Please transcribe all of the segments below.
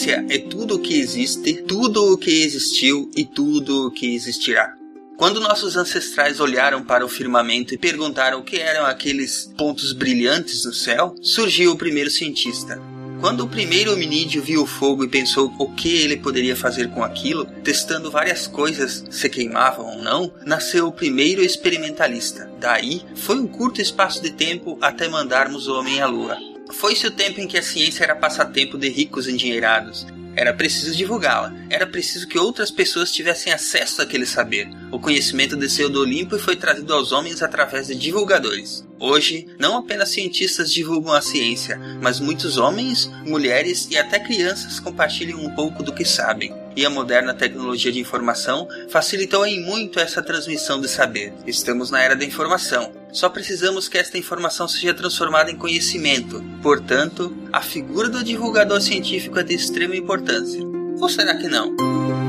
ciência é tudo o que existe, tudo o que existiu e tudo o que existirá. Quando nossos ancestrais olharam para o firmamento e perguntaram o que eram aqueles pontos brilhantes no céu, surgiu o primeiro cientista. Quando o primeiro hominídeo viu o fogo e pensou o que ele poderia fazer com aquilo, testando várias coisas se queimavam ou não, nasceu o primeiro experimentalista. Daí, foi um curto espaço de tempo até mandarmos o homem à lua. Foi-se o tempo em que a ciência era passatempo de ricos endinheirados. Era preciso divulgá-la. Era preciso que outras pessoas tivessem acesso àquele saber. O conhecimento desceu do Olimpo e foi trazido aos homens através de divulgadores. Hoje, não apenas cientistas divulgam a ciência, mas muitos homens, mulheres e até crianças compartilham um pouco do que sabem. E a moderna tecnologia de informação facilitou em muito essa transmissão de saber. Estamos na era da informação. Só precisamos que esta informação seja transformada em conhecimento. Portanto, a figura do divulgador científico é de extrema importância. Ou será que não?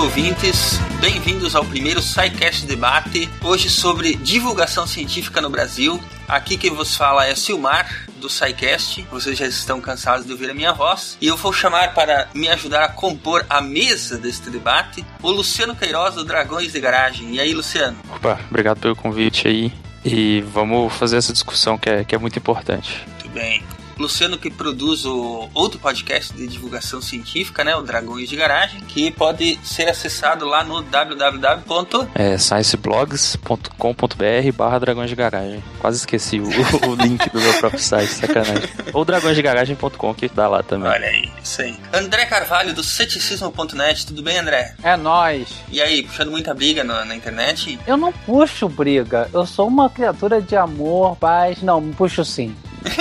Ouvintes, bem-vindos ao primeiro SciCast Debate, hoje sobre divulgação científica no Brasil. Aqui quem vos fala é Silmar, do SciCast. Vocês já estão cansados de ouvir a minha voz. E eu vou chamar para me ajudar a compor a mesa deste debate o Luciano Queiroz, do Dragões de Garagem. E aí, Luciano? Opa, obrigado pelo convite aí. E vamos fazer essa discussão que é, que é muito importante. Muito bem. Luciano que produz o outro podcast de divulgação científica, né, o Dragões de Garagem, que pode ser acessado lá no www. É scienceblogs.com.br barra Dragões de Garagem. Quase esqueci o, o link do meu próprio site, sacanagem. Ou dragõesdegaragem.com que dá lá também. Olha aí, isso aí. André Carvalho do ceticismo.net, tudo bem, André? É nóis. E aí, puxando muita briga na, na internet? Eu não puxo briga. Eu sou uma criatura de amor, paz. Não, puxo sim.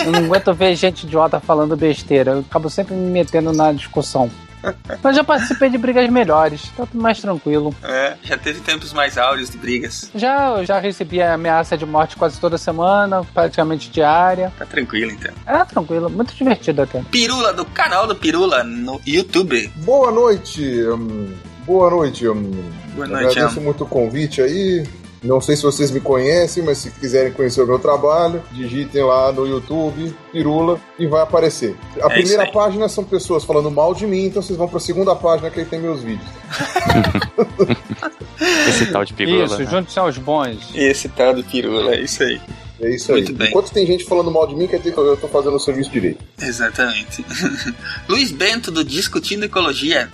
Eu não aguento ver gente idiota falando besteira. Eu acabo sempre me metendo na discussão. Mas já participei de brigas melhores, tá tudo mais tranquilo. É, já teve tempos mais áureos de brigas. Já, eu já recebi ameaça de morte quase toda semana, praticamente diária. Tá tranquilo então. É tranquilo, muito divertido até. Pirula do canal do Pirula no YouTube. Boa noite. hum, boa noite. hum, Boa noite, Agradeço Am. muito o convite aí. Não sei se vocês me conhecem, mas se quiserem conhecer o meu trabalho, digitem lá no YouTube, Pirula, e vai aparecer. A É primeira página são pessoas falando mal de mim, então vocês vão pra segunda página que aí tem meus vídeos. Esse tal de pigula. Isso, né? junte-se aos bons. Esse tal do Pirula, é isso aí. É isso Muito aí. bem. Enquanto tem gente falando mal de mim, quer dizer que eu tô fazendo o serviço direito. Exatamente. Luiz Bento do Discutindo Ecologia.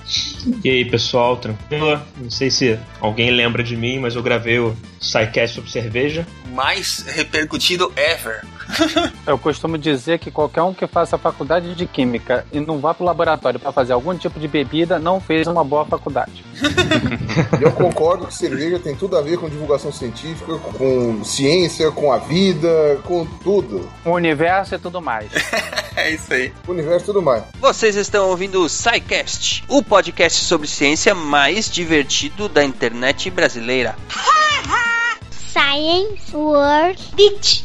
E aí, pessoal, tranquilo? Não sei se alguém lembra de mim, mas eu gravei o SciCast sobre cerveja. Mais repercutido ever. Eu costumo dizer que qualquer um que faça faculdade de química e não vá pro laboratório para fazer algum tipo de bebida não fez uma boa faculdade. Eu concordo que cerveja tem tudo a ver com divulgação científica, com ciência, com a vida, com tudo. O universo e tudo mais. É isso aí. O universo e tudo mais. Vocês estão ouvindo o SciCast, o podcast sobre ciência mais divertido da internet brasileira. Science World Beach.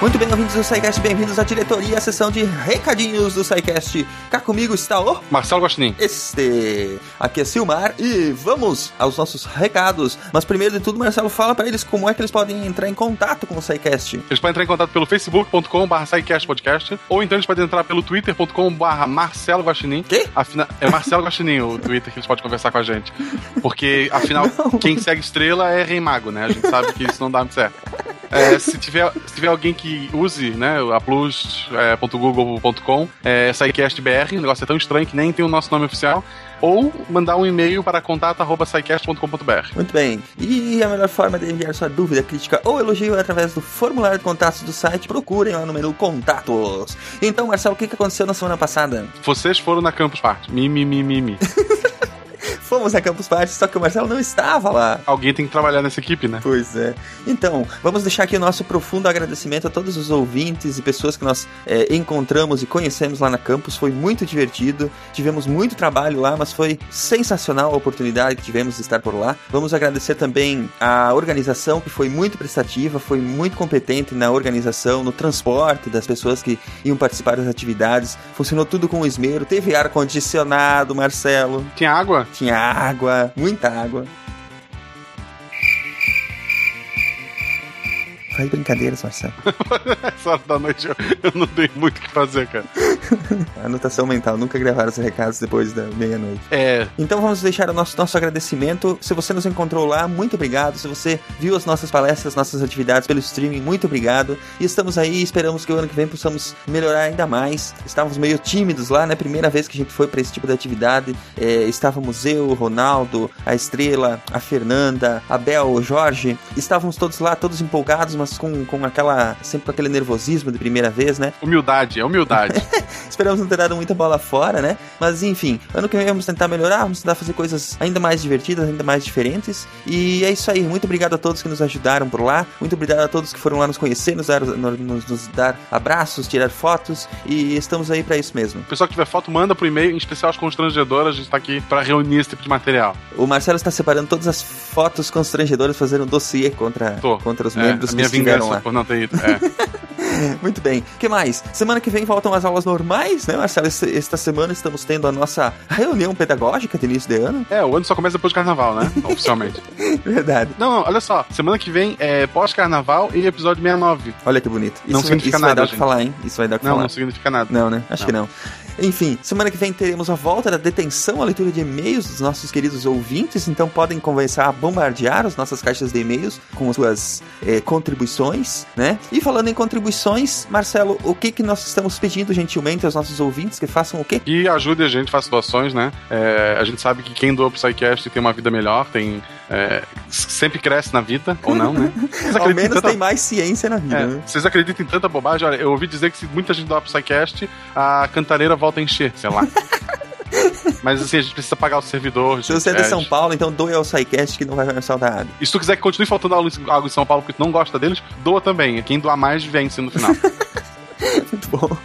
Muito bem, ouvintes do SciCast, bem-vindos à diretoria, à sessão de recadinhos do SciCast. Cá comigo está o... Marcelo Guaxinim. Este aqui é Silmar e vamos aos nossos recados. Mas primeiro de tudo, Marcelo, fala pra eles como é que eles podem entrar em contato com o SciCast. Eles podem entrar em contato pelo facebook.com.br podcast ou então eles podem entrar pelo twitter.com.br Marcelo Guaxinim. Quê? Afina... É Marcelo Guaxinim o Twitter que eles podem conversar com a gente. Porque, afinal, quem segue estrela é Rei Mago, né? A gente sabe que isso não dá muito certo. É, se, tiver, se tiver alguém que use, né, a plus.google.com, é, SciCastBR, o negócio é tão estranho que nem tem o nosso nome oficial, ou mandar um e-mail para contato.scicast.com.br. Muito bem. E a melhor forma de enviar sua dúvida, crítica ou elogio é através do formulário de contatos do site. Procurem lá no menu Contatos. Então, Marcelo, o que que aconteceu na semana passada? Vocês foram na Campus Party. Mi, mi, mi, mi, mi. fomos a Campus Party, só que o Marcelo não estava lá. Alguém tem que trabalhar nessa equipe, né? Pois é. Então, vamos deixar aqui o nosso profundo agradecimento a todos os ouvintes e pessoas que nós é, encontramos e conhecemos lá na campus. Foi muito divertido. Tivemos muito trabalho lá, mas foi sensacional a oportunidade que tivemos de estar por lá. Vamos agradecer também a organização, que foi muito prestativa, foi muito competente na organização, no transporte das pessoas que iam participar das atividades. Funcionou tudo com esmero. Teve ar-condicionado, Marcelo. Tinha água? Tinha água, muita água. Faz brincadeiras, Marcelo. Essa hora da noite eu, eu não tenho muito o que fazer, cara. Anotação mental, nunca gravaram os recados depois da meia-noite. É. Então vamos deixar o nosso, nosso agradecimento. Se você nos encontrou lá, muito obrigado. Se você viu as nossas palestras, nossas atividades pelo streaming, muito obrigado. E estamos aí, esperamos que o ano que vem possamos melhorar ainda mais. Estávamos meio tímidos lá, né? Primeira vez que a gente foi para esse tipo de atividade. É, estávamos eu, o Ronaldo, a Estrela, a Fernanda, a Bel, o Jorge. Estávamos todos lá, todos empolgados, mas com, com aquela. sempre com aquele nervosismo de primeira vez, né? Humildade, é humildade. Esperamos não ter dado muita bola fora, né? Mas enfim, ano que vem vamos tentar melhorar, vamos tentar fazer coisas ainda mais divertidas, ainda mais diferentes. E é isso aí. Muito obrigado a todos que nos ajudaram por lá. Muito obrigado a todos que foram lá nos conhecer, nos dar, nos, nos dar abraços, tirar fotos. E estamos aí para isso mesmo. O pessoal que tiver foto, manda pro e-mail, em especial as constrangedoras. A gente tá aqui para reunir esse tipo de material. O Marcelo está separando todas as fotos constrangedoras, fazendo um dossiê contra, Tô. contra os É, membros que vingança lá. por não ter ido. É. Muito bem. O que mais? Semana que vem voltam as aulas normais, né, Marcelo? Esta semana estamos tendo a nossa reunião pedagógica de início de ano. é, o ano só começa depois do carnaval, né? Oficialmente. Verdade. Não, não, olha só. Semana que vem é pós-carnaval e episódio 69. Olha que bonito. Não isso, significa isso vai nada, dar o que falar, hein? Isso vai dar o que Não, falar. não significa nada. Não, né? Acho que não. Enfim, semana que vem teremos a volta da detenção, a leitura de e-mails dos nossos queridos ouvintes, então podem começar a bombardear as nossas caixas de e-mails com as suas eh, contribuições, né? E falando em contribuições, Marcelo, o que que nós estamos pedindo gentilmente aos nossos ouvintes que façam o quê? E ajude a gente, faça doações, né? É, a gente sabe que quem doa pro SciCast tem uma vida melhor, tem. é, sempre cresce na vida, ou não, né? Ao menos tanta- tem mais ciência na vida, É, né? vocês acreditam em tanta bobagem? Olha, eu ouvi dizer que se muita gente doar pro SciCast, a cantareira volta a encher, sei lá. Mas assim, a gente precisa pagar o servidor. Se você é de gente, São Paulo, então doe ao SciCast que não vai faltar água. E se tu quiser que continue faltando água em- São Paulo porque tu não gosta deles, doa também. Quem doar mais vence no final. Muito bom.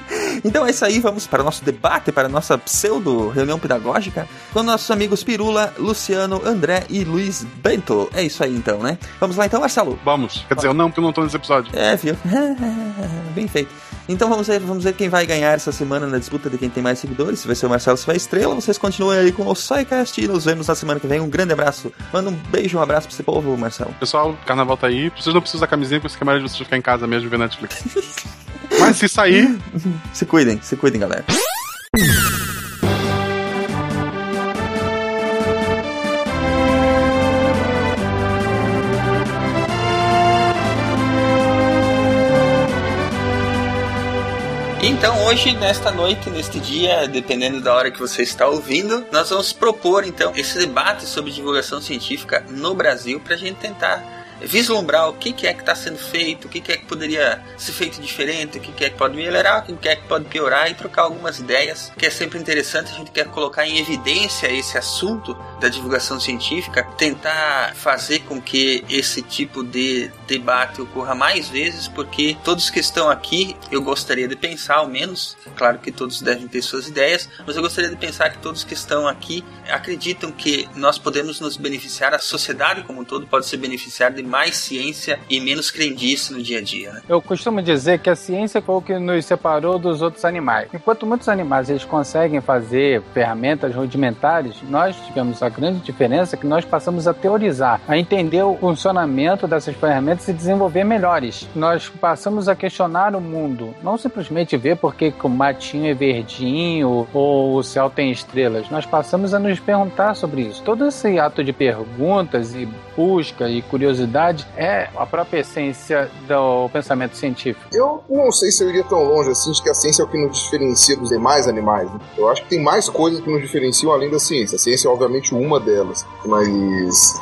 Então é isso aí, vamos para o nosso debate, para a nossa pseudo reunião pedagógica com nossos amigos Pirula, Luciano, André e Luiz Bento. É isso aí então, né? Vamos lá então, Marcelo. Vamos. Quer dizer, eu não, porque eu não tô nesse episódio. É, viu? Bem feito. Então vamos ver, vamos ver quem vai ganhar essa semana na disputa de quem tem mais seguidores. Se vai ser o Marcelo, se vai a Estrela. Vocês continuem aí com o SciCast e nos vemos na semana que vem. Um grande abraço. Manda um beijo, um abraço pra esse povo, Marcelo. Pessoal, carnaval tá aí. Vocês não precisam usar camisinha, porque é melhor de vocês ficar em casa mesmo e ver Netflix. Mas se sair, Se cuidem, se cuidem, galera. Então, hoje, nesta noite, neste dia, dependendo da hora que você está ouvindo, nós vamos propor, então, esse debate sobre divulgação científica no Brasil para a gente tentar vislumbrar o que, que é que está sendo feito, o que, que é que poderia ser feito diferente, o que, que é que pode melhorar, o que, é que pode piorar e trocar algumas ideias, que é sempre interessante. A gente quer colocar em evidência esse assunto da divulgação científica, tentar fazer com que esse tipo de debate ocorra mais vezes, porque todos que estão aqui, eu gostaria de pensar, ao menos, claro que todos devem ter suas ideias, mas eu gostaria de pensar que todos que estão aqui acreditam que nós podemos nos beneficiar, a sociedade como um todo pode se beneficiar de mais ciência e menos crendice no dia a dia. Né? Eu costumo dizer que a ciência foi o que nos separou dos outros animais. Enquanto muitos animais eles conseguem fazer ferramentas rudimentares, nós tivemos a grande diferença que nós passamos a teorizar, a entender o funcionamento dessas ferramentas e desenvolver melhores. Nós passamos a questionar o mundo, não simplesmente ver porque o matinho é verdinho ou o céu tem estrelas. Nós passamos a nos perguntar sobre isso. Todo esse ato de perguntas e busca e curiosidade é a própria essência do pensamento científico. Eu não sei se eu iria tão longe assim de que a ciência é o que nos diferencia dos demais animais. né? Eu acho que tem mais coisas que nos diferenciam além da ciência. A ciência é obviamente uma delas, mas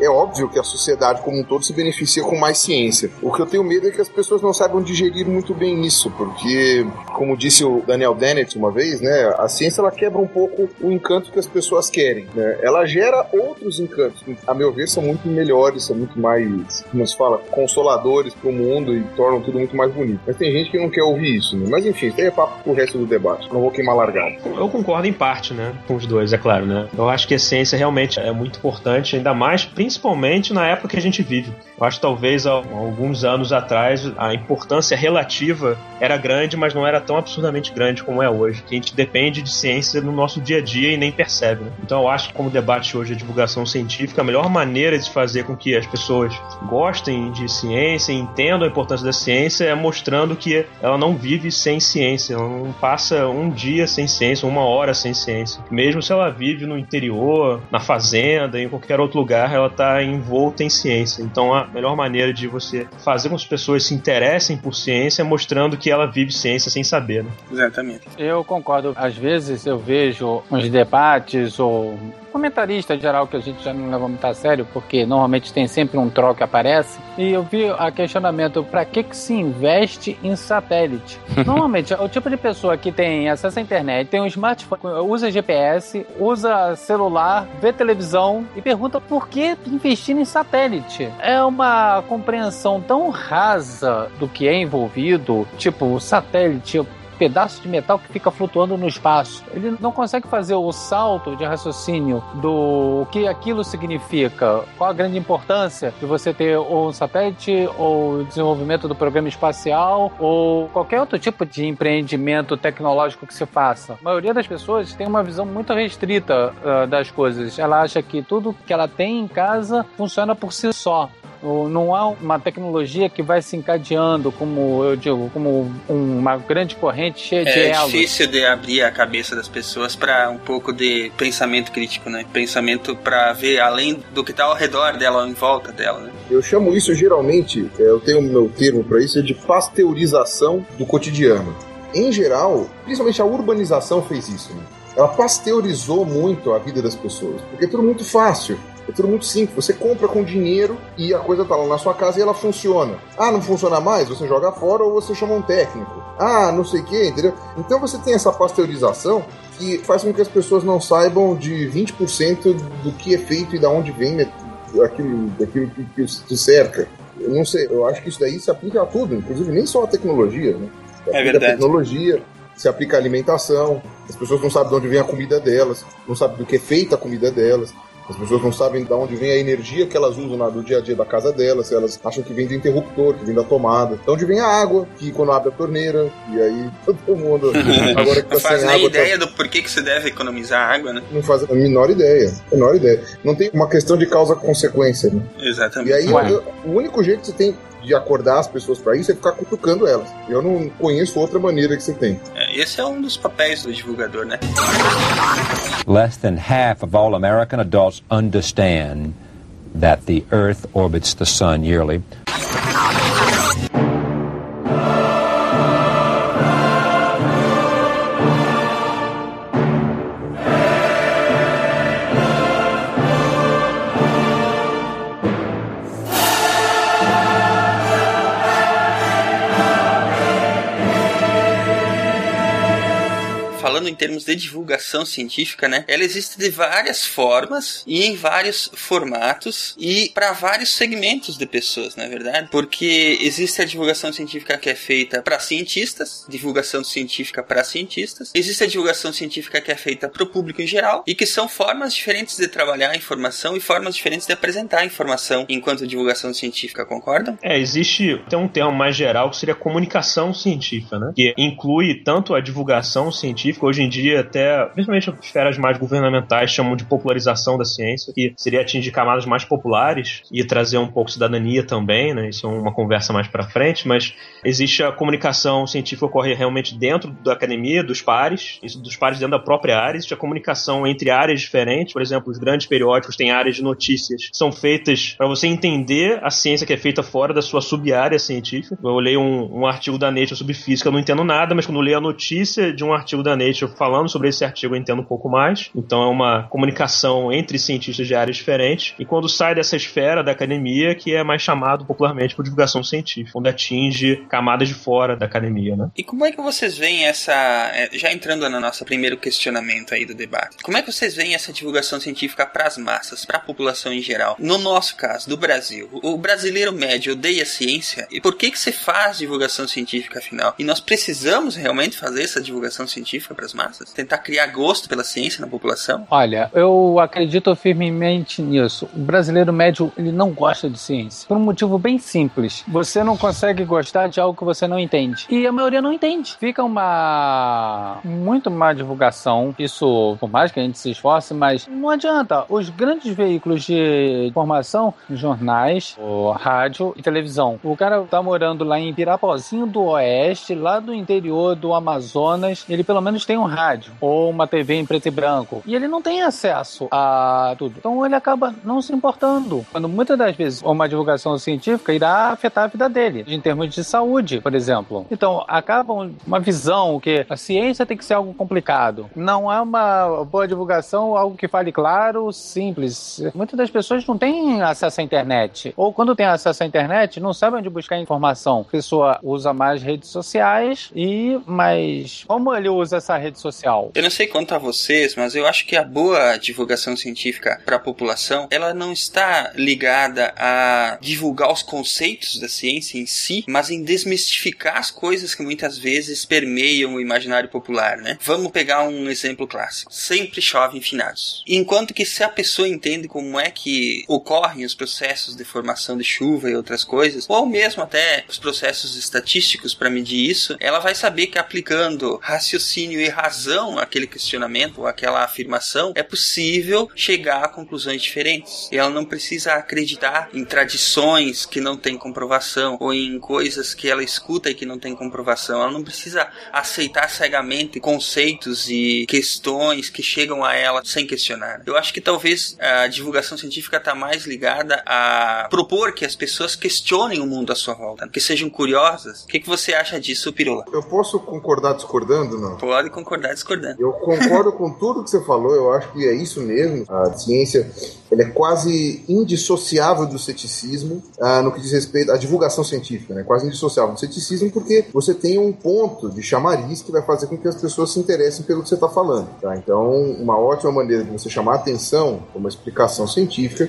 é óbvio que a sociedade como um todo se beneficia com mais ciência. O que eu tenho medo é que as pessoas não saibam digerir muito bem isso, porque como disse o Daniel Dennett uma vez, né, a ciência ela quebra um pouco o encanto que as pessoas querem. Né? Ela gera outros encantos, a meu ver, são muito melhores, são muito mais, como se fala, consoladores para o mundo e tornam tudo muito mais bonito. Mas tem gente que não quer ouvir isso, né? Mas enfim, isso aí é papo pro resto do debate. Não vou queimar largado. Eu concordo em parte, né, com os dois, é claro, né. Eu acho que a ciência realmente é muito importante, ainda mais, principalmente na época que a gente vive. Eu acho que talvez há alguns anos atrás a importância relativa era grande, mas não era tão absurdamente grande como é hoje. Que a gente depende de ciência no nosso dia a dia e nem percebe. Né? Então eu acho que como debate hoje é divulgação científica, a melhor maneira de fazer com que as pessoas gostem de ciência e entendam a importância da ciência é mostrando que ela não vive sem ciência, ela não passa um dia sem ciência, uma hora sem ciência. Mesmo se ela vive no interior, na fazenda, em qualquer outro lugar, ela está envolta em ciência. Então a melhor maneira de você fazer com que as pessoas se interessem por ciência é mostrando que ela vive ciência sem saber. Né? Exatamente. Eu concordo. Às vezes eu vejo uns debates ou comentarista geral que a gente já não leva muito a sério, porque normalmente tem sempre um troll que aparece. E eu vi a questionamento: para que, que se investe em satélite? Normalmente, o tipo de pessoa que tem acesso à internet, tem um smartphone, usa GPS, usa celular, vê televisão e pergunta por que investir em satélite. É uma compreensão tão rasa do que é envolvido, tipo, satélite pedaço de metal que fica flutuando no espaço. Ele não consegue fazer o salto de raciocínio do que aquilo significa, qual a grande importância de você ter um satélite ou desenvolvimento do programa espacial ou qualquer outro tipo de empreendimento tecnológico que se faça. A maioria das pessoas tem uma visão muito restrita uh, das coisas. Ela acha que tudo que ela tem em casa funciona por si só não há uma tecnologia que vai se encadeando, como eu digo, como uma grande corrente cheia é de elos. É difícil de abrir a cabeça das pessoas para um pouco de pensamento crítico, né? Pensamento para ver além do que está ao redor dela, em volta dela, né? Eu chamo isso geralmente, é, eu tenho o meu termo para isso, é de pasteurização do cotidiano. Em geral, principalmente a urbanização fez isso, né? Ela pasteurizou muito a vida das pessoas, porque é tudo muito fácil. É tudo muito simples. Você compra com dinheiro e a coisa tá lá na sua casa e ela funciona. Ah, não funciona mais? Você joga fora ou você chama um técnico. Ah, não sei o que, entendeu? Então você tem essa pasteurização que faz com que as pessoas não saibam de 20% do que é feito e da onde vem aquilo, daquilo que, que te cerca. Eu não sei, eu acho que isso daí se aplica a tudo, inclusive nem só a tecnologia, né? É verdade. A tecnologia, se aplica a alimentação, as pessoas não sabem de onde vem a comida delas, não sabem do que é feita a comida delas. As pessoas não sabem de onde vem a energia que elas usam no dia a dia da casa delas, elas acham que vem do interruptor, que vem da tomada. De onde vem a água, que quando abre a torneira, e aí todo mundo. Agora que tá não faz sem nem água, ideia tá... do porquê que você deve economizar água, né? Não faz a menor ideia. A menor ideia. Não tem uma questão de causa-consequência, né? Exatamente. E aí, eu, o único jeito que você tem de acordar as pessoas para isso é ficar cutucando elas. Eu não conheço outra maneira que você tem. É, esse é um dos papéis do divulgador, né? Less than half of all American adults understand that the Earth orbits the Sun yearly. Em termos de divulgação científica, né? Ela existe de várias formas e em vários formatos e para vários segmentos de pessoas, não é verdade? Porque existe a divulgação científica que é feita para cientistas, divulgação científica para cientistas, existe a divulgação científica que é feita para o público em geral e que são formas diferentes de trabalhar a informação e formas diferentes de apresentar a informação enquanto divulgação científica, concordam? É, existe tem um termo mais geral que seria comunicação científica, né? Que inclui tanto a divulgação científica hoje em dia até, principalmente esferas mais governamentais, chamam de popularização da ciência, que seria atingir camadas mais populares e trazer um pouco cidadania também, né? Isso é uma conversa mais para frente, mas existe a comunicação científica ocorre realmente dentro da academia, dos pares, isso dos pares dentro da própria área, existe a comunicação entre áreas diferentes, por exemplo, os grandes periódicos têm áreas de notícias, são feitas para você entender a ciência que é feita fora da sua sub-área científica. Eu leio um, um artigo da Nature sobre física, eu não entendo nada, mas quando eu leio a notícia de um artigo da Nature falando sobre esse artigo eu entendo um pouco mais. Então é uma comunicação entre cientistas de áreas diferentes. E quando sai dessa esfera da academia, que é mais chamado popularmente por divulgação científica, quando atinge camadas de fora da academia, né? E como é que vocês veem essa. é, Já entrando no nosso primeiro questionamento aí do debate, como é que vocês veem essa divulgação científica para as massas, para a população em geral? No nosso caso, do Brasil, o brasileiro médio odeia ciência. E por que, que você faz divulgação científica afinal? E nós precisamos realmente fazer essa divulgação científica para as massas? Tentar criar gosto pela ciência na população? Olha, eu acredito firmemente nisso. O brasileiro médio, ele não gosta de ciência. Por um motivo bem simples. Você não consegue gostar de algo que você não entende. E a maioria não entende. Fica uma... Muito má divulgação. Isso, por mais que a gente se esforce, mas não adianta. Os grandes veículos de informação, jornais, rádio e televisão. O cara tá morando lá em Pirapozinho do Oeste, lá do interior do Amazonas, ele pelo menos tem um rádio ou uma TV em preto e branco. E ele não tem acesso a tudo. Então ele acaba não se importando. Quando muitas das vezes uma divulgação científica irá afetar a vida dele, em termos de saúde, por exemplo. Então, acaba uma visão que a ciência tem que ser algo complicado. Não é uma boa divulgação, algo que fale claro, simples. Muitas das pessoas não têm acesso à internet. Ou quando tem acesso à internet, não sabem onde buscar informação. A pessoa usa mais redes sociais e mas como ele usa essa rede social? Eu não sei quanto a vocês, mas eu acho que a boa divulgação científica para a população, ela não está ligada a divulgar os conceitos da ciência em si, mas em desmistificar as coisas que muitas vezes permeiam o imaginário popular, né? Vamos pegar um exemplo clássico. Sempre chove em finados. Enquanto que se a pessoa entende como é que ocorrem os processos de formação de chuva e outras coisas, ou mesmo até os processos estatísticos para medir isso, ela vai saber que aplicando raciocínio e razão àquele questionamento ou àquela afirmação, é possível chegar a conclusões diferentes. E ela não precisa acreditar em tradições que não têm comprovação ou em coisas que ela escuta e que não tem comprovação. Ela não precisa aceitar cegamente conceitos e questões que chegam a ela sem questionar. Eu acho que talvez a divulgação científica está mais ligada a propor que as pessoas questionem o mundo à sua volta, que sejam curiosas. O que, que você acha disso, Pirula? Eu posso concordar discordando, não? Pode concordar discordando. Eu concordo com tudo que você falou, eu acho que é isso mesmo. A ciência ela é quase indissociável do ceticismo ah, no que diz respeito à divulgação científica, né? quase indissociável do ceticismo, porque você tem um ponto de chamariz que vai fazer com que as pessoas se interessem pelo que você está falando. Tá? Então, uma ótima maneira de você chamar atenção para uma explicação científica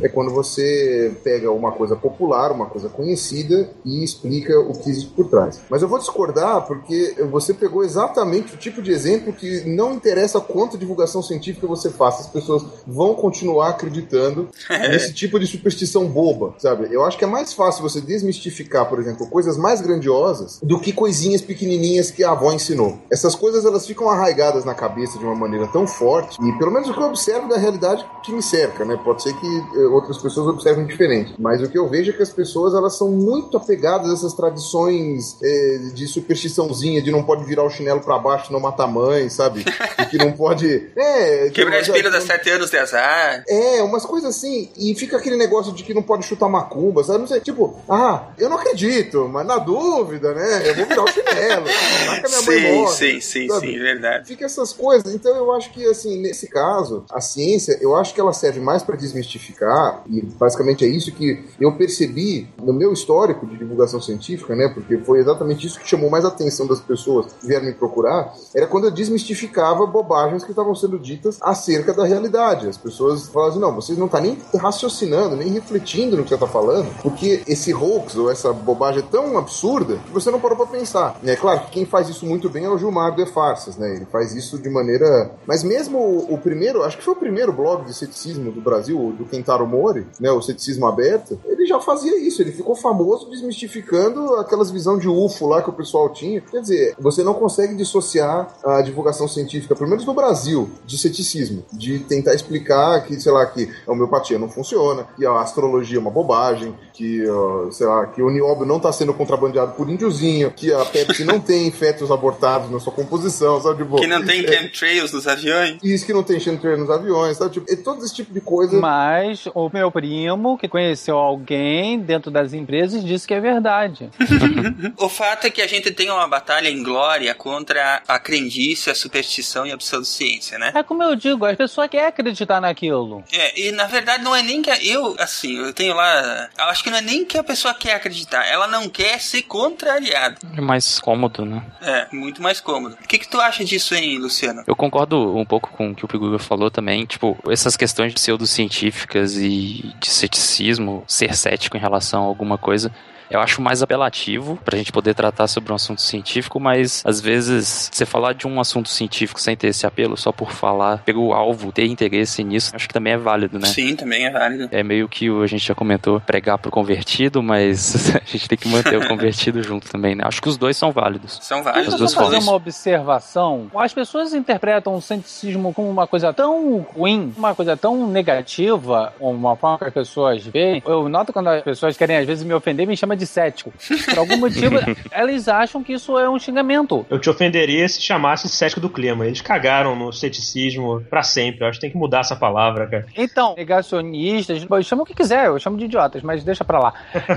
é quando você pega uma coisa popular, uma coisa conhecida e explica o que existe por trás. Mas eu vou discordar porque você pegou exatamente o tipo de exemplo que não interessa quanto divulgação científica você faça, as pessoas vão continuar acreditando nesse tipo de superstição boba, sabe? Eu acho que é mais fácil você desmistificar, por exemplo, coisas mais grandiosas do que coisinhas pequenininhas que a avó ensinou. Essas coisas elas ficam arraigadas na cabeça de uma maneira tão forte e pelo menos o que eu observo da realidade que me cerca, né? Pode ser que eh, outras pessoas observem diferente, mas o que eu vejo é que as pessoas elas são muito apegadas a essas tradições eh, de superstiçãozinha, de não pode virar o chinelo para baixo, não matar a mãe, sabe? E que não pode é, Quebrar que- espelho das sete anos de azar. é, umas coisas assim, e fica aquele negócio de que não pode chutar macumba, sabe? Não sei, tipo, ah, eu não acredito, mas na dúvida, né? Eu vou virar o chinelo. Vai que a minha mãe Sim, morre. sim, sim, sabe? sim, verdade. Fica essas coisas. Então eu acho que, assim, nesse caso, a ciência, eu acho que ela serve mais para desmistificar, e basicamente é isso que eu percebi no meu histórico de divulgação científica, né? Porque foi exatamente isso que chamou mais a atenção das pessoas que vieram me procurar, era quando eu desmistificava bobagens que estavam sendo ditas acerca da realidade. As pessoas falavam assim, não, vocês não estão nem raciocinando, nem refletindo no que você está falando, porque esse hoax ou essa bobagem é tão absurda que você não parou para pensar. É claro que quem faz isso muito bem é o Gilmar do E-Farsas, né? Ele faz isso de maneira... Mas mesmo o, o primeiro, acho que foi o primeiro blog de ceticismo do Brasil, do Kentaro Mori, né? O Ceticismo Aberto, ele já fazia isso, ele ficou famoso desmistificando aquelas visão de UFO lá que o pessoal tinha. Quer dizer, você não consegue dissociar a divulgação científica, pelo menos no Brasil, de ceticismo, de tentar explicar que, sei lá, que a homeopatia não funciona, que a astrologia é uma bobagem, que, uh, sei lá, que o nióbio não está sendo contrabandeado por índiozinho, que a Pepsi não tem fetos abortados na sua composição, sabe? Tipo, Que não tem é, chemtrails nos aviões. isso que não tem chemtrail nos aviões, sabe? Tipo, é todo esse tipo de coisa. Mas o meu primo, que conheceu alguém dentro das empresas, disse que é verdade. O fato é que a gente tem uma batalha em glória contra a crendice, a superstição e a pseudociência, né? É como eu digo, as pessoas querem acreditar naquilo. É, e na verdade não é nem que a- eu, assim, eu tenho lá, eu acho que não é nem que a pessoa quer acreditar, ela não quer ser contrariada. É mais cômodo, né? É, muito mais cômodo. O que que tu acha disso, hein, Luciano? Eu concordo um pouco com o que o Piguga falou também. Tipo, essas questões pseudocientíficas e de ceticismo, ser cético em relação a alguma coisa. Eu acho mais apelativo pra gente poder tratar sobre um assunto científico, mas às vezes você falar de um assunto científico sem ter esse apelo só por falar, pelo alvo, ter interesse nisso, acho que também é válido, né? Sim, também é válido. É meio que o- a gente já comentou pregar pro convertido, mas a gente tem que manter o convertido junto também, né? Acho que os dois são válidos. São Deixa válidos eu duas só fazer uma observação. As pessoas interpretam o cientificismo como uma coisa tão ruim, uma coisa tão negativa, uma forma que as pessoas veem. Eu noto quando as pessoas querem às vezes me ofender, me chama de cético. Por algum motivo, elas acham que isso é um xingamento. Eu te ofenderia se chamasse cético do clima. Eles cagaram no ceticismo pra sempre. Eu acho que tem que mudar essa palavra, cara. Então, negacionistas, bom, chama o que quiser, eu chamo de idiotas, mas deixa pra lá.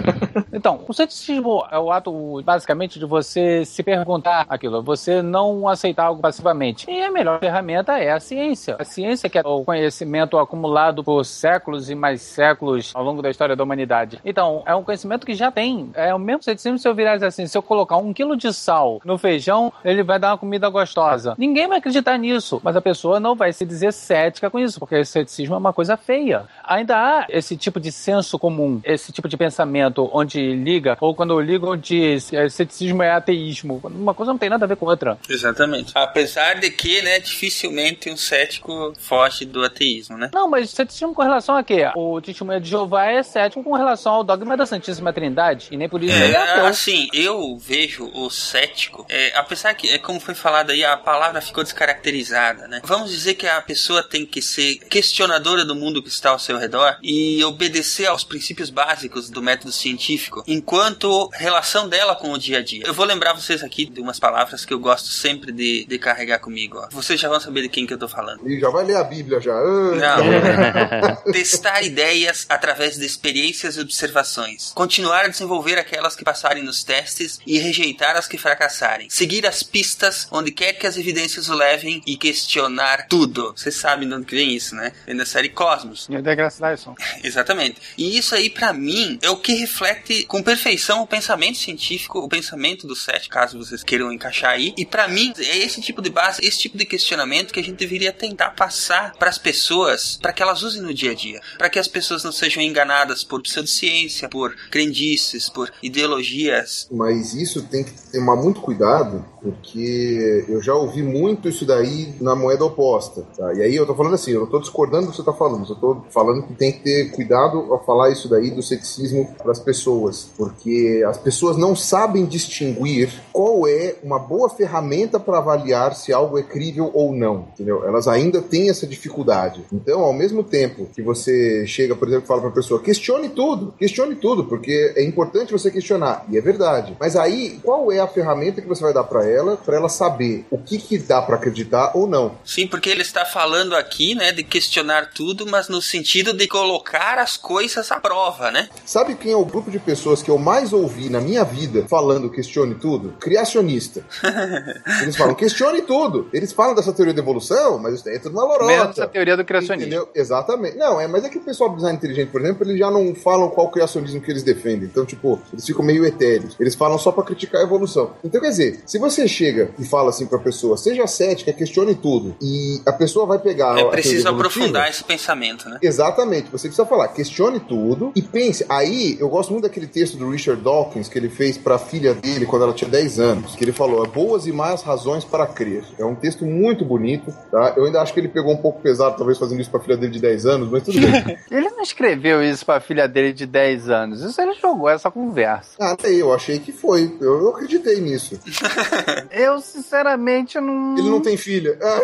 então, o ceticismo é o ato, basicamente, de você se perguntar aquilo, você não aceitar algo passivamente. E a melhor ferramenta é a ciência. A ciência que é o conhecimento acumulado por séculos e mais séculos ao longo da história da humanidade. Então, é um conhecimento que já tem. É o mesmo ceticismo se eu virar assim, se eu colocar um quilo de sal no feijão, ele vai dar uma comida gostosa. Ninguém vai acreditar nisso, mas a pessoa não vai se dizer cética com isso, porque esse ceticismo é uma coisa feia. Ainda há esse tipo de senso comum, esse tipo de pensamento onde liga, ou quando eu ligo diz é, ceticismo é ateísmo. Uma coisa não tem nada a ver com outra. Exatamente. Apesar de que, né, dificilmente um cético foge do ateísmo, né? Não, mas ceticismo com relação a quê? O testemunho de Jeová é cético com relação ao dogma da Santíssima Trindade, e nem por isso ele é É, assim, eu vejo o cético, é, apesar que, é, como foi falado aí, a palavra ficou descaracterizada, né? Vamos dizer que a pessoa tem que ser questionadora do mundo que está ao seu redor e obedecer aos princípios básicos do método científico, enquanto relação dela com o dia a dia. Eu vou lembrar vocês aqui de umas palavras que eu gosto sempre de, de carregar comigo, ó. Vocês já vão saber de quem que eu tô falando. E já vai ler a Bíblia já. Não. Testar ideias através de experiências e observações. Continuar a desenvolver aquelas que passarem nos testes e rejeitar as que fracassarem. Seguir as pistas onde quer que as evidências o levem e questionar tudo. Vocês sabem de onde que vem isso, né? Vem da série Cosmos. E da graça Dyson. Exatamente. E isso aí, pra mim, é o que reflete com perfeição o pensamento científico, o pensamento do SET, caso vocês queiram encaixar aí. E pra mim, é esse tipo de base, esse tipo de questionamento que a gente deveria tentar passar pras pessoas, para que elas usem no dia a dia. para que as pessoas não sejam enganadas por pseudociência, por crendices, por ideologias. Mas isso tem que tomar muito cuidado, porque eu já ouvi muito isso daí na moeda oposta. Tá? E aí eu tô falando assim, eu não tô discordando do que você tá falando, eu tô falando que tem que ter cuidado ao falar isso daí do ceticismo para as pessoas, porque as pessoas não sabem distinguir qual é uma boa ferramenta para avaliar se algo é crível ou não, entendeu? Elas ainda têm essa dificuldade. Então, ao mesmo tempo que você chega, por exemplo, fala para a pessoa, questione tudo, questione tudo, porque é importante você questionar, e é verdade. Mas aí, qual é a ferramenta que você vai dar para ela, para ela saber o que que dá para acreditar ou não? Sim, porque ele está falando aqui, né, de questionar tudo, mas no sentido de colocar as coisas à prova, né? Sabe quem é o grupo de pessoas que eu mais ouvi na minha vida falando questione tudo? Criacionista. Eles falam questione tudo. Eles falam dessa teoria da evolução, mas isso daí é tudo uma lorota. Menos a teoria do criacionismo. Entendeu? Exatamente. Não, é, mas é que o pessoal do design inteligente, por exemplo, eles já não falam qual criacionismo que eles defendem. Então, tipo, eles ficam meio etéreos. Eles falam só pra criticar a evolução. Então, quer dizer, se você chega e fala assim pra pessoa, seja cética, questione tudo, e a pessoa vai pegar. É a preciso aprofundar esse pensamento, né? Exatamente, você precisa falar, questione tudo e pense. Aí, eu gosto muito daquele texto do Richard Dawkins que ele fez pra filha dele quando ela tinha 10 anos, que ele falou: boas e más razões para crer. É um texto muito bonito, tá? Eu ainda acho que ele pegou um pouco pesado, talvez fazendo isso pra filha dele de 10 anos, mas tudo bem. Ele não escreveu isso pra filha dele de 10 anos. Isso ele jogou essa conversa. ah, daí, eu achei que foi. Eu, eu acreditei nisso. Eu, sinceramente, não. Ele não tem filha. Ah,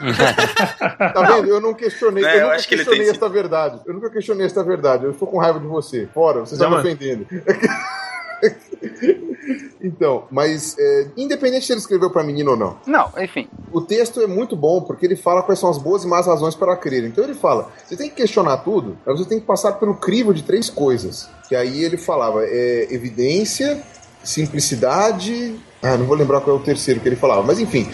tá vendo? Eu não questionei, É, eu nunca acho que ele questionei tem esta verdade. Eu nunca questionei esta verdade. Eu estou com raiva de você. Fora, você está me ofendendo. Então, mas é, independente se ele escreveu pra menino ou não, Não, enfim. o texto é muito bom porque ele fala quais são as boas e más razões para crer. Então ele fala: você tem que questionar tudo, mas você tem que passar pelo crivo de três coisas. Que aí ele falava: é, evidência, simplicidade. Ah, não vou lembrar qual é o terceiro que ele falava, mas enfim.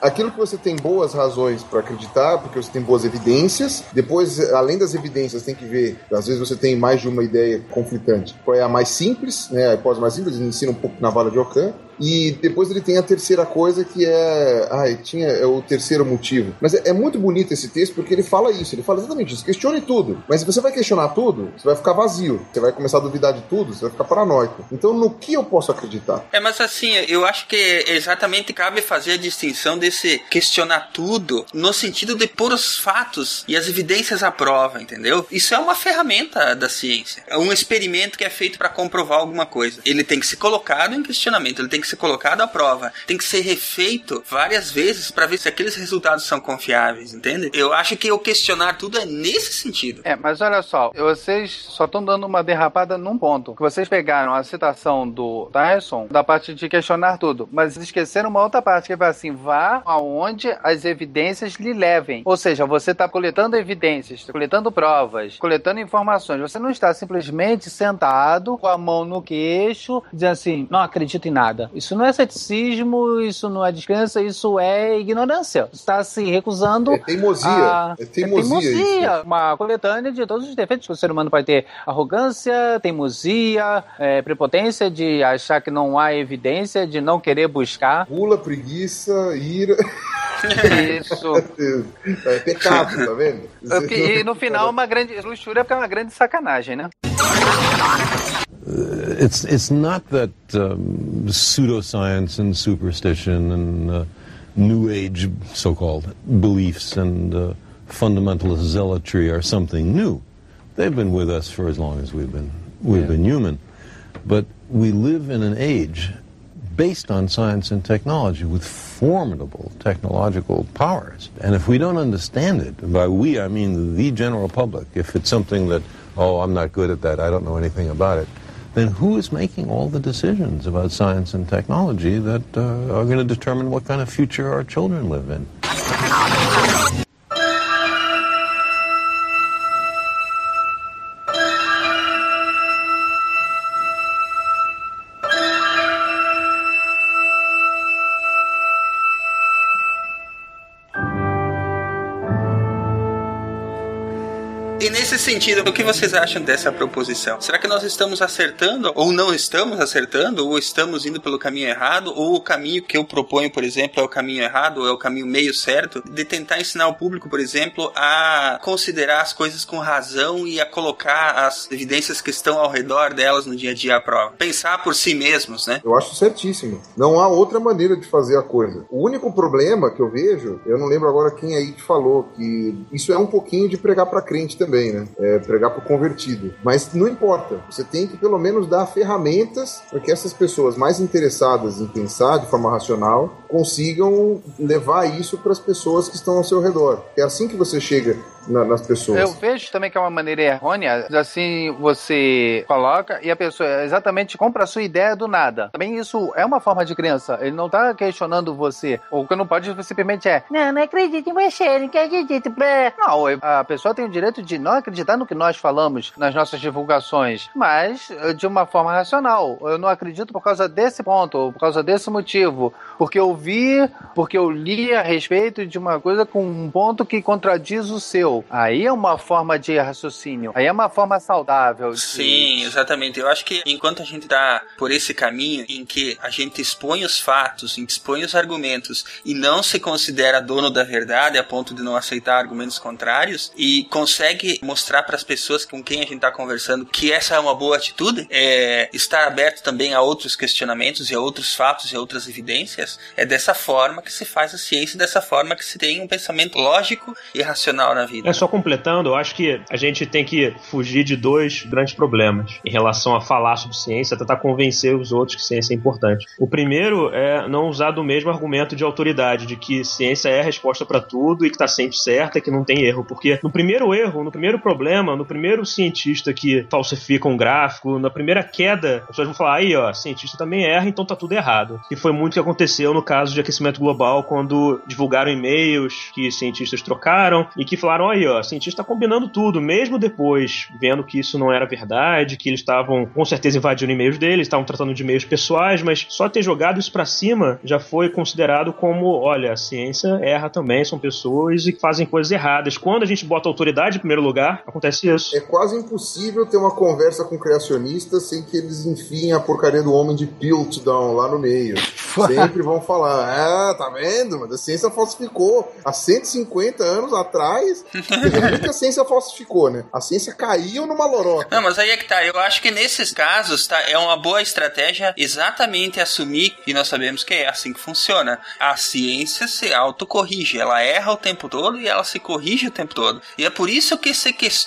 Aquilo que você tem boas razões para acreditar, porque você tem boas evidências. Depois, além das evidências, tem que ver. Às vezes você tem mais de uma ideia conflitante. Qual é a mais simples, né? A hipótese mais simples, ensina um pouco na vala de Ockham. E depois ele tem a terceira coisa que é. Ai, tinha é o terceiro motivo. Mas é, é muito bonito esse texto porque ele fala isso. Ele fala exatamente isso. Questione tudo. Mas se você vai questionar tudo, você vai ficar vazio. Você vai começar a duvidar de tudo, você vai ficar paranoico. Então, no que eu posso acreditar? É, mas assim, eu acho que exatamente cabe fazer a distinção desse questionar tudo no sentido de pôr os fatos e as evidências à prova, entendeu? Isso é uma ferramenta da ciência. É um experimento que é feito para comprovar alguma coisa. Ele tem que ser colocado em questionamento, ele tem que ser colocado à prova, tem que ser refeito várias vezes para ver se aqueles resultados são confiáveis, entende? Eu acho que o questionar tudo é nesse sentido. É, mas olha só, vocês só estão dando uma derrapada num ponto. Vocês pegaram a citação do Tyson da parte de questionar tudo, mas esqueceram uma outra parte que vai assim: vá aonde as evidências lhe levem. Ou seja, você está coletando evidências, coletando provas, coletando informações. Você não está simplesmente sentado com a mão no queixo, dizendo assim: não acredito em nada. Isso não é ceticismo, isso não é descrença, isso é ignorância. Você está se recusando. É teimosia. a- É teimosia isso. Uma coletânea de todos os defeitos que o ser humano pode ter: arrogância, teimosia, é, prepotência de achar que não há evidência, de não querer buscar. Pula, preguiça, ira. Isso. É pecado, tá vendo? E no final, uma grande luxúria, porque é uma grande sacanagem, né? It's it's not that um, pseudoscience and superstition and uh, new age so-called beliefs and uh, fundamentalist zealotry are something new. They've been with us for as long as we've been we've been human, but we live in an age based on science and technology with formidable technological powers. And if we don't understand it, by we I mean the general public, if it's something that, oh, I'm not good at that, I don't know anything about it, then who is making all the decisions about science and technology that uh, are going to determine what kind of future our children live in? Sentido, o que vocês acham dessa proposição? Será que nós estamos acertando, ou não estamos acertando, ou estamos indo pelo caminho errado, ou o caminho que eu proponho, por exemplo, é o caminho errado, ou é o caminho meio certo, de tentar ensinar o público, por exemplo, a considerar as coisas com razão e a colocar as evidências que estão ao redor delas no dia a dia à prova. Pensar por si mesmos, né? Eu acho certíssimo. Não há outra maneira de fazer a coisa. O único problema que eu vejo, eu não lembro agora quem aí que falou, que isso é um pouquinho de pregar pra crente também, né? É pregar pro convertido. Mas não importa. Você tem que pelo menos dar ferramentas para que essas pessoas mais interessadas em pensar de forma racional consigam levar isso para as pessoas que estão ao seu redor. É assim que você chega na- nas pessoas. Eu vejo também que é uma maneira errônea, assim você coloca e a pessoa exatamente compra a sua ideia do nada. Também isso é uma forma de crença. Ele não tá questionando você. O que não pode simplesmente é, não, não acredito em você, não acredito. blé." Não, a pessoa tem o direito de não acreditar no que nós falamos nas nossas divulgações, mas eh, de uma forma racional. Eu não acredito por causa desse ponto, por causa desse motivo, porque eu vi, porque eu li a respeito de uma coisa com um ponto que contradiz o seu. Aí é uma forma de raciocínio. Aí é uma forma saudável. de- Sim, exatamente. Eu acho que enquanto a gente tá por esse caminho em que a gente expõe os fatos, expõe os argumentos e não se considera dono da verdade a ponto de não aceitar argumentos contrários e consegue mostrar para as pessoas com quem a gente está conversando que essa é uma boa atitude, é estar aberto também a outros questionamentos e a outros fatos e a outras evidências, é dessa forma que se faz a ciência, e dessa forma que se tem um pensamento lógico e racional na vida. É só completando, eu acho que a gente tem que fugir de dois grandes problemas em relação a falar sobre ciência, tentar convencer os outros que ciência é importante. O primeiro é não usar do mesmo argumento de autoridade, de que ciência é a resposta para tudo e que está sempre certa, que não tem erro, porque no primeiro erro, no primeiro problema, no primeiro cientista que falsifica um gráfico, na primeira queda, as pessoas vão falar aí, ó, cientista também erra, então tá tudo errado. E foi muito o que aconteceu no caso de aquecimento global, quando divulgaram e-mails que cientistas trocaram e que falaram, aí, ó, cientista tá combinando tudo, mesmo depois vendo que isso não era verdade, que eles estavam com certeza invadindo e-mails deles, estavam tratando de e-mails pessoais, mas só ter jogado isso para cima já foi considerado como, olha, a ciência erra também, são pessoas e fazem coisas erradas. Quando a gente bota autoridade em primeiro lugar, acontece isso. É quase impossível ter uma conversa com criacionistas sem que eles enfiem a porcaria do homem de Piltdown lá no meio. Sempre vão falar, ah, tá vendo? Mas a ciência falsificou. Há 150 anos atrás, é a ciência falsificou, né? A ciência caiu numa lorota. Não, mas aí é que tá. Eu acho que nesses casos, tá, é uma boa estratégia exatamente assumir, e nós sabemos que é assim que funciona. A ciência se autocorrige. Ela erra o tempo todo e ela se corrige o tempo todo. E é por isso que se questiona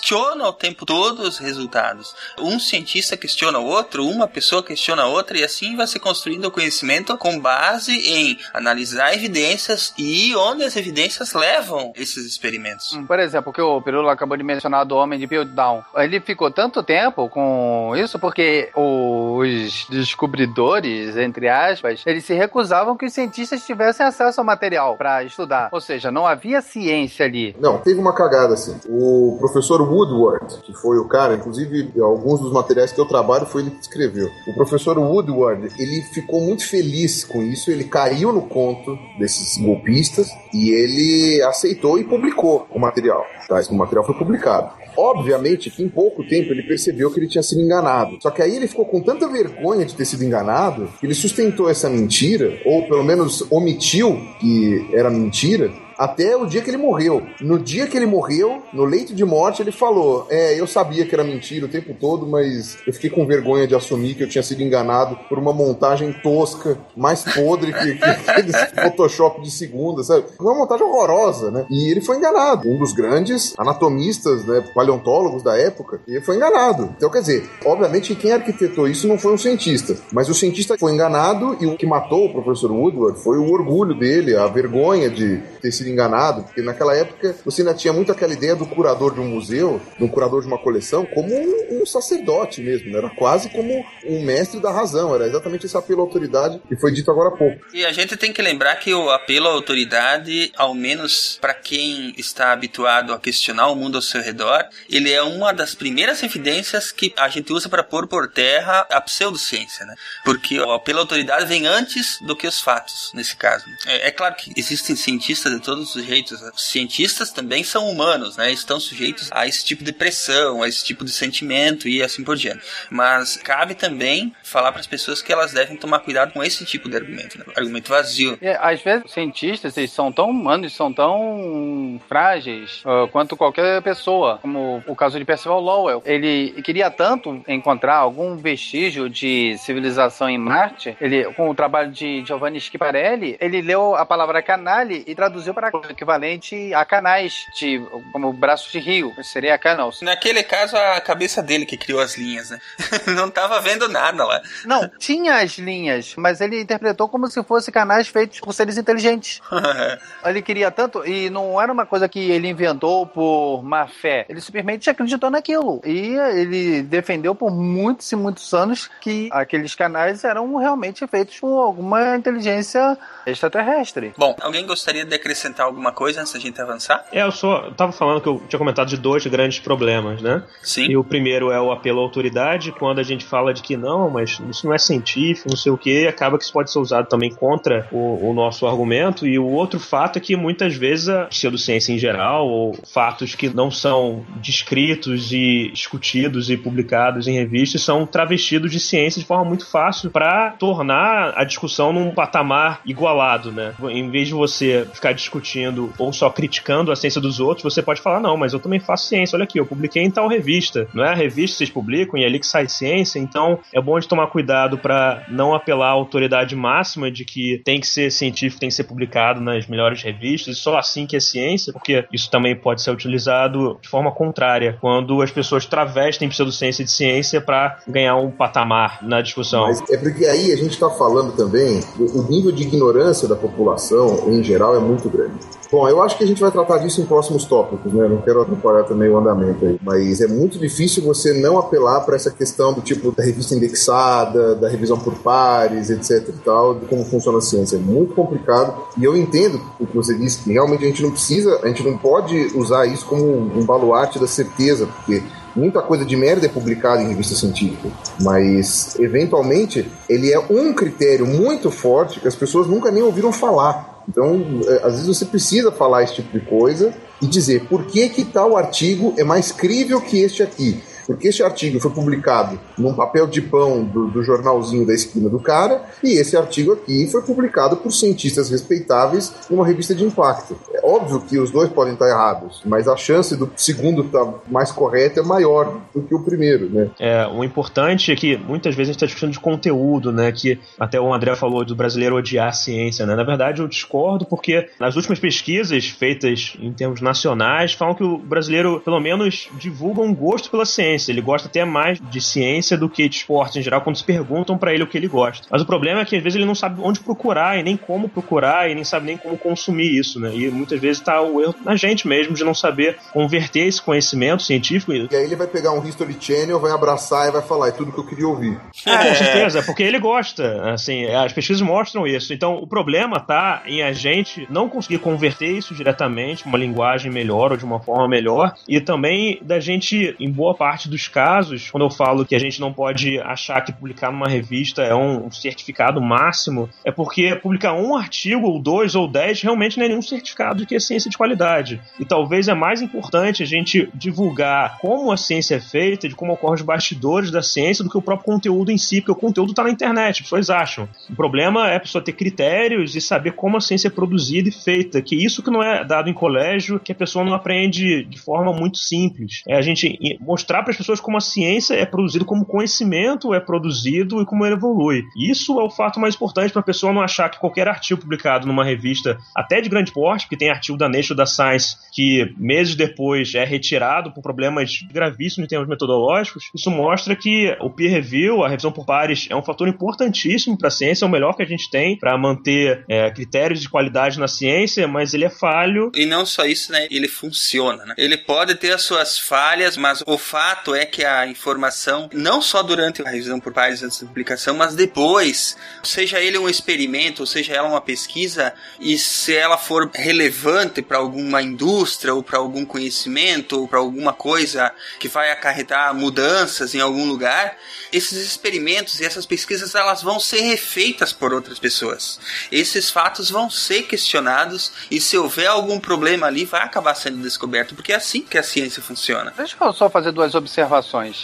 o tempo todo os resultados. Um cientista questiona o outro, uma pessoa questiona a outra, e assim vai se construindo o conhecimento com base em analisar evidências e onde as evidências levam esses experimentos. Hum, Por exemplo, o que o Pirula acabou de mencionar do homem de Piltdown. Ele ficou tanto tempo com isso porque os descobridores, entre aspas, eles se recusavam que os cientistas tivessem acesso ao material para estudar. Ou seja, não havia ciência ali. Não, teve uma cagada assim. O professor Woodward, que foi o cara, inclusive alguns dos materiais que eu trabalho foi ele que escreveu. O professor Woodward, ele ficou muito feliz com isso, ele caiu no conto desses golpistas e ele aceitou e publicou o material. Tá, esse material foi publicado. Obviamente que em pouco tempo ele percebeu que ele tinha sido enganado. Só que aí ele ficou com tanta vergonha de ter sido enganado que ele sustentou essa mentira, ou pelo menos omitiu que era mentira, até o dia que ele morreu. No dia que ele morreu, no leito de morte, ele falou: É, eu sabia que era mentira o tempo todo, mas eu fiquei com vergonha de assumir que eu tinha sido enganado por uma montagem tosca, mais podre que, que Photoshop de segunda, sabe? Uma montagem horrorosa, né? E ele foi enganado. Um dos grandes anatomistas, né, paleontólogos da época, ele foi enganado. Então, quer dizer, obviamente quem arquitetou isso não foi um cientista, mas o cientista foi enganado e o que matou o professor Woodward foi o orgulho dele, a vergonha de ter sido enganado, porque naquela época você ainda tinha muito aquela ideia do curador de um museu, do curador de uma coleção, como um, um sacerdote mesmo, né? era quase como um mestre da razão, era exatamente esse apelo à autoridade que foi dito agora há pouco. E a gente tem que lembrar que o apelo à autoridade, ao menos para quem está habituado a questionar o mundo ao seu redor, ele é uma das primeiras evidências que a gente usa para pôr por terra a pseudociência, né? Porque o apelo à autoridade vem antes do que os fatos, nesse caso. É, é claro que existem cientistas de todos os jeitos. Os cientistas também são humanos, né? Estão sujeitos a esse tipo de pressão, a esse tipo de sentimento e assim por diante. Mas cabe também falar para as pessoas que elas devem tomar cuidado com esse tipo de argumento, né? argumento vazio. E, às vezes, cientistas eles são tão humanos, são tão frágeis uh, quanto qualquer pessoa, como o caso de Percival Lowell. Ele queria tanto encontrar algum vestígio de civilização em Marte, ele, com o trabalho de Giovanni Schiaparelli, ele leu a palavra canale e traduziu para o equivalente a canais, de, como braços de rio, seria canals. Naquele caso, a cabeça dele que criou as linhas, né? Não tava vendo nada lá. Não, tinha as linhas, mas ele interpretou como se fossem canais feitos por seres inteligentes. ele queria tanto, e não era uma coisa que ele inventou por má fé. Ele simplesmente acreditou naquilo. E ele defendeu por muitos e muitos anos que aqueles canais eram realmente feitos por alguma inteligência extraterrestre. Bom, alguém gostaria de acrescentar alguma coisa antes da gente avançar? É, eu só eu tava falando que eu tinha comentado de dois grandes problemas, né? Sim. E o primeiro é o apelo à autoridade, quando a gente fala de que não, mas isso não é científico, não sei o que, acaba que isso pode ser usado também contra o, o nosso argumento. E o outro fato é que muitas vezes a pseudociência em geral, ou fatos que não são descritos e discutidos e publicados em revistas, são travestidos de ciência de forma muito fácil para tornar a discussão num patamar igualado, né? Em vez de você ficar discutindo ou só criticando a ciência dos outros, você pode falar, não, mas eu também faço ciência, olha aqui, eu publiquei em tal revista. Não é a revista que vocês publicam e é ali que sai ciência, então é bom de tomar cuidado para não apelar à autoridade máxima de que tem que ser científico, tem que ser publicado nas melhores revistas, e só assim que é ciência, porque isso também pode ser utilizado de forma contrária, quando as pessoas travestem pseudociência de ciência para ganhar um patamar na discussão. Mas é porque aí a gente está falando também, o nível de ignorância da população, em geral, é muito grande. Bom, eu acho que a gente vai tratar disso em próximos tópicos, né? Não quero atrapalhar também o andamento aí. Mas é muito difícil você não apelar para essa questão do tipo da revista indexada, da revisão por pares, etc e tal, de como funciona a ciência. É muito complicado. E eu entendo o que você disse, que realmente a gente não precisa, a gente não pode usar isso como um baluarte da certeza, porque muita coisa de merda é publicada em revista científica, mas eventualmente ele é um critério muito forte que as pessoas nunca nem ouviram falar. Então, é, às vezes você precisa falar esse tipo de coisa e dizer por que que tal artigo é mais crível que este aqui. Porque este artigo foi publicado num papel de pão do, do, jornalzinho da esquina do cara, e esse artigo aqui foi publicado por cientistas respeitáveis numa revista de impacto. É óbvio que os dois podem estar errados, mas a chance do segundo estar mais correto é maior do que o primeiro, né? É, o importante é que muitas vezes a gente está discutindo de conteúdo, né? Que até o André falou do brasileiro odiar a ciência, né? Na verdade, eu discordo porque nas últimas pesquisas feitas em termos nacionais falam que o brasileiro, pelo menos, divulga um gosto pela ciência ciência. Ele gosta até mais de ciência do que de esporte em geral, quando se perguntam para ele o que ele gosta. Mas o problema é que às vezes ele não sabe onde procurar e nem como procurar e nem sabe nem como consumir isso, né? E muitas vezes tá o erro na gente mesmo de não saber converter esse conhecimento científico. E aí ele vai pegar um History Channel, vai abraçar e vai falar, é tudo que eu queria ouvir. Ah, com certeza, porque ele gosta. Assim, as pesquisas mostram isso. Então, o problema tá em a gente não conseguir converter isso diretamente, uma linguagem melhor ou de uma forma melhor, e também da gente, em boa parte dos casos, quando eu falo que a gente não pode achar que publicar numa revista é um certificado máximo, é porque publicar um artigo, ou dois, ou dez, realmente não é nenhum certificado de que é ciência de qualidade. E talvez é mais importante a gente divulgar como a ciência é feita, de como ocorrem os bastidores da ciência, do que o próprio conteúdo em si, porque o conteúdo está na internet, as pessoas acham. O problema é a pessoa ter critérios e saber como a ciência é produzida e feita, que isso que não é dado em colégio, que a pessoa não aprende de forma muito simples. É a gente mostrar para as pessoas como a ciência é produzido, como conhecimento é produzido e como ele evolui. Isso é o fato mais importante para a pessoa não achar que qualquer artigo publicado numa revista, até de grande porte, porque tem artigo da Nature da Science que meses depois é retirado por problemas gravíssimos em termos metodológicos, isso mostra que o peer review, a revisão por pares, é um fator importantíssimo para a ciência, é o melhor que a gente tem para manter é, critérios de qualidade na ciência, mas ele é falho. E não só isso, né? Ele funciona, né? Ele pode ter as suas falhas, mas o fato é que a informação, não só durante a revisão por pares antes da publicação, mas depois, seja ele um experimento, ou seja ela uma pesquisa, e se ela for relevante para alguma indústria, ou para algum conhecimento, ou para alguma coisa que vai acarretar mudanças em algum lugar, esses experimentos e essas pesquisas elas vão ser refeitas por outras pessoas. Esses fatos vão ser questionados e se houver algum problema ali vai acabar sendo descoberto, porque é assim que a ciência funciona. Deixa eu só fazer duas observações.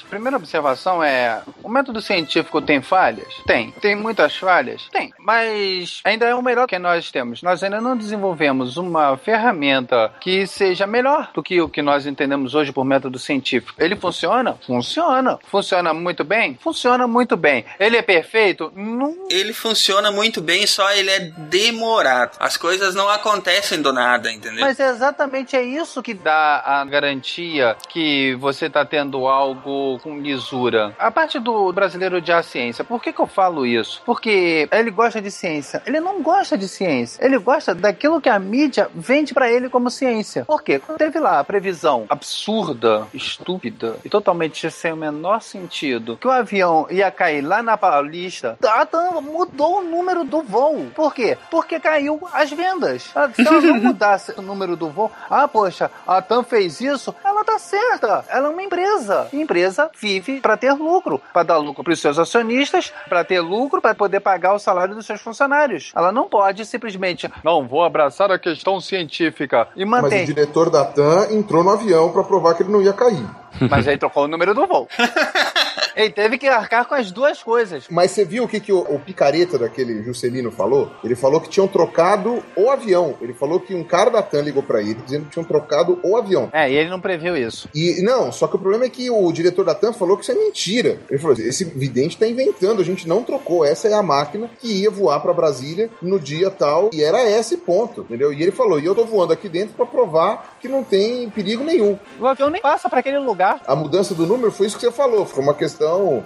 A primeira observação é: o método científico tem falhas? Tem. Tem muitas falhas? Tem. Mas ainda é o melhor que nós temos. Nós ainda não desenvolvemos uma ferramenta que seja melhor do que o que nós entendemos hoje por método científico. Ele funciona? Funciona. Funciona muito bem? Funciona muito bem. Ele é perfeito? Não. Ele funciona muito bem, só ele é demorado. As coisas não acontecem do nada, entendeu? Mas é exatamente é isso que dá a garantia que você está tendo algo com lisura. A parte do brasileiro odiar a ciência, por que, que eu falo isso? Porque ele gosta de ciência. Ele não gosta de ciência. Ele gosta daquilo que a mídia vende para ele como ciência. Por quê? Teve lá a previsão absurda, estúpida e totalmente sem o menor sentido que o avião ia cair lá na Paulista. A TAM mudou o número do voo. Por quê? Porque caiu as vendas. Se ela não mudasse o número do voo, ah, poxa, a TAM fez isso, ela tá certa. Ela é uma empresa. E empresa vive para ter lucro, para dar lucro para os seus acionistas, para ter lucro, para poder pagar o salário dos seus funcionários. Ela não pode simplesmente, não, vou abraçar a questão científica e manter. Mas o diretor da TAM entrou no avião para provar que ele não ia cair. Mas aí trocou o número do voo. Ele teve que arcar com as duas coisas. Mas você viu o que, que o, o picareta daquele Juscelino falou? Ele falou que tinham trocado o avião. Ele falou que um cara da TAM ligou pra ele dizendo que tinham trocado o avião. É, e ele não previu isso. E não, só que o problema é que o diretor da TAM falou que isso é mentira. Ele falou assim: esse vidente tá inventando, a gente não trocou. Essa é a máquina que ia voar pra Brasília no dia tal. E era esse ponto, entendeu? E ele falou: e eu tô voando aqui dentro pra provar que não tem perigo nenhum. O avião nem passa pra aquele lugar. A mudança do número foi isso que você falou, foi uma questão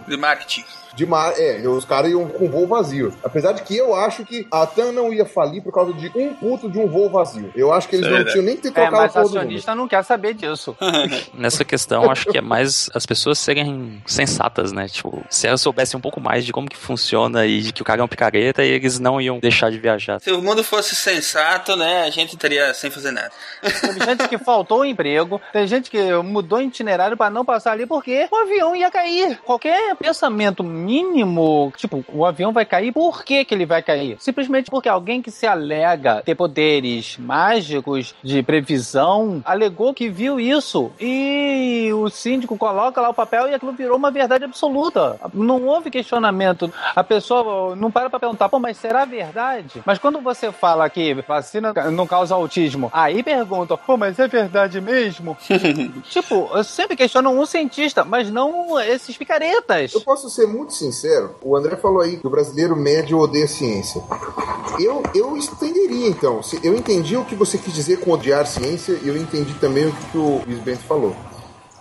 De marketing. De mar. É, os caras iam com voo vazio. Apesar de que eu acho que a TAM não ia falir por causa de um puto de um voo vazio. Eu acho que eles não tinham nem que ter É, trocado mas a porra do número. acionista não quer saber disso. Nessa questão, acho que é mais as pessoas serem sensatas, né? Tipo, se elas soubessem um pouco mais de como que funciona e de que o cara é um picareta, eles não iam deixar de viajar. Se o mundo fosse sensato, né, a gente estaria sem fazer nada. Teve gente que faltou o emprego, tem gente que mudou itinerário pra não passar ali porque o avião ia cair. Qualquer pensamento mínimo, tipo, o avião vai cair, por que que ele vai cair? Simplesmente porque alguém que se alega ter poderes mágicos de previsão alegou que viu isso e o síndico coloca lá o papel e aquilo virou uma verdade absoluta. Não houve questionamento. A pessoa não para pra perguntar, pô, mas será verdade? Mas quando você fala que vacina não causa autismo, aí perguntam, pô, mas é verdade mesmo? tipo, eu sempre questiono um cientista, mas não esses picaretas. Eu posso ser muito sincero, o André falou aí que o brasileiro médio odeia ciência. Eu, eu estenderia então. Eu entendi o que você quis dizer com odiar ciência e eu entendi também o que o Luiz Bento falou.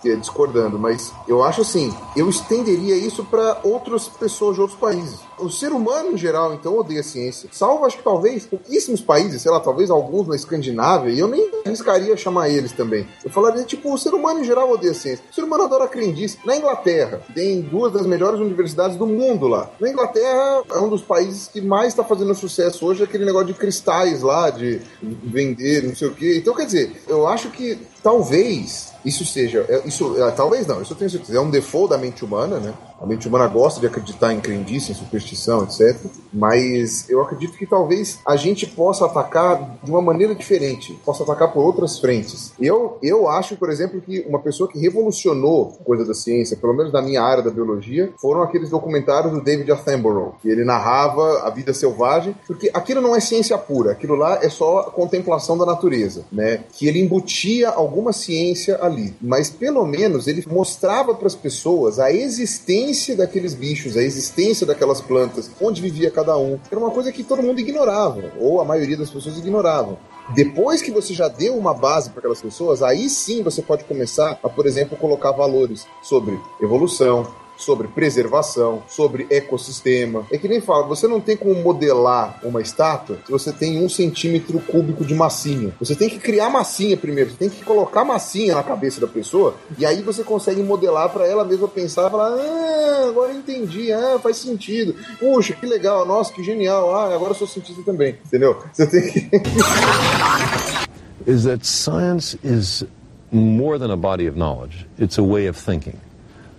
é Discordando, mas eu acho assim, eu estenderia isso para outras pessoas de outros países. O ser humano em geral, então, odeia ciência. Salvo, acho que talvez, pouquíssimos países, sei lá, talvez alguns na Escandinávia, e eu nem arriscaria chamar eles também. Eu falaria, tipo, o ser humano em geral odeia ciência. O ser humano adora crendice. Na Inglaterra, tem duas das melhores universidades do mundo lá. Na Inglaterra, é um dos países que mais está fazendo sucesso hoje, aquele negócio de cristais lá, de vender, não sei o quê. Então, quer dizer, eu acho que talvez isso seja, é, isso, é, talvez não, isso eu tenho certeza, é um default da mente humana, né? A mente humana gosta de acreditar em crendice, em superstição, etc. Mas eu acredito que talvez a gente possa atacar de uma maneira diferente, possa atacar por outras frentes. Eu, eu acho, por exemplo, que uma pessoa que revolucionou coisa da ciência, pelo menos na minha área da biologia, foram aqueles documentários do David Attenborough, que ele narrava a vida selvagem, porque aquilo não é ciência pura, aquilo lá é só contemplação da natureza, né? Que ele embutia alguma ciência ali, mas pelo menos ele mostrava para as pessoas a existência daqueles bichos, a existência daquelas plantas, onde vivia cada um. Era uma coisa que todo mundo ignorava, ou a maioria das pessoas ignoravam. Depois que você já deu uma base para aquelas pessoas, aí sim você pode começar a, por exemplo, colocar valores sobre evolução, sobre preservação, sobre ecossistema. É que nem fala, você não tem como modelar uma estátua se você tem um centímetro cúbico de massinha. Você tem que criar massinha primeiro, você tem que colocar massinha na cabeça da pessoa e aí você consegue modelar para ela mesma pensar e falar: ah, agora eu entendi, ah, faz sentido. Puxa, que legal, nossa, que genial, ah, agora eu sou cientista também, entendeu? Você tem que. is that science is more than a body of knowledge. It's a way of thinking,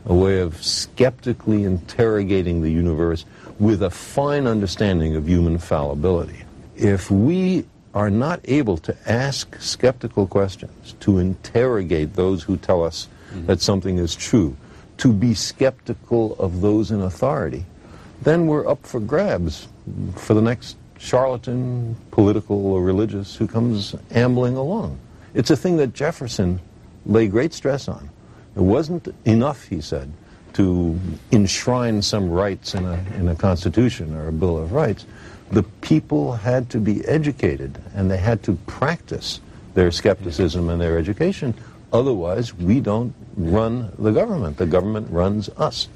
a way of skeptically interrogating the universe with a fine understanding of human fallibility. If we are not able to ask skeptical questions, to interrogate those who tell us mm-hmm. that something is true, to be skeptical of those in authority, then we're up for grabs for the next charlatan, political or religious, who comes ambling along. It's a thing that Jefferson lay great stress on. It wasn't enough, he said, to enshrine some rights in a, in a constitution or a Bill of Rights. The people had to be educated and they had to practice their skepticism and their education. Otherwise, we don't run the government. The government runs us.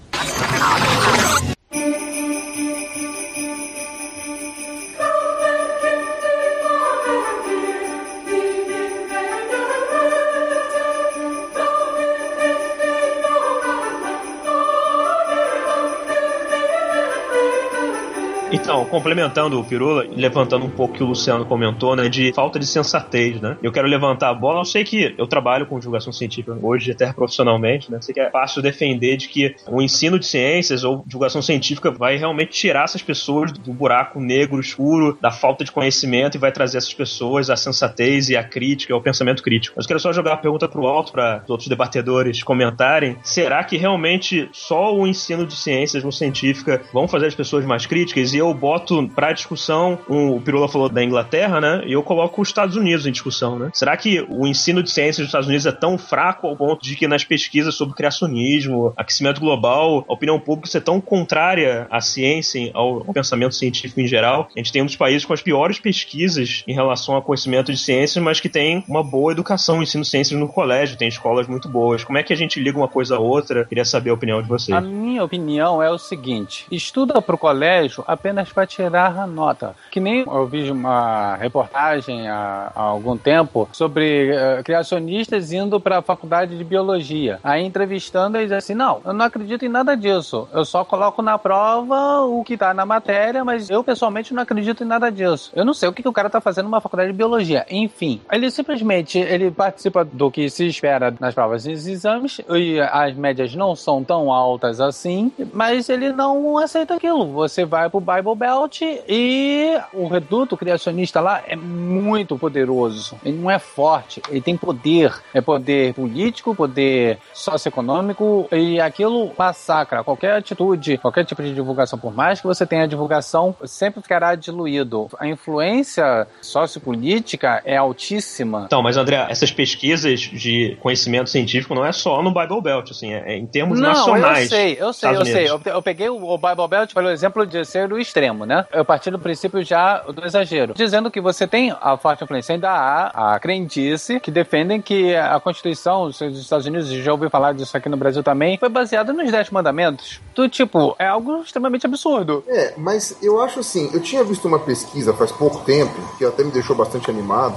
Então, complementando o Pirula, levantando um pouco o que o Luciano comentou, né, de falta de sensatez, né? Eu quero levantar a bola. Eu sei que eu trabalho com divulgação científica hoje, até profissionalmente, né? Sei que é fácil defender de que o ensino de ciências ou divulgação científica vai realmente tirar essas pessoas do buraco negro, escuro, da falta de conhecimento e vai trazer essas pessoas a sensatez e a crítica, ao pensamento crítico. Mas eu quero só jogar a pergunta pro alto para os outros debatedores comentarem. Será que realmente só o ensino de ciências ou científica vão fazer as pessoas mais críticas? E eu boto pra discussão, o Pirula falou da Inglaterra, né? E eu coloco os Estados Unidos em discussão, né? Será que o ensino de ciências dos Estados Unidos é tão fraco ao ponto de que nas pesquisas sobre criacionismo, aquecimento global, a opinião pública é tão contrária à ciência, ao, ao pensamento científico em geral? A gente tem um dos países com as piores pesquisas em relação ao conhecimento de ciências, mas que tem uma boa educação, ensino ciências no colégio, tem escolas muito boas. Como é que a gente liga uma coisa a outra? Queria saber a opinião de vocês. A minha opinião é o seguinte: estuda pro colégio apenas para tirar a nota. Que nem eu vi uma reportagem há, há algum tempo sobre uh, criacionistas indo para a faculdade de biologia. Aí entrevistando eles assim: não, eu não acredito em nada disso. Eu só coloco na prova o que tá na matéria, mas eu pessoalmente não acredito em nada disso. Eu não sei o que, que o cara tá fazendo numa faculdade de biologia. Enfim, ele simplesmente ele participa do que se espera nas provas e exames e as médias não são tão altas assim, mas ele não aceita aquilo. Você vai pro Bible Belt e o reduto criacionista lá é muito poderoso. Ele não é forte, ele tem poder. É poder político, poder socioeconômico e aquilo massacra qualquer atitude, qualquer tipo de divulgação. Por mais que você tenha divulgação, sempre ficará diluído. A influência sociopolítica é altíssima. Então, mas André, essas pesquisas de conhecimento científico não é só no Bible Belt, assim, é, é em termos não, nacionais. Eu sei, eu sei, eu sei. Eu, eu, peguei o, Bible Belt pelo exemplo de ser o extremo, né? Eu parti do princípio já do exagero, dizendo que você tem a forte influência, ainda há a crendice que defendem que a Constituição dos Estados Unidos, já ouvi falar disso aqui no Brasil também, foi baseada nos Dez Mandamentos. Do tipo, é algo extremamente absurdo. É, mas eu acho assim, eu tinha visto uma pesquisa faz pouco tempo, que até me deixou bastante animado,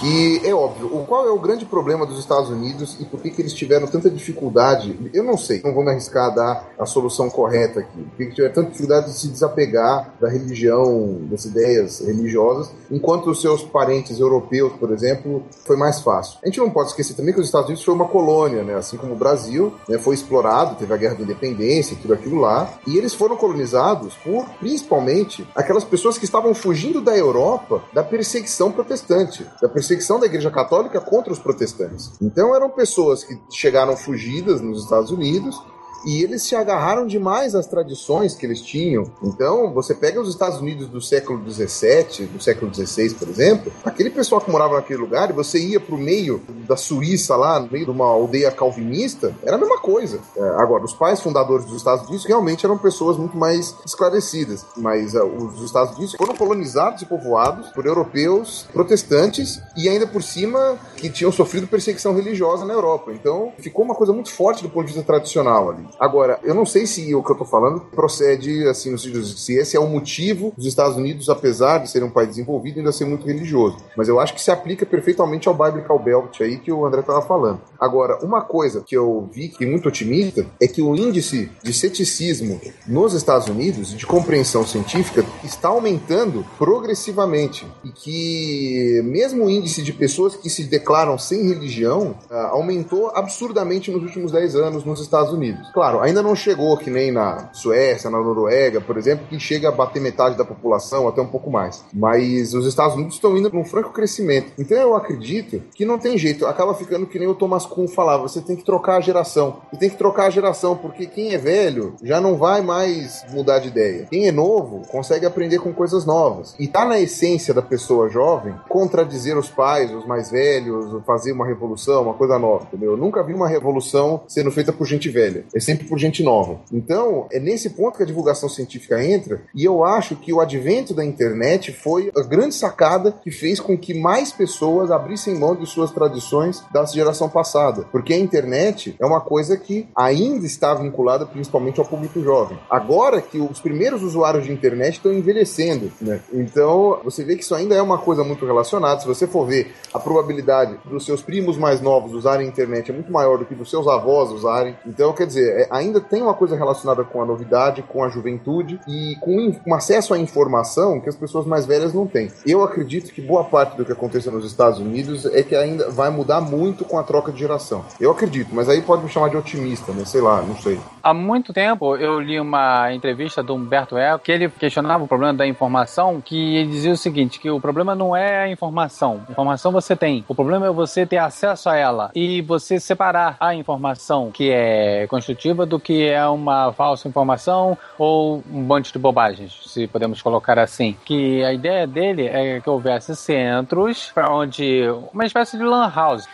que é óbvio, o qual é o grande problema dos Estados Unidos e por que, que eles tiveram tanta dificuldade? Eu não sei, não vou me arriscar a dar a solução correta aqui. Por que, que tiveram tanta dificuldade de se desapegar da religião, das ideias religiosas, enquanto os seus parentes europeus, por exemplo, foi mais fácil. A gente não pode esquecer também que os Estados Unidos foi uma colônia, né? assim como o Brasil, né? foi explorado, teve a Guerra da Independência, tudo aquilo lá, e eles foram colonizados por, principalmente, aquelas pessoas que estavam fugindo da Europa da perseguição protestante, da perseguição perseguição da Igreja Católica contra os protestantes. Então eram pessoas que chegaram fugidas nos Estados Unidos e eles se agarraram demais às tradições que eles tinham. Então, você pega os Estados Unidos do século XVII, do século XVI, por exemplo, aquele pessoal que morava naquele lugar, e você ia pro meio da Suíça lá, no meio de uma aldeia calvinista, era a mesma coisa. É, agora, os pais fundadores dos Estados Unidos realmente eram pessoas muito mais esclarecidas, mas uh, os Estados Unidos foram colonizados e povoados por europeus protestantes e ainda por cima que tinham sofrido perseguição religiosa na Europa. Então, ficou uma coisa muito forte do ponto de vista tradicional ali. Agora, eu não sei se o que eu tô falando procede, assim, no sentido se esse é o motivo dos Estados Unidos, apesar de ser um país desenvolvido, ainda ser muito religioso. Mas eu acho que se aplica perfeitamente ao Biblical Belt aí que o André tava falando. Agora, uma coisa que eu vi que é muito otimista é que o índice de ceticismo nos Estados Unidos, de compreensão científica, está aumentando progressivamente. E que mesmo o índice de pessoas que se declaram sem religião ah, aumentou absurdamente nos últimos 10 anos nos Estados Unidos. Claro, ainda não chegou que nem na Suécia, na Noruega, por exemplo, que chega a bater metade da população, até um pouco mais. Mas os Estados Unidos estão indo para um franco crescimento. Então eu acredito que não tem jeito. Acaba ficando que nem o Thomas Kuhn falava: você tem que trocar a geração. E tem que trocar a geração, porque quem é velho já não vai mais mudar de ideia. Quem é novo consegue aprender com coisas novas. E tá na essência da pessoa jovem contradizer os pais, os mais velhos, fazer uma revolução, uma coisa nova, entendeu? Eu nunca vi uma revolução sendo feita por gente velha. É sempre por gente nova. Então, é nesse ponto que a divulgação científica entra, e eu acho que o advento da internet foi a grande sacada que fez com que mais pessoas abrissem mão de suas tradições da geração passada. Porque a internet é uma coisa que ainda está vinculada principalmente ao público jovem. Agora que os primeiros usuários de internet estão envelhecendo, né? Então, você vê que isso ainda é uma coisa muito relacionada. Se você for ver a probabilidade dos seus primos mais novos usarem a internet é muito maior do que dos seus avós usarem. Então, quer dizer, é, ainda tem uma coisa relacionada com a novidade, com a juventude e com um acesso à informação que as pessoas mais velhas não têm. Eu acredito que boa parte do que aconteceu nos Estados Unidos é que ainda vai mudar muito com a troca de geração. Eu acredito, mas aí pode me chamar de otimista, né? Sei lá, não sei. Há muito tempo eu li uma entrevista do Humberto Eco que ele questionava o problema da informação, que ele dizia o seguinte, que o problema não é a informação. Informação você tem. O problema é você ter acesso a ela e você separar a informação que é construtiva do que é uma falsa informação ou um monte de bobagens, se podemos colocar assim. Que a ideia dele é que houvesse centros para onde uma espécie de lan house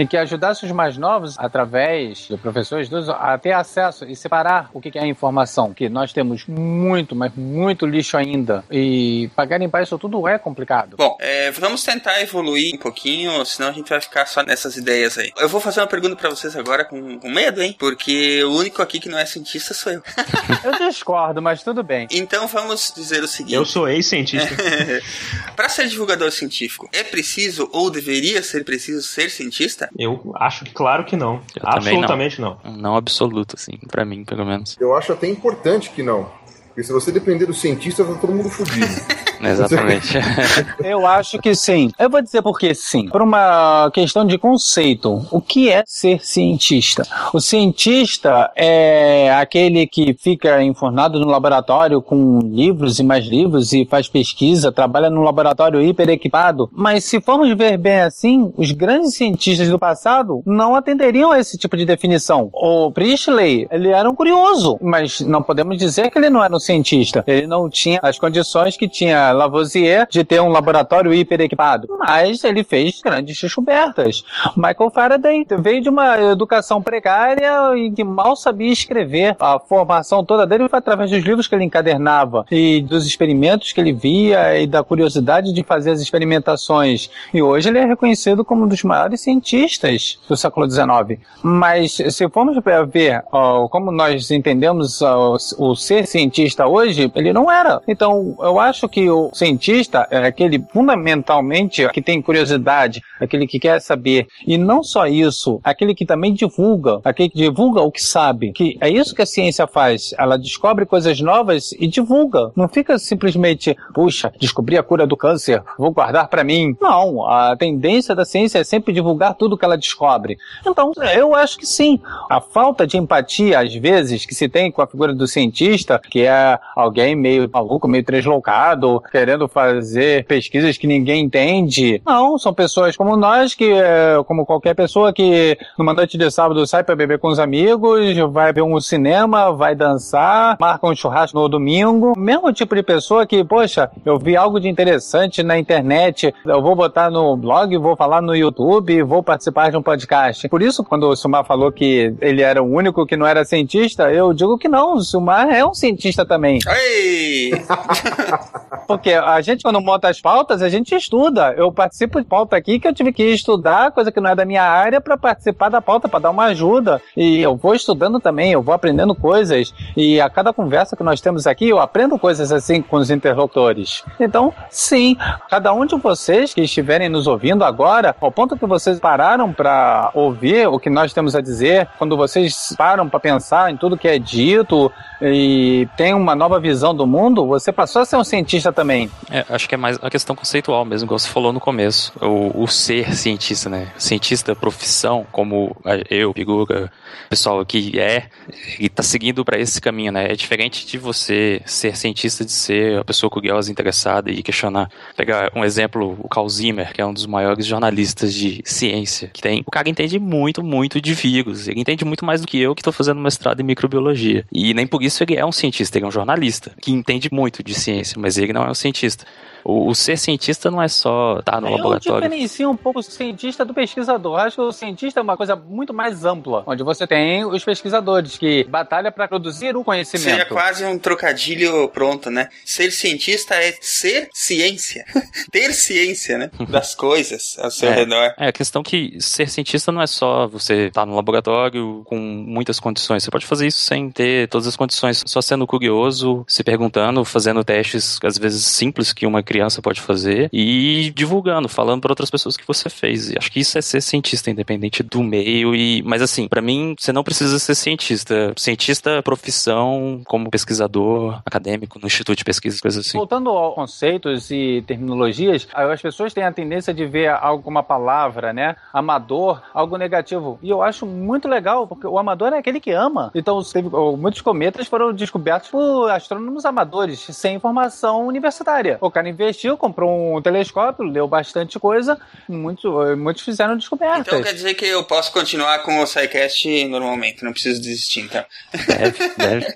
e que ajudasse os mais novos, através de professores, a ter acesso e separar o que é a informação, que nós temos muito, mas muito lixo ainda, e pagar limpar isso tudo é complicado. Bom, é, vamos tentar evoluir um pouquinho, senão a gente vai ficar só nessas ideias aí. Eu vou fazer uma pergunta pra vocês agora com, com medo, hein? Porque o único aqui que não é cientista sou eu. Eu discordo, mas tudo bem. Então vamos dizer o seguinte. Eu sou ex-cientista. Pra ser divulgador científico, é preciso ou deveria ser preciso ser cientista? Eu acho que claro que não. Eu também não. Absolutamente não. Não absoluto, assim, pra mim, pelo menos. Eu acho até importante que não. Porque se você depender do cientista, tá todo mundo fudido. Exatamente. Eu acho que sim. Eu vou dizer por que sim. Por uma questão de conceito. O que é ser cientista? O cientista é aquele que fica enfornado no laboratório com livros e mais livros e faz pesquisa, trabalha num laboratório hiper equipado. Mas se formos ver bem assim, os grandes cientistas do passado não atenderiam a esse tipo de definição. O Priestley, ele era um curioso, mas não podemos dizer que ele não era um cientista. Ele não tinha as condições que tinha Lavoisier de ter um laboratório hiper equipado. Mas ele fez grandes descobertas. Michael Faraday veio de uma educação precária e que mal sabia escrever. A formação toda dele foi através dos livros que ele encadernava e dos experimentos que ele via e da curiosidade de fazer as experimentações. E hoje ele é reconhecido como um dos maiores cientistas do século XIX. Mas se formos ver ó, como nós entendemos ó, o ser cientista hoje, ele não era. Então, eu acho que o cientista é aquele fundamentalmente que tem curiosidade, aquele que quer saber. E não só isso, aquele que também divulga, aquele que divulga o que sabe. Que é isso que a ciência faz. Ela descobre coisas novas e divulga. Não fica simplesmente, puxa, descobri a cura do câncer, vou guardar para mim. Não, a tendência da ciência é sempre divulgar tudo que ela descobre. Então, eu acho que sim. A falta de empatia, às vezes, que se tem com a figura do cientista, que é alguém meio maluco, meio deslocado, querendo fazer pesquisas que ninguém entende. Não, são pessoas como nós, que, é, como qualquer pessoa que numa noite de sábado sai para beber com os amigos, vai ver um cinema, vai dançar, marca um churrasco no domingo. Mesmo tipo de pessoa que, poxa, eu vi algo de interessante na internet, eu vou botar no blog, vou falar no YouTube, vou participar de um podcast. Por isso, quando o Silmar falou que ele era o único que não era cientista, eu digo que não, o Silmar é um cientista também. Ei! Porque a gente, quando monta as pautas, a gente estuda. Eu participo de pauta aqui que eu tive que estudar, coisa que não é da minha área, para participar da pauta, para dar uma ajuda. E eu vou estudando também, eu vou aprendendo coisas. E a cada conversa que nós temos aqui, eu aprendo coisas assim com os interlocutores. Então, sim, cada um de vocês que estiverem nos ouvindo agora, ao ponto que vocês pararam para ouvir o que nós temos a dizer, quando vocês param para pensar em tudo que é dito e tem uma nova visão do mundo, você passou a ser um cientista também. É, acho que é mais a questão conceitual mesmo, como você falou no começo. O, o ser cientista, né? Cientista, profissão, como eu, Piguga, o pessoal aqui é, e tá seguindo para esse caminho, né? É diferente de você ser cientista, de ser a pessoa curiosa, interessada e questionar. Pegar um exemplo, o Carl Zimmer, que é um dos maiores jornalistas de ciência que tem. O cara entende muito, muito de vírus. Ele entende muito mais do que eu, que tô fazendo mestrado em microbiologia. E nem por isso ele é um cientista, ele é um jornalista, que entende muito de ciência, mas ele não é cientista. O, o ser cientista não é só estar no Eu laboratório. diferencio um pouco o cientista do pesquisador. Acho que o cientista é uma coisa muito mais ampla, onde você tem os pesquisadores que batalham para produzir o conhecimento. Seria quase um trocadilho pronto, né? Ser cientista é ser ciência. Ter ciência, né? Das coisas ao seu É. redor. É, a questão que ser cientista não é só você estar no laboratório com muitas condições. Você pode fazer isso sem ter todas as condições, só sendo curioso, se perguntando, fazendo testes, às vezes vezes simples que uma criança pode fazer e divulgando, falando para outras pessoas que você fez. E acho que isso é ser cientista, independente do meio. E mas assim, para mim, você não precisa ser cientista. Cientista é profissão como pesquisador acadêmico no instituto de pesquisa, coisas assim. Voltando aos conceitos e terminologias, as pessoas têm a tendência de ver alguma palavra, né? Amador, algo negativo. E eu acho muito legal, porque o amador é aquele que ama. Então, teve, muitos cometas foram descobertos por astrônomos amadores, sem formação universitária. O cara investiu, comprou um telescópio, leu bastante coisa, muito, muitos fizeram descobertas. Então quer dizer que eu posso continuar com o SciCast normalmente, não preciso desistir, então. Deve, deve.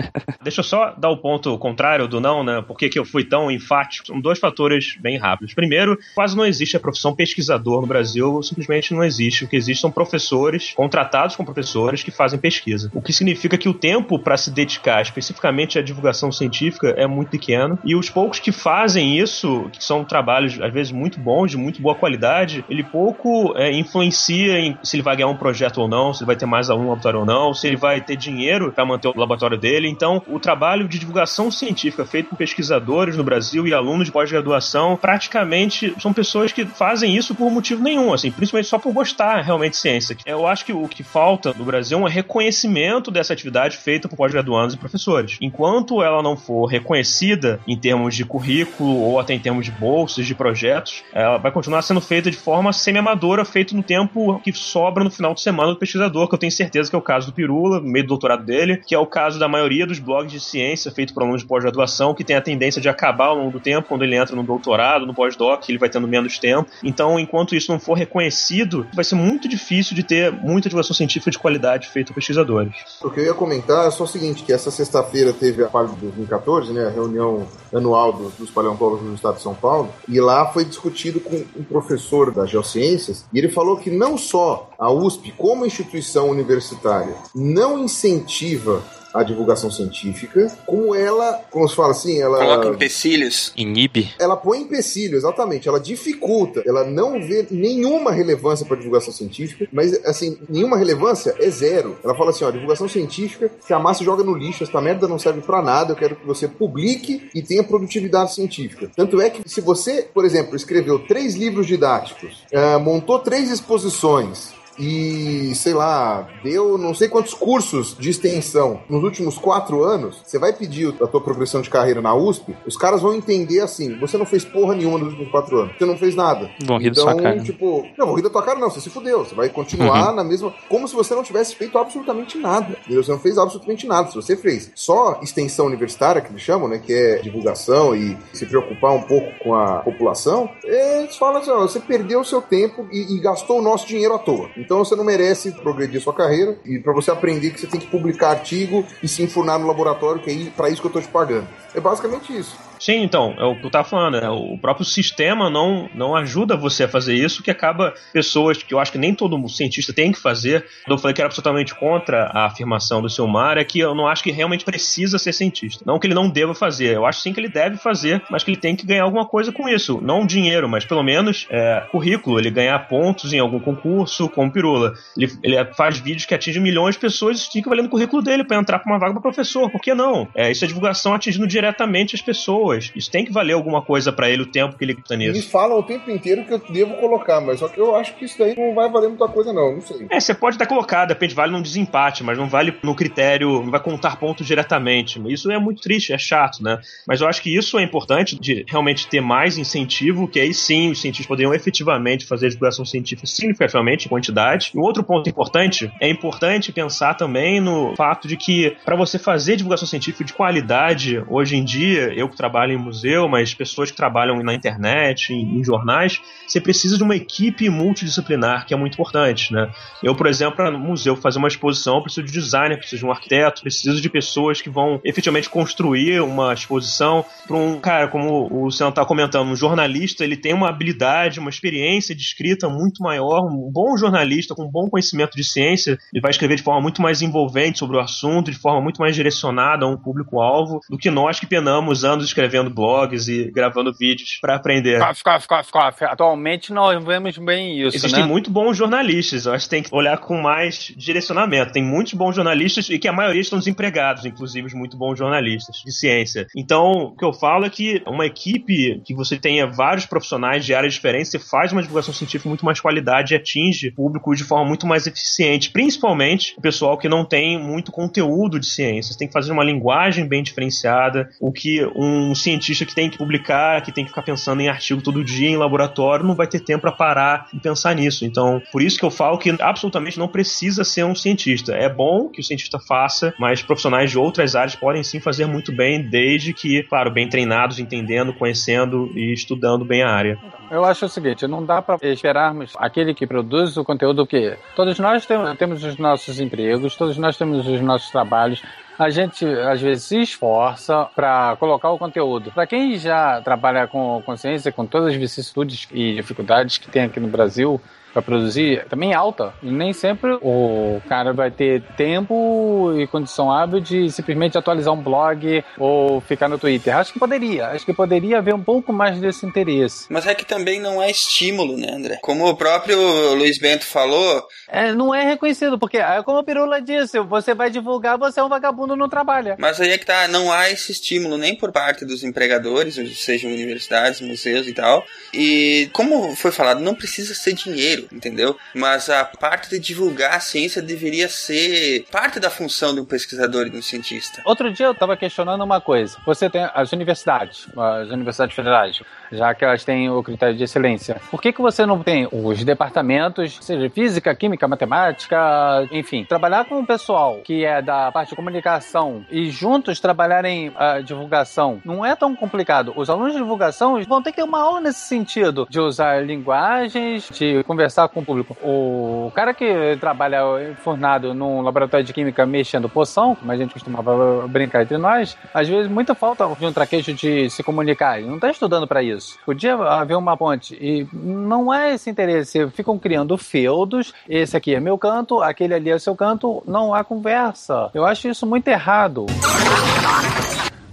Deixa eu só dar o ponto contrário do não, né? Por que que eu fui tão enfático? São dois fatores bem rápidos. Primeiro, quase não existe a profissão pesquisador no Brasil, simplesmente não existe. O que existe são professores, contratados com professores, que fazem pesquisa. O que significa que o tempo para se dedicar especificamente à divulgação científica é muito pequeno. E os poucos que fazem isso, que são trabalhos às vezes muito bons, de muito boa qualidade, ele pouco é, influencia em se ele vai ganhar um projeto ou não, se ele vai ter mais aluno no laboratório ou não, se ele vai ter dinheiro para manter o laboratório dele. Então, o trabalho de divulgação científica feito por pesquisadores no Brasil e alunos de pós-graduação, praticamente são pessoas que fazem isso por motivo nenhum, assim, principalmente só por gostar realmente de ciência. Eu acho que o que falta no Brasil é um reconhecimento dessa atividade feita por pós-graduandos e professores. Enquanto ela não for reconhecida em termos de currículo ou até em termos de bolsas, de projetos, ela vai continuar sendo feita de forma semi-amadora, feito no tempo que sobra no final de semana do pesquisador, que eu tenho certeza que é o caso do Pirula, no meio do doutorado dele, que é o caso da maioria dos blogs de ciência feito por alunos de pós-graduação, que tem a tendência de acabar ao longo do tempo, quando ele entra no doutorado, no pós-doc, ele vai tendo menos tempo. Então, enquanto isso não for reconhecido, vai ser muito difícil de ter muita divulgação científica de qualidade feita por pesquisadores. O que eu ia comentar é só o seguinte, que essa sexta-feira teve a parte de 2014, né, a reunião anual do, dos paleontólogos no estado de São Paulo, e lá foi discutido com um professor das geociências, e ele falou que não só a USP, como instituição universitária, não incentiva a divulgação científica, como ela, como se fala assim, ela Coloca empecilhos. Inibe. ela põe empecilho, exatamente, ela dificulta, ela não vê nenhuma relevância para divulgação científica, mas assim, nenhuma relevância é zero. Ela fala assim, ó, divulgação científica, se a massa joga no lixo, essa merda não serve para nada, eu quero que você publique e tenha produtividade científica. Tanto é que se você, por exemplo, escreveu três livros didáticos, ah, montou três exposições, e, sei lá, deu não sei quantos cursos de extensão nos últimos quatro anos, você vai pedir a tua progressão de carreira na USP, os caras vão entender assim: você não fez porra nenhuma nos últimos quatro anos, você não fez nada. Vão rir da então, sua cara. tipo, não, vão rir da tua cara, não, você se fudeu, você vai continuar na mesma. Como se você não tivesse feito absolutamente nada. Entendeu? Você não fez absolutamente nada. Se você fez só extensão universitária, que eles chamam, né? Que é divulgação e se preocupar um pouco com a população, eles falam assim: ó, você perdeu o seu tempo e, e gastou o nosso dinheiro à toa. Então você não merece progredir sua carreira e para você aprender que você tem que publicar artigo e se enfurnar no laboratório, que é para isso que eu tô te pagando. É basicamente isso. Sim, então, é o que eu tava falando, né? O próprio sistema não, não ajuda você a fazer isso, que acaba pessoas que eu acho que nem todo cientista tem que fazer. Eu falei que era absolutamente contra a afirmação do seu mar, é que eu não acho que realmente precisa ser cientista. Não que ele não deva fazer, eu acho sim que ele deve fazer, mas que ele tem que ganhar alguma coisa com isso. Não dinheiro, mas pelo menos é, currículo, ele ganhar pontos em algum concurso, como Pirula. Ele, ele faz vídeos que atingem milhões de pessoas e fica valendo o currículo dele para entrar para uma vaga para professor. Por que não? É, isso é divulgação atingindo diretamente as pessoas. Isso tem que valer alguma coisa para ele o tempo que ele tá Me nisso. falam o tempo inteiro que eu devo colocar, mas só que eu acho que isso daí não vai valer muita coisa, não. Não sei. É, você pode até colocar, depende, vale num desempate, mas não vale no critério, não vai contar pontos diretamente. Isso é muito triste, é chato, né? Mas eu acho que isso é importante de realmente ter mais incentivo, que aí sim os cientistas poderiam efetivamente fazer divulgação científica significativamente em quantidade. E um outro ponto importante, é importante pensar também no fato de que para você fazer divulgação científica de qualidade, hoje em dia, eu que trabalho em museu, mas pessoas que trabalham na internet, em, em jornais, você precisa de uma equipe multidisciplinar, que é muito importante, né? Eu, por exemplo, para no museu fazer uma exposição, preciso de designer, preciso de um arquiteto, preciso de pessoas que vão efetivamente construir uma exposição para um cara, como o Senhor está comentando, um jornalista, ele tem uma habilidade, uma experiência de escrita muito maior, um bom jornalista com um bom conhecimento de ciência, ele vai escrever de forma muito mais envolvente sobre o assunto, de forma muito mais direcionada a um público-alvo, do que nós que penamos anos escrevendo escrevendo blogs e gravando vídeos para aprender. Cof, cof, cof, cof. Atualmente nós vemos bem isso. Existem né? muito bons jornalistas, eu acho que tem que olhar com mais direcionamento. Tem muitos bons jornalistas e que a maioria estão desempregados, inclusive os muito bons jornalistas de ciência. Então, o que eu falo é que uma equipe que você tenha vários profissionais de áreas diferentes, você faz uma divulgação científica muito mais qualidade e atinge o público de forma muito mais eficiente, principalmente o pessoal que não tem muito conteúdo de ciência. Você tem que fazer uma linguagem bem diferenciada, o que um cientista que tem que publicar, que tem que ficar pensando em artigo todo dia em laboratório, não vai ter tempo para parar e pensar nisso. Então, por isso que eu falo que absolutamente não precisa ser um cientista. É bom que o cientista faça, mas profissionais de outras áreas podem sim fazer muito bem, desde que, claro, bem treinados, entendendo, conhecendo e estudando bem a área. Eu acho o seguinte, não dá para esperarmos aquele que produz o conteúdo que todos nós temos, temos os nossos empregos, todos nós temos os nossos trabalhos. A gente às vezes se esforça para colocar o conteúdo. Para quem já trabalha com consciência, com todas as vicissitudes e dificuldades que tem aqui no Brasil, para produzir também é alta. E nem sempre o cara vai ter tempo e condição hábil de simplesmente atualizar um blog ou ficar no Twitter. Acho que poderia. Acho que poderia haver um pouco mais desse interesse. Mas é que também não é estímulo, né, André? Como o próprio Luiz Bento falou. É, não é reconhecido, porque, é como o Pirula disse, você vai divulgar, você é um vagabundo, não trabalha. Mas aí é que tá, não há esse estímulo nem por parte dos empregadores, sejam universidades, museus e tal. E como foi falado, não precisa ser dinheiro entendeu? Mas a parte de divulgar a ciência deveria ser parte da função de um pesquisador e de um cientista. Outro dia eu estava questionando uma coisa. Você tem as universidades, as universidades federais, já que elas têm o critério de excelência. Por que, que você não tem os departamentos, seja física, química, matemática, enfim, trabalhar com o pessoal que é da parte de comunicação e juntos trabalharem a divulgação? Não é tão complicado. Os alunos de divulgação vão ter que ter uma aula nesse sentido, de usar linguagens, de conversar com o público. O cara que trabalha fornado num laboratório de química mexendo poção, como a gente costumava brincar entre nós, às vezes muita falta de um traquejo de se comunicar. Ele não está estudando para isso. Podia haver uma ponte. E não é esse interesse. Ficam criando feudos. Esse aqui é meu canto, aquele ali é seu canto. Não há conversa. Eu acho isso muito errado.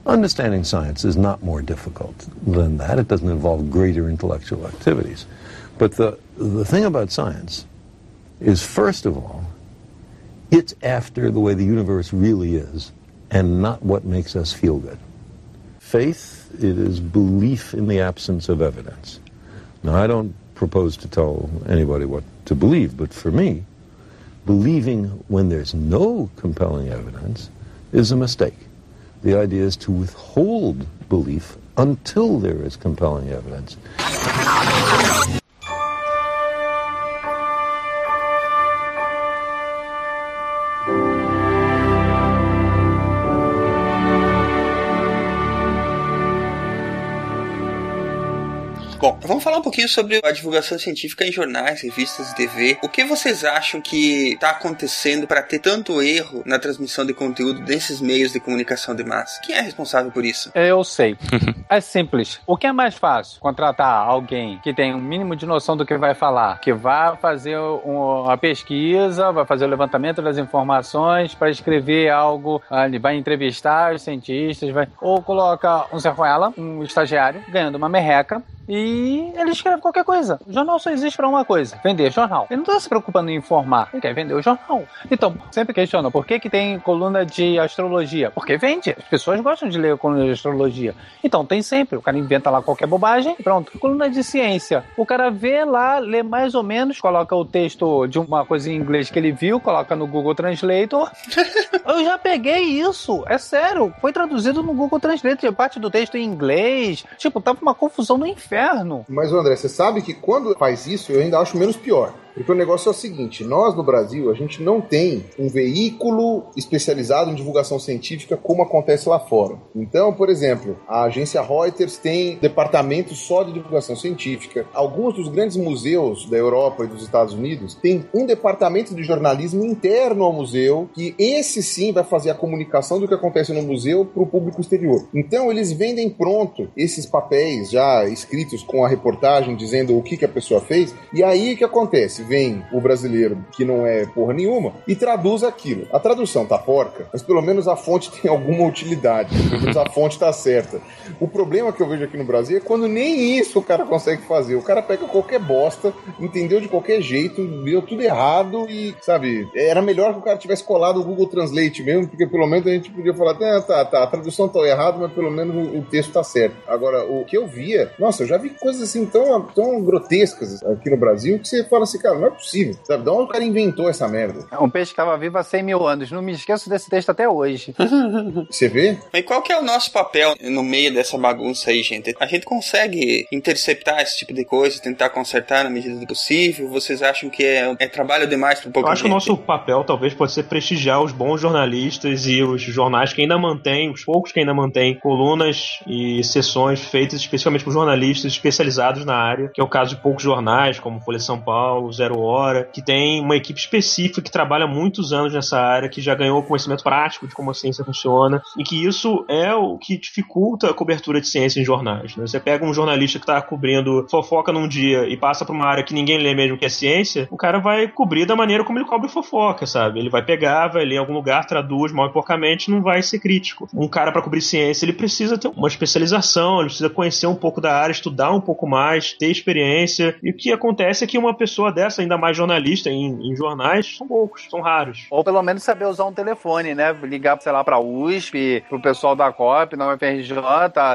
Understanding science is not more difficult than that. It doesn't involve greater intellectual activities. But the, the thing about science is, first of all, it's after the way the universe really is and not what makes us feel good. Faith, it is belief in the absence of evidence. Now, I don't propose to tell anybody what to believe, but for me, believing when there's no compelling evidence is a mistake. The idea is to withhold belief until there is compelling evidence. Bom, vamos falar um pouquinho sobre a divulgação científica em jornais, revistas e TV. O que vocês acham que está acontecendo para ter tanto erro na transmissão de conteúdo desses meios de comunicação de massa? Quem é responsável por isso? Eu sei. é simples. O que é mais fácil? Contratar alguém que tem um mínimo de noção do que vai falar, que vai fazer uma pesquisa, vai fazer o levantamento das informações para escrever algo, ele vai entrevistar os cientistas, vai... ou coloca um Zé Ruela, um estagiário, ganhando uma merreca, e ele escreve qualquer coisa. O jornal só existe para uma coisa: vender jornal. Ele não está se preocupando em informar, ele quer vender o jornal. Então, sempre questiona por que, que tem coluna de astrologia? Porque vende. As pessoas gostam de ler a coluna de astrologia. Então, tem sempre. O cara inventa lá qualquer bobagem e pronto. Coluna de ciência. O cara vê lá, lê mais ou menos, coloca o texto de uma coisa em inglês que ele viu, coloca no Google Translator. Eu já peguei isso. É sério. Foi traduzido no Google Translator. Parte do texto em inglês. Tipo, tava uma confusão no inferno. Mas, André, você sabe que quando faz isso, eu ainda acho menos pior. Porque o negócio é o seguinte: nós no Brasil, a gente não tem um veículo especializado em divulgação científica como acontece lá fora. Então, por exemplo, a agência Reuters tem departamento só de divulgação científica. Alguns dos grandes museus da Europa e dos Estados Unidos têm um departamento de jornalismo interno ao museu, que esse sim vai fazer a comunicação do que acontece no museu para o público exterior. Então, eles vendem pronto esses papéis já escritos com a reportagem dizendo o que, que a pessoa fez. E aí o que acontece? Vem o brasileiro, que não é porra nenhuma, e traduz aquilo. A tradução tá porca, mas pelo menos a fonte tem alguma utilidade. Pelo menos a fonte tá certa. O problema que eu vejo aqui no Brasil é quando nem isso o cara consegue fazer. O cara pega qualquer bosta, entendeu de qualquer jeito, deu tudo errado e, sabe, era melhor que o cara tivesse colado o Google Translate mesmo, porque pelo menos a gente podia falar, ah, tá, tá, a tradução tá errada, mas pelo menos o, o texto tá certo. Agora, o que eu via, nossa, eu já vi coisas assim tão, tão grotescas aqui no Brasil que você fala assim, cara, não é possível, sabe? De onde o cara inventou essa merda? Um peixe que estava vivo há 100 mil anos. Não me esqueço desse texto até hoje. Você vê? Mas qual que é o nosso papel no meio dessa bagunça aí, gente? A gente consegue interceptar esse tipo de coisa, tentar consertar na medida do possível? Vocês acham que é, é trabalho demais para pouco Eu acho que o nosso papel talvez pode ser prestigiar os bons jornalistas e os jornais que ainda mantêm, os poucos que ainda mantêm colunas e sessões feitas especificamente por jornalistas especializados na área, que é o caso de poucos jornais, como Folha de São Paulo, Zero Hora, que tem uma equipe específica que trabalha muitos anos nessa área, que já ganhou conhecimento prático de como a ciência funciona, e que isso é o que dificulta a cobertura de ciência em jornais. Né? Você pega um jornalista que está cobrindo fofoca num dia e passa para uma área que ninguém lê mesmo que é ciência, o cara vai cobrir da maneira como ele cobre fofoca, sabe? Ele vai pegar, vai ler em algum lugar, traduz mal e porcamente, não vai ser crítico. Um cara para cobrir ciência, ele precisa ter uma especialização, ele precisa conhecer um pouco da área, estudar um pouco mais, ter experiência. E o que acontece é que uma pessoa dessa, ainda mais jornalista em, em jornais, são poucos, são raros. Ou pelo menos saber usar um telefone, né? Ligar, sei lá, pra USP, pro pessoal da COP, na UFRJ.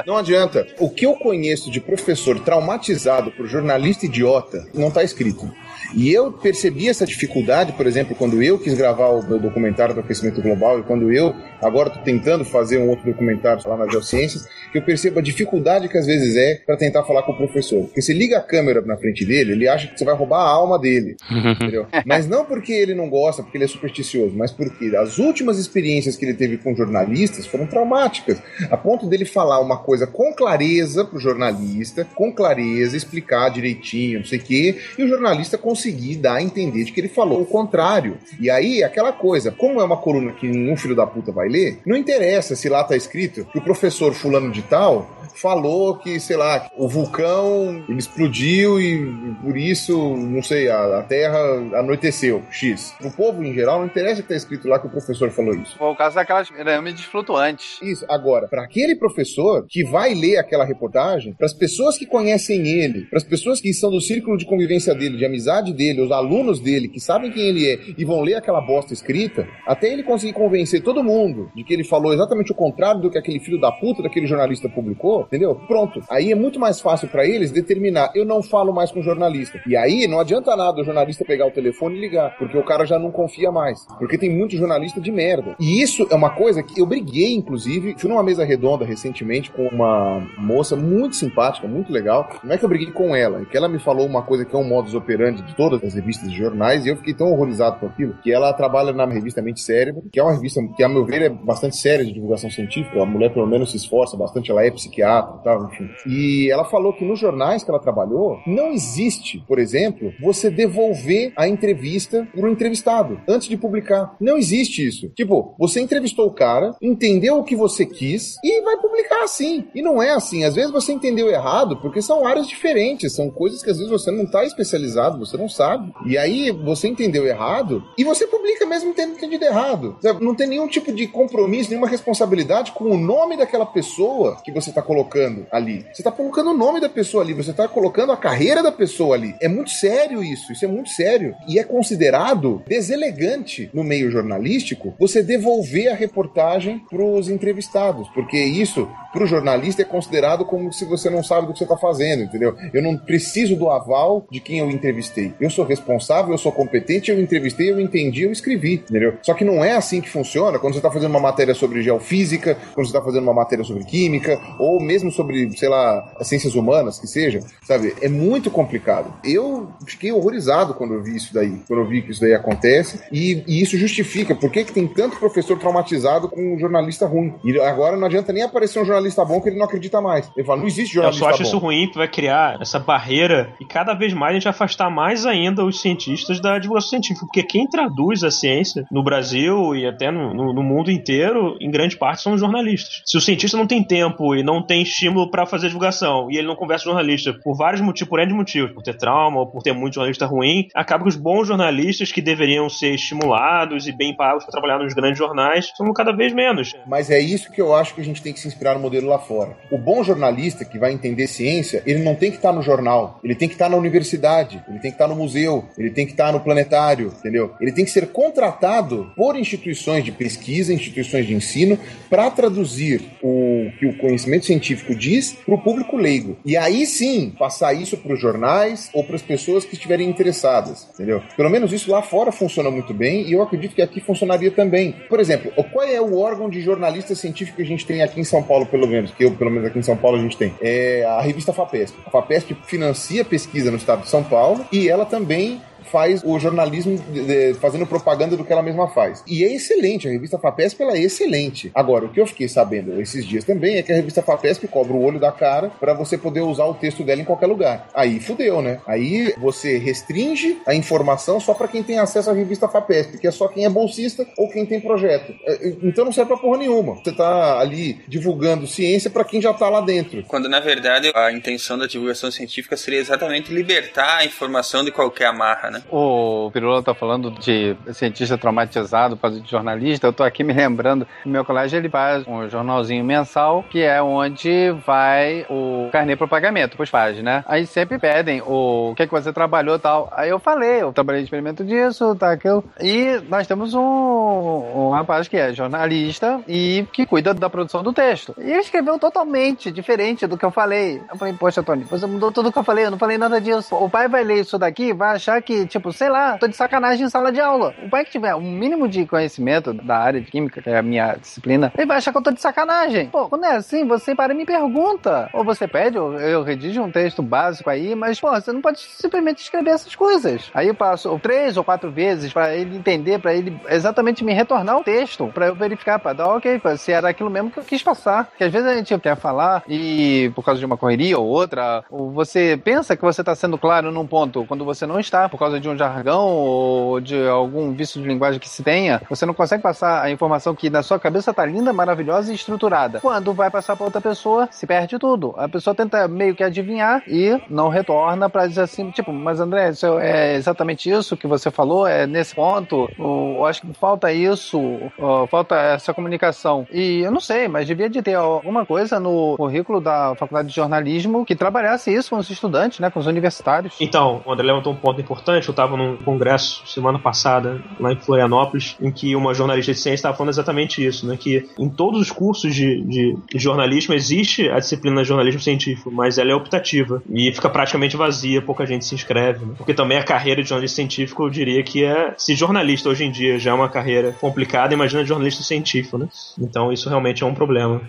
Não adianta. O que eu conheço de professor traumatizado por jornalista idiota não tá escrito. E eu percebi essa dificuldade, por exemplo, quando eu quis gravar o meu documentário do aquecimento global e quando eu agora estou tentando fazer um outro documentário lá na Geociências, que eu percebo a dificuldade que às vezes é para tentar falar com o professor. Porque você liga a câmera na frente dele, ele acha que você vai roubar a alma dele. entendeu? Mas não porque ele não gosta, porque ele é supersticioso, mas porque as últimas experiências que ele teve com jornalistas foram traumáticas, a ponto dele falar uma coisa com clareza pro jornalista, com clareza, explicar direitinho, não sei o quê, e o jornalista conseguir dar a entender de que ele falou o contrário. E aí, aquela coisa, como é uma coluna que nenhum filho da puta vai ler, não interessa se lá tá escrito que o professor fulano de tal falou que, sei lá, o vulcão explodiu e por isso, não sei, a, a Terra anoiteceu, X. O povo, em geral, não interessa que tá escrito lá que o professor falou isso. Foi o caso daquelas pirâmides flutuantes. Isso. Agora, para aquele professor que vai ler aquela reportagem, para as pessoas que conhecem ele, para as pessoas que são do círculo de convivência dele, de amizade dele, os alunos dele, que sabem quem ele é e vão ler aquela bosta escrita, até ele conseguir convencer todo mundo de que ele falou exatamente o contrário do que aquele filho da puta daquele jornalista publicou, entendeu? Pronto. Aí é muito mais fácil para eles determinar, eu não falo mais com o jornalista. E aí não adianta nada o jornalista pegar o telefone e ligar, porque o cara já não confia mais. Porque tem muito jornalista de merda. E isso é uma coisa que eu briguei, inclusive, fui numa mesa redonda recentemente com uma moça muito simpática, muito legal. Não é que eu briguei com ela, é que ela me falou uma coisa que é um modus operandi de todas as revistas de jornais, e eu fiquei tão horrorizado com aquilo, que ela trabalha na revista Mente Cérebro, que é uma revista que, a meu ver, é bastante séria de divulgação científica. A mulher, pelo menos, se esforça bastante, ela é psiquiatra e tal, enfim. E ela falou que nos jornais que ela trabalhou, não existe, por exemplo, você devolver a entrevista pro entrevistado antes de publicar. Não existe isso. Tipo, você entrevistou o cara, entendeu o que você quis e vai publicar assim. E não é assim. Às vezes você entendeu errado, porque são áreas diferentes, são coisas que às vezes você não tá especializado, você não sabe. E aí você entendeu errado e você publica mesmo tendo entendido errado. Não tem nenhum tipo de compromisso, nenhuma responsabilidade com o nome daquela pessoa que você tá colocando ali. Você tá colocando o nome da pessoa ali, você tá colocando a carreira da pessoa ali. É muito sério isso, isso é muito sério. E é considerado deselegante no meio jornalístico você devolver a reportagem pros entrevistados, porque isso pro jornalista é considerado como se você não sabe do que você tá fazendo, entendeu? Eu não preciso do aval de quem eu entrevistei. Eu sou responsável, eu sou competente, eu entrevistei, eu entendi, eu escrevi, entendeu? Só que não é assim que funciona quando você tá fazendo uma matéria sobre geofísica, quando você tá fazendo uma matéria sobre química, ou mesmo sobre, sei lá, as ciências humanas, que seja, sabe? É muito complicado. Eu fiquei horrorizado quando eu vi isso daí, quando eu vi que isso daí acontece, e, e isso justifica por que, que tem tanto professor traumatizado com um jornalista ruim. E agora não adianta nem aparecer um jornalista jornalista bom que ele não acredita mais. Ele fala, não existe Eu jornalista só acho bom. isso ruim, que vai criar essa barreira e cada vez mais a gente vai afastar mais ainda os cientistas da divulgação científica, porque quem traduz a ciência no Brasil e até no, no- no mundo inteiro, em grande parte, são os jornalistas. Se o cientista não tem tempo e não tem estímulo para fazer divulgação e ele não conversa com o jornalista por vários motivos, por N motivos, por ter trauma ou por ter muito jornalista ruim, acaba que os bons jornalistas que deveriam ser estimulados e bem pagos para trabalhar nos grandes jornais são cada vez menos. Mas é isso que eu acho que a gente tem que se inspirar no modelo lá fora. O bom jornalista que vai entender ciência, ele não tem que estar no jornal, ele tem que estar na universidade, ele tem que estar no museu, ele tem que estar no planetário, entendeu? Ele tem que ser contratado por instituições de pesquisa, instituições de ensino, para traduzir o que o conhecimento científico diz para o público leigo. E aí sim, passar isso para os jornais ou para as pessoas que estiverem interessadas, entendeu? Pelo menos isso lá fora funciona muito bem e eu acredito que aqui funcionaria também. Por exemplo, qual é o órgão de jornalista científico que a gente tem aqui em São Paulo, pelo menos, que eu, pelo menos aqui em São Paulo a gente tem? É a revista FAPESP. A FAPESP financia pesquisa no estado de São Paulo e ela também faz o jornalismo de- de- fazendo propaganda do que ela mesma faz. E é excelente, a revista FAPESP ela é excelente. Agora, o que eu fiquei sabendo esses dias também é que a revista FAPESP cobra o olho da cara para você poder usar o texto dela em qualquer lugar. Aí fudeu, né? Aí você restringe a informação só para quem tem acesso à revista FAPESP, que é só quem é bolsista ou quem tem projeto. É, Então não serve pra porra nenhuma. Você tá ali divulgando ciência para quem já tá lá dentro. Quando na verdade a intenção da divulgação científica seria exatamente libertar a informação de qualquer amarra, né? O Pirula tá falando de cientista traumatizado de jornalista. Eu tô aqui me lembrando que meu colégio ele faz um jornalzinho mensal que é onde vai o carnê pro pagamento pros pais, né? Aí sempre pedem o, o que é que você trabalhou tal. Aí eu falei, eu trabalhei experimento disso, tá, aquilo. E nós temos um, um rapaz que é jornalista e que cuida da produção do texto. E ele escreveu totalmente diferente do que eu falei. Eu falei, poxa, Tony, você mudou tudo que eu falei, eu não falei nada disso. O pai vai ler isso daqui, vai achar que, tipo, sei lá, tô de sacanagem em sala de aula. O pai que tiver um mínimo de conhecimento da área de química, que é a minha disciplina, ele vai achar que eu tô de sacanagem. Pô, quando é assim, você para e me pergunta. Ou você pede, ou eu redijo um texto básico aí, mas, pô, você não pode simplesmente escrever essas coisas. Aí eu passo três ou quatro vezes pra ele entender, pra ele exatamente me retornar o texto, pra eu verificar, pra dar ok, se era aquilo mesmo que eu quis passar. Porque às vezes a gente quer falar e por causa de uma correria ou outra, ou você pensa que você tá sendo claro num ponto quando você não está, por causa de um jargão ou de algum vício de linguagem que se tenha, você não consegue passar a informação que na sua cabeça tá linda, maravilhosa e estruturada. Quando vai passar pra outra pessoa, se perde tudo. A pessoa tenta meio que adivinhar e não retorna pra dizer assim, tipo, mas André, é exatamente isso que você falou, é nesse ponto, eu acho que falta isso, ó, falta essa comunicação. E eu não sei, mas devia de ter alguma coisa no currículo da faculdade de jornalismo que trabalhasse isso com os estudantes, né, com os universitários. Então, o André levantou um ponto importante. Eu estava num congresso semana passada, lá em Florianópolis, em que uma jornalista de ciência estava falando exatamente isso, né? Que em todos os cursos de, de jornalismo existe a disciplina de jornalismo científico, mas ela é optativa e fica praticamente vazia, pouca gente se inscreve. né? Porque também a carreira de jornalista científico, eu diria que é. Se jornalista hoje em dia já é uma carreira complicada, imagina jornalista científico, né? Então isso realmente é um problema.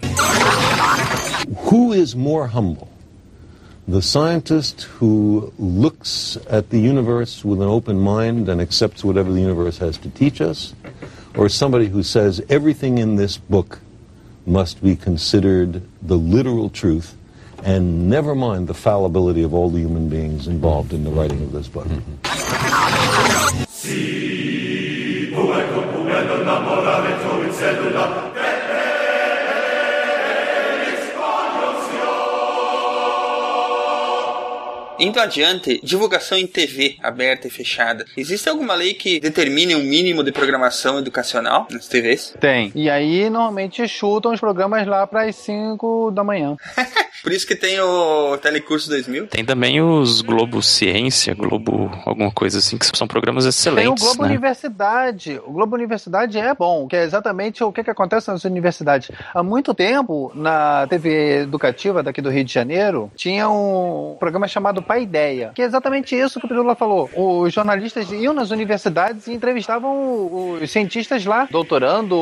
Who is more humble? The scientist who looks at the universe with an open mind and accepts whatever the universe has to teach us? Or somebody who says everything in this book must be considered the literal truth and never mind the fallibility of all the human beings involved in the writing of this book? Indo adiante, divulgação em TV aberta e fechada. Existe alguma lei que determine um mínimo de programação educacional nas TVs? Tem. E aí, normalmente, chutam os programas lá para as 5 da manhã. Por isso que tem o Telecurso 2000. Tem também os Globo Ciência, Globo alguma coisa assim, que são programas Tem o excelentes, Globo né? Universidade. O Globo Universidade é bom, que é exatamente o que, que acontece nas universidades. Há muito tempo, na TV educativa daqui do Rio de Janeiro, tinha um programa chamado dissipar ideia. Que é exatamente isso que o Pirula falou. Os jornalistas iam nas universidades e entrevistavam os cientistas lá, doutorando,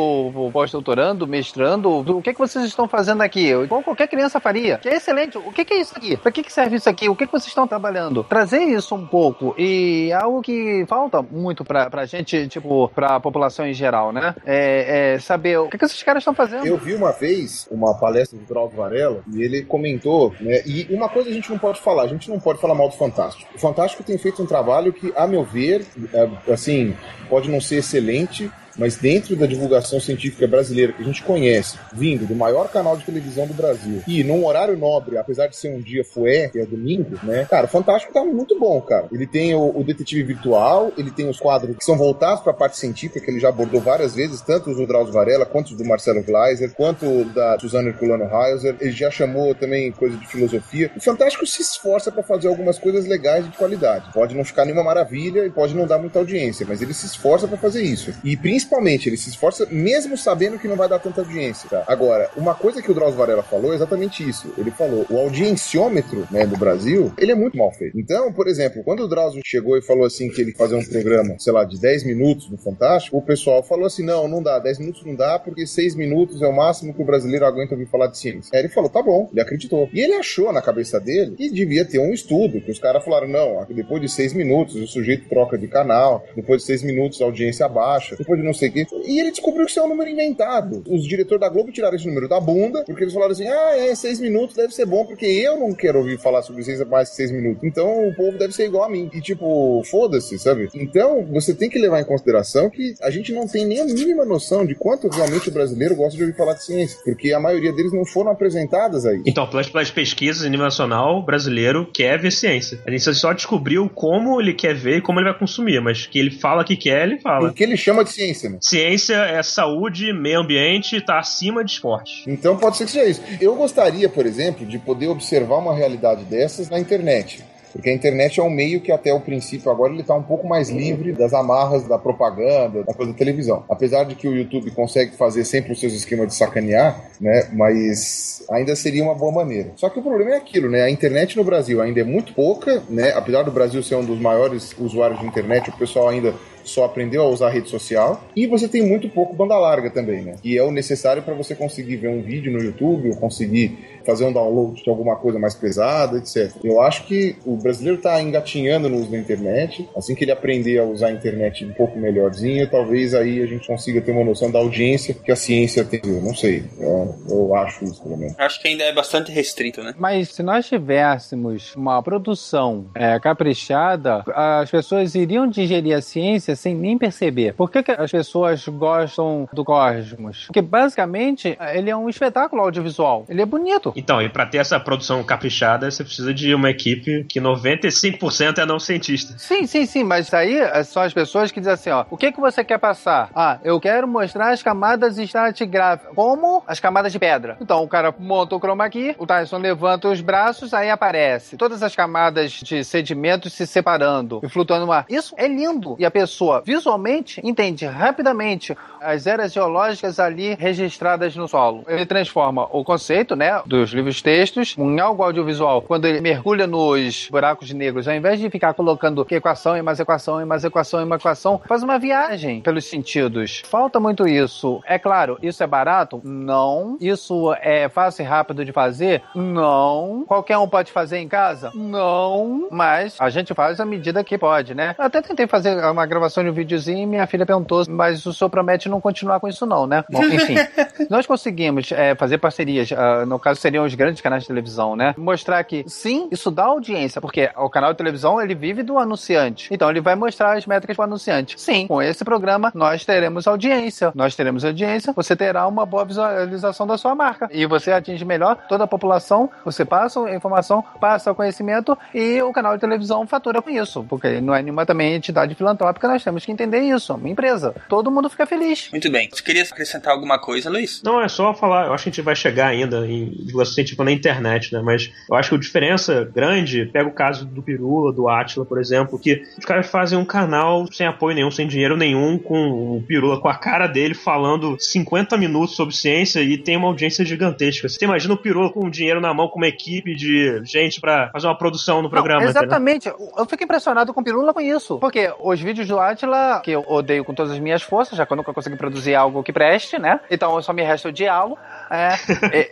pós-doutorando, mestrando. O que, que vocês estão fazendo aqui? Igual qualquer criança faria. Que é excelente. O que, é isso aqui? Para que, que serve isso aqui? O que, que vocês estão trabalhando? Trazer isso um pouco e algo que falta muito pra, pra gente, tipo, pra população em geral, né? É, é saber o que, que esses caras estão fazendo. Eu vi uma vez uma palestra do Drauzio Varela e ele comentou, né? E uma coisa a gente não pode falar, a gente não pode falar mal do Fantástico. O Fantástico tem feito um trabalho que, a meu ver, é, assim, pode não ser excelente, mas dentro da divulgação científica brasileira que a gente conhece, vindo do maior canal de televisão do Brasil, e num horário nobre, apesar de ser um dia fué, que é domingo, né? Cara, o Fantástico tá muito bom, cara. Ele tem o, o detetive virtual, ele tem os quadros que são voltados para a parte científica, que ele já abordou várias vezes, tanto os do Drauzio Varela, quanto os do Marcelo Gleiser, quanto da Suzana Herculano Hauser. Ele já chamou também coisa de filosofia. O Fantástico se esforça para fazer algumas coisas legais de qualidade. Pode não ficar nenhuma maravilha e pode não dar muita audiência, mas ele se esforça para fazer isso. E principalmente, ele se esforça mesmo sabendo que não vai dar tanta audiência. Tá? Agora, uma coisa que o Drauzio Varela falou é exatamente isso. Ele falou, o audienciômetro né, do Brasil, ele é muito mal feito. Então, por exemplo, quando o Drauzio chegou e falou assim que ele fazia um programa, sei lá, de 10 minutos no Fantástico, o pessoal falou assim, não, não dá, 10 minutos não dá, porque 6 minutos é o máximo que o brasileiro aguenta ouvir falar de ciência. Aí ele falou, tá bom, ele acreditou. E ele achou na cabeça dele que devia ter um estudo, que os caras falaram, não, depois de 6 minutos o sujeito troca de canal, depois de 6 minutos a audiência baixa, depois de não sei o quê. E ele descobriu que isso é um número inventado. Os diretores da Globo tiraram esse número da bunda, porque eles falaram assim: ah, é, seis minutos deve ser bom, porque eu não quero ouvir falar sobre ciência mais que seis minutos. Então o povo deve ser igual a mim. E tipo, foda-se, sabe? Então você tem que levar em consideração que a gente não tem nem a mínima noção de quanto realmente o brasileiro gosta de ouvir falar de ciência, porque a maioria deles não foram apresentadas aí. Então, pelas, pelas pesquisas a nível nacional, o brasileiro quer ver ciência. A gente só descobriu como ele quer ver e como ele vai consumir, mas que ele fala que quer, ele fala. O que ele chama de ciência, Ciência é saúde, meio ambiente, tá acima de esporte. Então pode ser que seja isso. Eu gostaria, por exemplo, de poder observar uma realidade dessas na internet. Porque a internet é um meio que até o princípio agora ele está um pouco mais livre das amarras da propaganda, da coisa da televisão. Apesar de que o YouTube consegue fazer sempre os seus esquemas de sacanear, né? Mas ainda seria uma boa maneira. Só que o problema é aquilo, né? A internet no Brasil ainda é muito pouca, né? Apesar do Brasil ser um dos maiores usuários de internet, o pessoal ainda só aprendeu a usar a rede social. E você tem muito pouco banda larga também, né? Que é o necessário para você conseguir ver um vídeo no YouTube, ou conseguir fazer um download de alguma coisa mais pesada, etc. Eu acho que o brasileiro está engatinhando no uso da internet. Assim que ele aprender a usar a internet um pouco melhorzinho, talvez aí a gente consiga ter uma noção da audiência que a ciência tem. Eu não sei. Eu, eu acho isso, pelo menos. Acho que ainda é bastante restrito, né? Mas se nós tivéssemos uma produção é, caprichada, as pessoas iriam digerir a ciência sem nem perceber. Por que, que as pessoas gostam do Cosmos? Porque basicamente ele é um espetáculo audiovisual. Ele é bonito. Então, e para ter essa produção caprichada, você precisa de uma equipe que 95% é não cientista. Sim, sim, sim, mas aí são as pessoas que dizem assim, ó, o que que você quer passar? Ah, eu quero mostrar as camadas estratigráficas, como as camadas de pedra. Então, o cara monta o chroma key, o Tyson levanta os braços, aí aparece todas as camadas de sedimentos se separando e flutuando no mar. Isso é lindo. E a pessoa visualmente entende rapidamente as eras geológicas ali registradas no solo. Ele transforma o conceito, né, dos livros textos em algo audiovisual. Quando ele mergulha nos buracos negros, ao invés de ficar colocando equação e mais equação e mais equação e mais equação, faz uma viagem pelos sentidos. Falta muito isso. É claro, isso é barato? Não. Isso é fácil e rápido de fazer? Não. Qualquer um pode fazer em casa? Não. Mas a gente faz à medida que pode, né? Eu até tentei fazer uma gravação de um videozinho e minha filha perguntou, mas o senhor promete não continuar com isso não, né? Bom, enfim. nós conseguimos é, fazer parcerias, uh, no caso seriam os grandes canais de televisão, né? Mostrar que sim, isso dá audiência, porque o canal de televisão ele vive do anunciante. Então ele vai mostrar as métricas para o anunciante. Sim, com esse programa nós teremos audiência. Nós teremos audiência, você terá uma boa visualização da sua marca. E você atinge melhor toda a população, você passa a informação, passa o conhecimento e o canal de televisão fatura com isso, porque não é nenhuma também entidade filantrópica, nós temos que entender isso. Uma empresa. Todo mundo fica feliz. Muito bem. Você queria acrescentar alguma coisa, Luiz? Não, é só falar, eu acho que a gente vai chegar ainda em divulgação científica na internet, né? Mas eu acho que a diferença grande, pega o caso do Pirula, do Atila, por exemplo, que os caras fazem um canal sem apoio nenhum, sem dinheiro nenhum, com o Pirula com a cara dele falando 50 minutos sobre ciência e tem uma audiência gigantesca. Você imagina o Pirula com dinheiro na mão, com uma equipe de gente para fazer uma produção no programa. Não, entendeu? exatamente. Eu fico impressionado com o Pirula com isso. Porque os vídeos do Atila, que eu odeio com todas as minhas forças, já que eu nunca consegui produzir algo que preste, né? Então só me resta odiá-lo. É,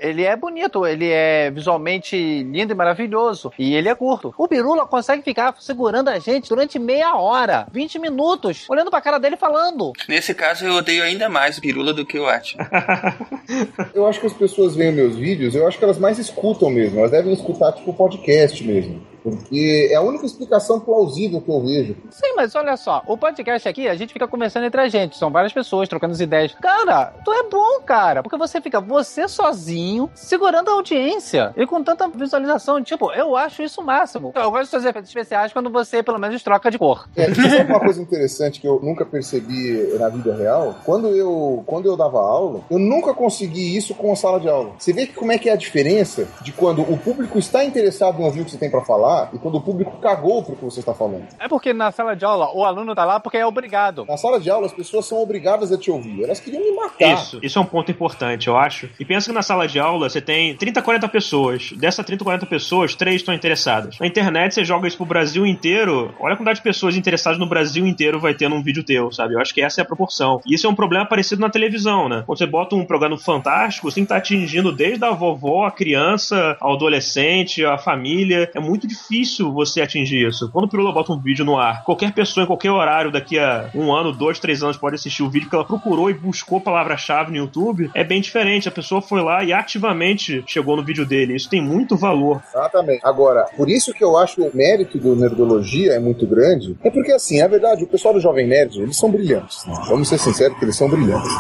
ele é bonito, ele é visualmente lindo e maravilhoso. E ele é curto. O Pirula consegue ficar segurando a gente durante meia hora, 20 minutos, olhando pra cara dele e falando. Nesse caso, eu odeio ainda mais o Pirula do que o Atila. Eu acho que as pessoas veem meus vídeos, eu acho que elas mais escutam mesmo. Elas devem escutar, tipo, podcast mesmo. Porque é a única explicação plausível que eu vejo. Sim, mas olha só, o podcast aqui, a gente fica conversando entre a gente. São várias pessoas trocando as ideias. Cara, tu é bom, cara. Porque você fica você sozinho, segurando a audiência. E com tanta visualização. Tipo, eu acho isso o máximo. Eu gosto de fazer efeitos especiais quando você, pelo menos, troca de cor. É, isso é uma coisa interessante que eu nunca percebi na vida real. Quando eu, quando eu dava aula, eu nunca consegui isso com a sala de aula. Você vê que como é que é a diferença de quando o público está interessado em ouvir o que você tem pra falar e quando o público cagou pro que você está falando. É porque na sala de aula o aluno tá lá porque é obrigado. Na sala de aula as pessoas são obrigadas a te ouvir. Elas queriam me matar. Isso, isso é um ponto importante, eu acho. E pensa que na sala de aula você tem 30, 40 pessoas. Dessas 30, 40 pessoas, três estão interessadas. Na internet você joga isso pro Brasil inteiro. Olha a quantidade de pessoas interessadas no Brasil inteiro vai ter num vídeo teu, sabe? Eu acho que essa é a proporção. E isso é um problema parecido na televisão, né? Quando você bota um programa fantástico, você tem que estar atingindo desde a vovó, a criança, ao adolescente, a família. É muito difícil você atingir isso. Quando o Pirula bota um vídeo no ar, qualquer pessoa em qualquer horário daqui a um ano, dois, três anos pode assistir o vídeo que ela procurou e buscou palavra-chave no YouTube. É bem diferente. A pessoa foi lá e ativamente chegou no vídeo dele. Isso tem muito valor. Exatamente. Agora, por isso que eu acho que o mérito do Nerdologia é muito grande, é porque, assim, é verdade, o pessoal do Jovem Nerd, eles são brilhantes. né? Vamos ser sinceros que eles são brilhantes.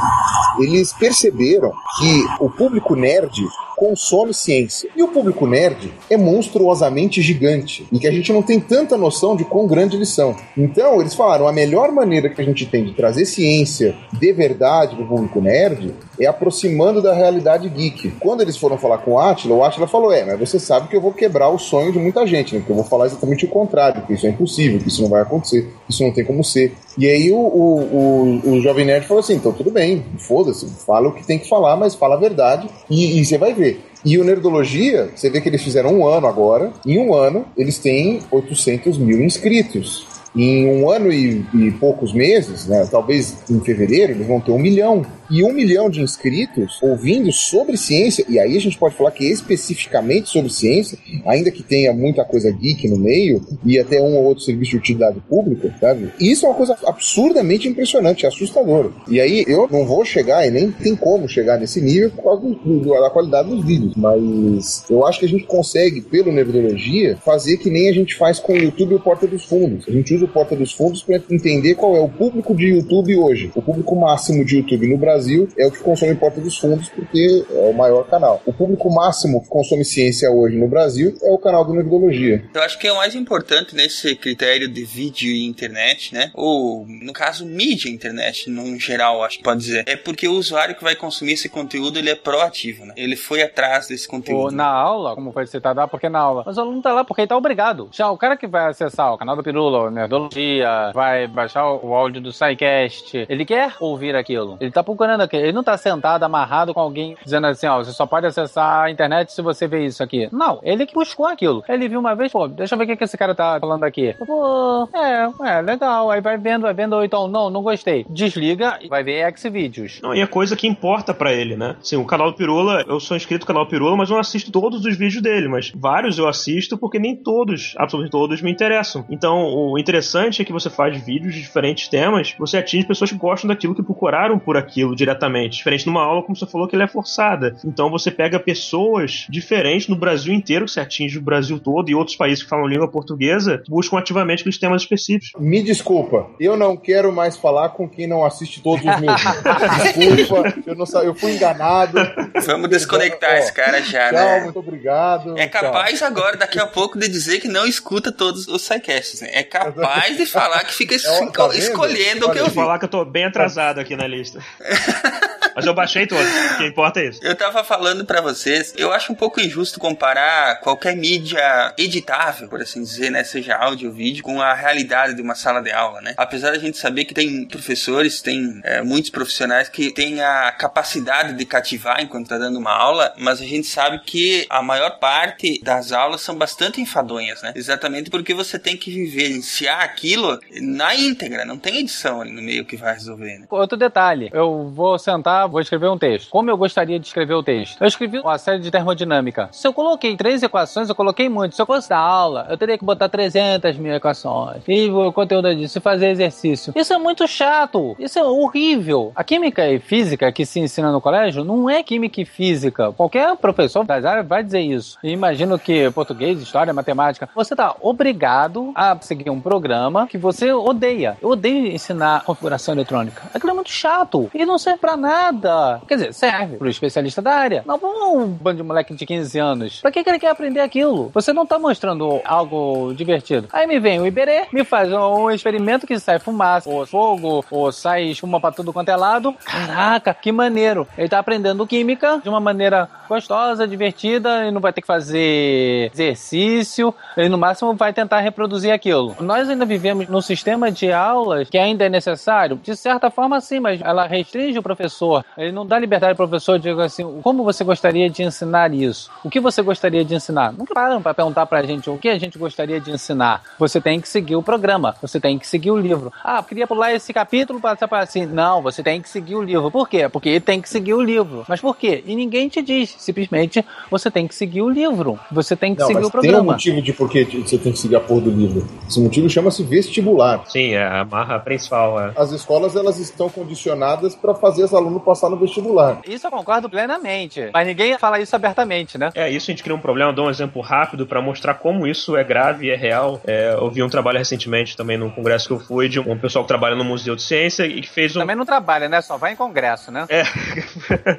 Eles perceberam que o público nerd consome ciência. E o público nerd é monstruosamente gigante. E que a gente não tem tanta noção de quão grande eles são. Então, eles falaram: a melhor maneira que a gente tem de trazer ciência de verdade pro público nerd é aproximando da realidade geek. Quando eles foram falar com o Atila, o Atila falou: É, mas você sabe que eu vou quebrar o sonho de muita gente, né? Que eu vou falar exatamente o contrário, que isso é impossível, que isso não vai acontecer, que isso não tem como ser. E aí o, o, o, o Jovem Nerd falou assim: então tudo bem, foda-se, fala o que tem que falar, mas fala a verdade e, você vai ver. E o Nerdologia, você vê que eles fizeram um ano agora. Em um ano, eles têm 800 mil inscritos. Em um ano e, e poucos meses, né, talvez em fevereiro, eles vão ter um milhão. E um milhão de inscritos ouvindo sobre ciência, e aí a gente pode falar que especificamente sobre ciência, ainda que tenha muita coisa geek no meio, e até um ou outro serviço de utilidade pública, sabe? Isso é uma coisa absurdamente impressionante, assustadora. E aí eu não vou chegar, e nem tem como chegar nesse nível por causa do- da qualidade dos vídeos, mas eu acho que a gente consegue, pelo Nerdologia, fazer que nem a gente faz com o YouTube e o Porta dos Fundos. A gente usa o Porta dos Fundos para entender qual é o público de YouTube hoje. O público máximo de YouTube no Brasil é o que consome Porta dos Fundos, porque é o maior canal. O público máximo que consome ciência hoje no Brasil é o canal do Nerdologia. Eu acho que é o mais importante nesse critério de vídeo e internet, né? Ou, no caso, mídia e internet, no geral, acho que pode dizer. É porque o usuário que vai consumir esse conteúdo, ele é proativo, né? Ele foi atrás desse Ou conteúdo. na aula, como foi citado lá, porque na aula. Mas o aluno tá lá porque ele tá obrigado. Já o cara que vai acessar o canal do Pirula, o Nerdologia, vai baixar o áudio do SciCast, ele quer ouvir aquilo. Ele tá procurando aquilo. Ele não tá sentado, amarrado com alguém dizendo assim, ó, você só pode acessar a internet se você vê isso aqui. Não, ele que buscou aquilo. Ele viu uma vez, pô, deixa eu ver o que, que esse cara tá falando aqui. Pô, é, é, legal. Aí vai vendo, vai vendo, ou então, não, não gostei. Desliga e vai ver X-Vídeos. Não, e a coisa que importa pra ele, né? Assim, o canal do Pirula, eu sou inscrito no canal Pirula, mas eu não assisto todos os vídeos dele, mas vários eu assisto porque nem todos, absolutamente todos, me interessam. Então, o interessante é que você faz vídeos de diferentes temas, você atinge pessoas que gostam daquilo, que procuraram por aquilo diretamente. Diferente numa aula, como você falou, que ela é forçada. Então, você pega pessoas diferentes no Brasil inteiro, que você atinge o Brasil todo, e outros países que falam língua portuguesa, buscam ativamente aqueles temas específicos. Me desculpa, eu não quero mais falar com quem não assiste todos os meus. Desculpa, eu, não, sa- eu fui enganado. Vamos desconectar esse cara já, Tchau, né? muito obrigado. É Tchau. capaz agora, daqui a pouco, de dizer que não escuta todos os sidecasts, né? É capaz. de falar que fica É, tá vendo? escolhendo o que Eu eu vou vi. falar que eu tô bem atrasado aqui na lista. Mas eu baixei todos, o que importa é isso. Eu tava falando pra vocês, eu acho um pouco injusto comparar qualquer mídia editável, por assim dizer, né, seja áudio ou vídeo, com a realidade de uma sala de aula, né? Apesar da gente saber que tem professores, tem é, muitos profissionais que têm a capacidade de cativar enquanto tá dando uma aula, mas a gente sabe que a maior parte das aulas são bastante enfadonhas, né? Exatamente porque você tem que vivenciar aquilo na íntegra, não tem edição ali no meio que vai resolver, né? Outro detalhe, eu vou sentar, vou escrever um texto. Como eu gostaria de escrever o texto? Eu escrevi uma série de termodinâmica. Se eu coloquei três equações, eu coloquei muito. Se eu fosse dar aula, eu teria que botar 300 mil equações. E o conteúdo disso, e fazer exercício. Isso é muito chato. Isso é horrível. A química e física que se ensina no colégio não é química e física. Qualquer professor das áreas vai dizer isso. E imagino que português, história, matemática, você tá obrigado a seguir um programa que você odeia. Eu odeio ensinar configuração eletrônica. Aquilo é muito chato e não serve pra nada. Quer dizer, serve pro especialista da área. Não pra um bando de moleque de 15 anos. Pra que, que ele quer aprender aquilo? Você não tá mostrando algo divertido. Aí me vem o Iberê, me faz um experimento que sai fumaça, ou fogo, ou sai espuma pra tudo quanto é lado. Caraca, que maneiro. Ele tá aprendendo química de uma maneira gostosa, divertida, e não vai ter que fazer exercício, ele no máximo vai tentar reproduzir aquilo. Nós ainda vivemos num sistema de aulas que ainda é necessário, de certa forma sim, mas ela restringe o professor. Ele não dá liberdade ao professor de dizer assim, como você gostaria de ensinar isso? O que você gostaria de ensinar? Nunca param para perguntar pra gente o que a gente gostaria de ensinar. Você tem que seguir o programa, você tem que seguir o livro. Ah, queria pular esse capítulo para passar para assim. Não, você tem que seguir o livro. Por quê? Porque tem que seguir o livro. Mas por quê? E ninguém te diz. Simplesmente você tem que seguir o livro. Você tem que Não, seguir mas o tem um programa. motivo de por que você tem que seguir a porra do livro. Esse motivo chama-se vestibular. Sim, é a marra principal. É. As escolas elas estão condicionadas para fazer os alunos passar no vestibular. Isso eu concordo plenamente. Mas ninguém fala isso abertamente, né? É, isso a gente cria um problema, eu dou um exemplo rápido para mostrar como isso é grave e é real. É, eu vi um trabalho recentemente também num congresso que eu fui de um pessoal que trabalha no Museu de Ciência e que fez um. Também não trabalha, né? Só vai em congresso, né? É,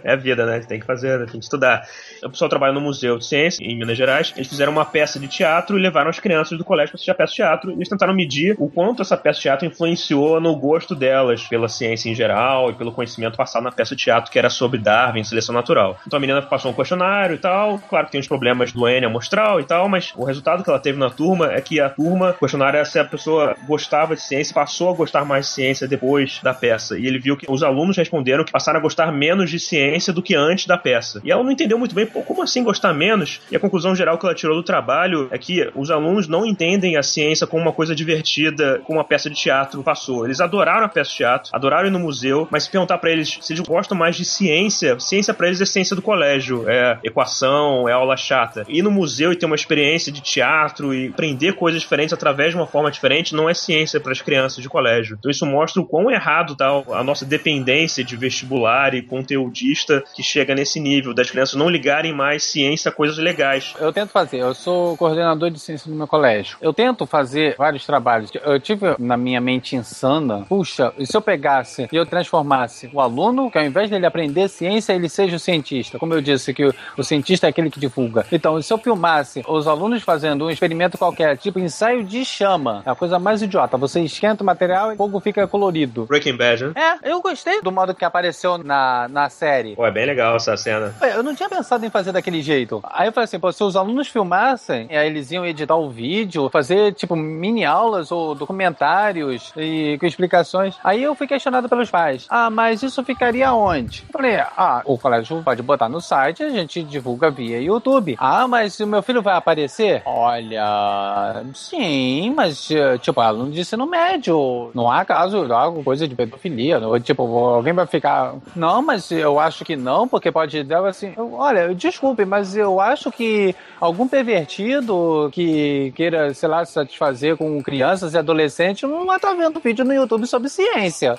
é a vida, né? Tem que fazer, tem que estudar. O pessoal trabalha no Museu de Ciência, em Minas Gerais. Eles fizeram uma peça de teatro e levaram as crianças do colégio para assistir a peça de teatro. E eles tentaram medir o quanto essa peça de teatro influenciou no gosto delas pela ciência em geral e pelo conhecimento passado na peça de teatro que era sobre Darwin, seleção natural. Então a menina passou um questionário e tal. Claro que tem os problemas do N amostral e tal, mas o resultado que ela teve na turma é que a turma, o questionário era se a pessoa gostava de ciência, passou a gostar mais de ciência depois da peça. E ele viu que os alunos responderam que passaram a gostar menos de ciência do que antes da peça. E ela não entendeu muito bem, pô, como assim gostar menos? E a conclusão geral que ela tirou do trabalho é que os alunos não entendem a ciência como uma coisa divertida, como uma peça de teatro passou. Eles adoraram a peça de teatro, adoraram ir no museu, mas se perguntar pra eles se eles gostam mais de ciência, ciência pra eles é ciência do colégio, é equação, é aula chata. Ir no museu e ter uma experiência de teatro e aprender coisas diferentes através de uma forma diferente não é ciência para as crianças de colégio. Então isso mostra o quão errado tá a nossa dependência de vestibular e conteudista que chega nesse nível das crianças não ligarem mais ciência a coisas legais. Eu tento fazer, eu sou coordenador de ciência no meu colégio. Eu tento fazer vários trabalhos. Eu tive na minha mente insana, puxa, e se eu pegasse e eu transformasse o aluno, que ao invés dele aprender ciência, ele seja o cientista. Como eu disse, que o, o cientista é aquele que divulga. Então, se eu filmasse os alunos fazendo um experimento qualquer, tipo ensaio de chama, é a coisa mais idiota. Você esquenta o material e o fogo fica colorido. Breaking Bad, né? É, eu gostei do modo que apareceu na, na série. Pô, é bem legal essa cena. Eu não tinha pensado em fazer daquele jeito. Aí eu falei assim, pô, se os alunos filmassem, aí eles iam editar o vídeo, fazer tipo mini aulas ou documentários e com explicações. Aí eu fui questionado pelos pais. Ah, mas isso ficaria onde? Eu falei, ah, o colégio pode botar no site, a gente divulga via YouTube. Ah, mas o meu filho vai aparecer? Olha, sim, mas tipo, aluno de ensino médio. Não há caso, há coisa de pedofilia. Não, tipo, alguém vai ficar. Não, mas eu acho que não, porque pode dar assim. olha, desculpe, mas eu acho que algum pervertido que queira, sei lá, satisfazer com crianças e adolescentes não vai estar vendo vídeo no YouTube sobre ciência.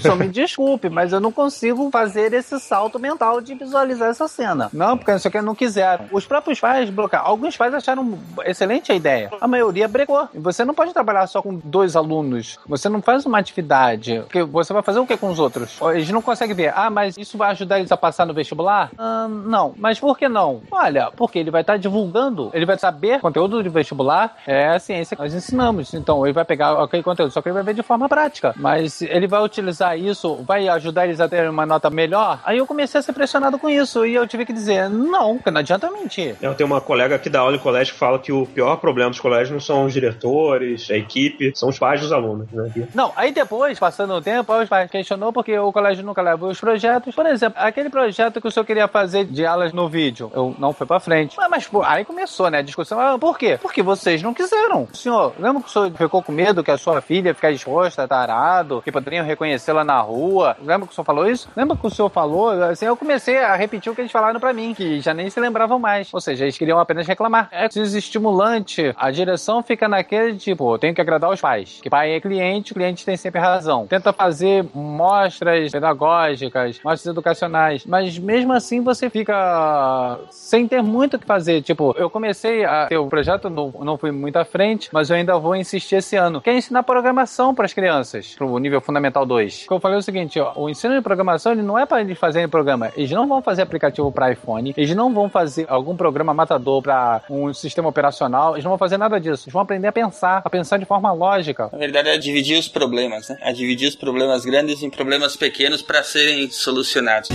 Só me desculpe, mas eu não consigo fazer esse salto mental de visualizar essa cena. Não, porque não sei o que, não quiseram. Os próprios pais bloquearam. Alguns pais acharam excelente a ideia. A maioria brecou. Você não pode trabalhar só com dois alunos. Você não faz uma atividade. Porque você vai fazer o que com os outros? Eles não conseguem ver. Ah, mas isso vai ajudar eles a passar no vestibular? Ah, não. Mas por que não? Olha, porque ele vai estar divulgando. Ele vai saber conteúdo de vestibular. É a ciência que nós ensinamos. Então, ele vai pegar aquele conteúdo. Só que ele vai ver de forma prática. Mas ele vai utilizar isso, vai ajudar eles a ter uma nota melhor. Aí eu comecei a ser pressionado com isso. E eu tive que dizer, não, não adianta mentir. Eu tenho uma colega que dá aula em colégio que fala que o pior problema dos colégios não são os diretores, a equipe, são os pais dos alunos, né? Não, aí depois, passando o tempo, os pais questionou porque o colégio nunca leva os projetos. Por exemplo, aquele projeto que o senhor queria fazer de aulas no vídeo, eu não fui pra frente. Mas, mas pô, aí começou, né, a discussão. Ah, por quê? Porque vocês não quiseram. Senhor, lembra que o senhor ficou com medo que a sua filha ficasse exposta, tarado, que poderiam reconhecê-la na rua? Lembra que o senhor falou isso? Lembra que o senhor falou? Assim, eu comecei a repetir o que eles falaram pra mim, que já nem se lembravam mais. Ou seja, eles queriam apenas reclamar. É desestimulante. A direção fica naquele tipo, tenho que agradar os pais. Que pai é cliente, o cliente tem sempre razão. Tenta fazer mostras pedagógicas, mostras educacionais, mas mesmo assim você fica sem ter muito o que fazer. Tipo, eu comecei a ter o projeto, não, não fui muito à frente, mas eu ainda vou insistir esse ano, que é ensinar programação para as crianças, pro nível fundamental 2. eu falei é o seguinte, ó, o ensino de programação ele não é para eles fazerem programa, eles não vão fazer aplicativo para iPhone, eles não vão fazer algum programa matador para um sistema operacional, eles não vão fazer nada disso. Eles vão aprender a pensar, a pensar de forma lógica. Na verdade é dividir os problemas, né? É dividir os problemas grandes em problemas pequenos para serem solucionados.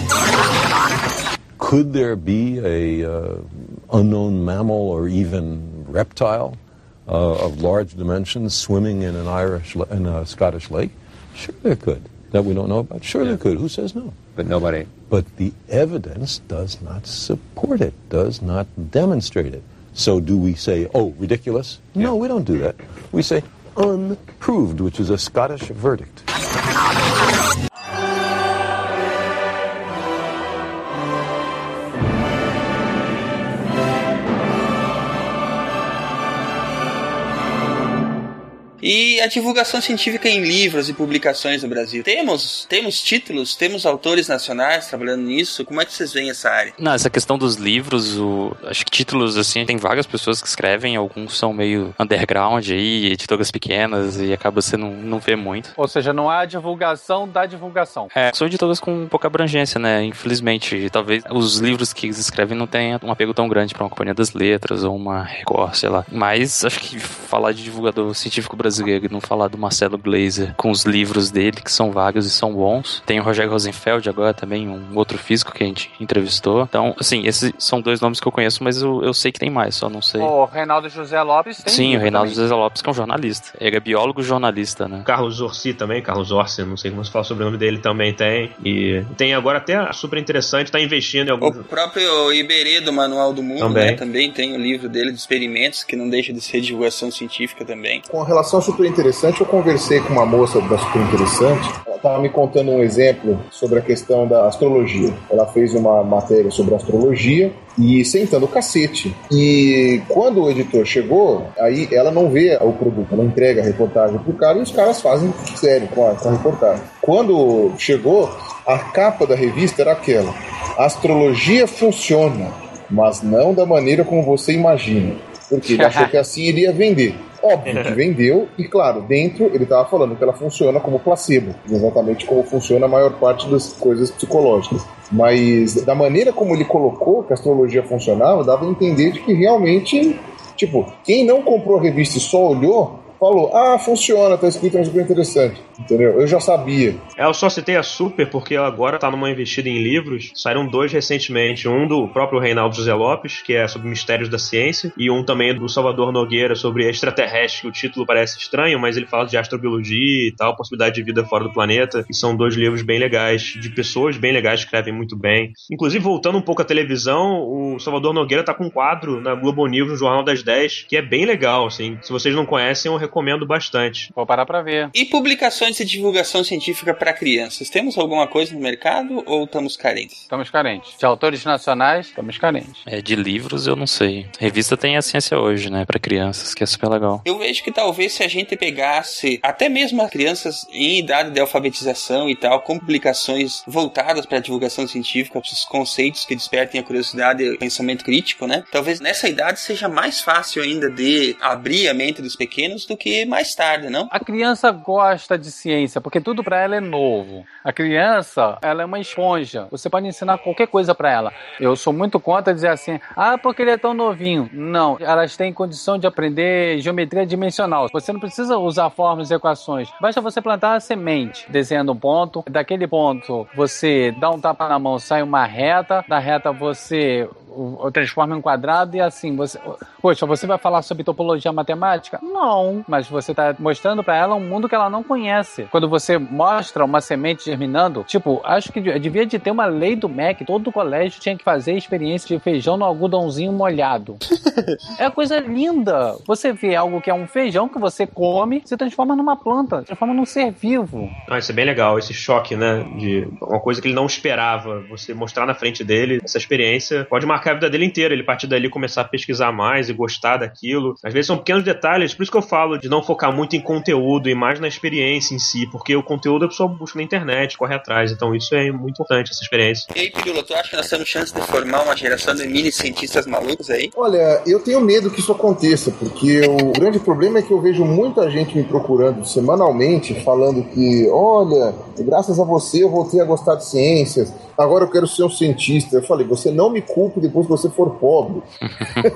Could there be a uh, unknown mammal or even reptile uh, of large dimensions swimming in an Irish in a Scottish lake? Sure, there could. That we don't know about. Sure, yeah. there could. Who says no? But nobody. But the evidence does not support it. Does not demonstrate it. So do we say, oh, ridiculous? Yeah. No, we don't do that. We say unproved, which is a Scottish verdict. E a divulgação científica em livros e publicações no Brasil. Temos, temos títulos, temos autores nacionais trabalhando nisso. Como é que vocês veem essa área? Não, essa questão dos livros, o, acho que títulos assim, tem várias pessoas que escrevem, alguns são meio underground aí, editoras pequenas e acaba você não, não vê muito. Ou seja, não há divulgação da divulgação. É, são editoras com pouca abrangência, né? Infelizmente, talvez os livros que eles escrevem não tenham um apego tão grande para uma companhia das letras ou uma Record, sei lá. Mas acho que falar de divulgador científico brasileiro brasileiro e não falar do Marcelo Glazer com os livros dele, que são vários e são bons. Tem o Rogério Rosenfeld agora também, um outro físico que a gente entrevistou. Então, assim, esses são dois nomes que eu conheço, mas eu, eu sei que tem mais, só não sei. O Reinaldo José Lopes tem Sim, o Reinaldo também. José Lopes, que é um jornalista. Ele é biólogo jornalista, né? Carlos Orsi também, Carlos Orsi, não sei como se fala sobre o nome dele, também tem. E tem agora até super interessante, tá investindo em algum. O próprio Iberê do Manual do Mundo, também. né? Também tem o livro dele de experimentos, que não deixa de ser divulgação científica também. Com relação relação super interessante, eu conversei com uma moça da super interessante. Ela estava me contando um exemplo sobre a questão da astrologia. Ela fez uma matéria sobre astrologia e sentando o cacete. E quando o editor chegou, aí ela não vê o produto, ela entrega a reportagem pro cara e os caras fazem sério com a, com a reportagem. Quando chegou, a capa da revista era aquela: astrologia funciona, mas não da maneira como você imagina. Porque ele achou que assim iria vender. Óbvio que vendeu, e claro, dentro ele estava falando que ela funciona como placebo, exatamente como funciona a maior parte das coisas psicológicas. Mas da maneira como ele colocou que a astrologia funcionava, dava a entender de que realmente, tipo, quem não comprou a revista e só olhou, falou: Ah, funciona, tá escrito um super interessante. Entendeu? Eu já sabia. É, eu só citei a Super porque ela agora tá numa investida em livros. Saíram dois recentemente. Um do próprio Reinaldo José Lopes, que é sobre mistérios da ciência, e um também do Salvador Nogueira sobre extraterrestre, que o título parece estranho, mas ele fala de astrobiologia e tal, possibilidade de vida fora do planeta. E são dois livros bem legais, de pessoas bem legais, que escrevem muito bem. Inclusive, voltando um pouco à televisão, o Salvador Nogueira tá com um quadro na Globo News, no Jornal das 10, que é bem legal, assim. Se vocês não conhecem, eu recomendo bastante. Vou parar pra ver. E publicações de divulgação científica para crianças, temos alguma coisa no mercado ou estamos carentes? Estamos carentes. De autores nacionais, estamos carentes. É, de livros eu não sei. Revista tem a ciência hoje, né, para crianças, que é super legal. Eu vejo que talvez se a gente pegasse até mesmo as crianças em idade de alfabetização e tal, com publicações voltadas para a divulgação científica, para os conceitos que despertem a curiosidade e o pensamento crítico, né? Talvez nessa idade seja mais fácil ainda de abrir a mente dos pequenos do que mais tarde, não? A criança gosta de ciência porque tudo para ela é novo. A criança, ela é uma esponja. Você pode ensinar qualquer coisa para ela. Eu sou muito contra dizer assim: "Ah, porque ele é tão novinho". Não, elas têm condição de aprender geometria dimensional. Você não precisa usar fórmulas e equações. Basta você plantar a semente, desenhando um ponto, daquele ponto você dá um tapa na mão, sai uma reta, da reta você transforma em um quadrado e assim, você, poxa, você vai falar sobre topologia matemática? Não, mas você está mostrando para ela um mundo que ela não conhece. Quando você mostra uma semente germinando, tipo, acho que devia de ter uma lei do MEC, todo colégio tinha que fazer experiência de feijão no algodãozinho molhado. é coisa linda. Você vê algo que é um feijão que você come, se transforma numa planta, transforma num ser vivo. Ah, isso é bem legal, esse choque, né, de uma coisa que ele não esperava, você mostrar na frente dele, essa experiência pode marcar a vida dele inteira, ele partir dali começar a pesquisar mais e gostar daquilo. Às vezes são pequenos detalhes, por isso que eu falo de não focar muito em conteúdo e mais na experiência em si, porque o conteúdo a pessoa busca na internet, corre atrás, então isso é muito importante, essa experiência. E aí, Pirula, tu acha que nós temos chance de formar uma geração de mini cientistas malucos aí? Olha, eu tenho medo que isso aconteça, porque o grande problema é que eu vejo muita gente me procurando semanalmente falando que, olha, graças a você eu voltei a gostar de ciências, agora eu quero ser um cientista. Eu falei, você não me culpe depois que você for pobre.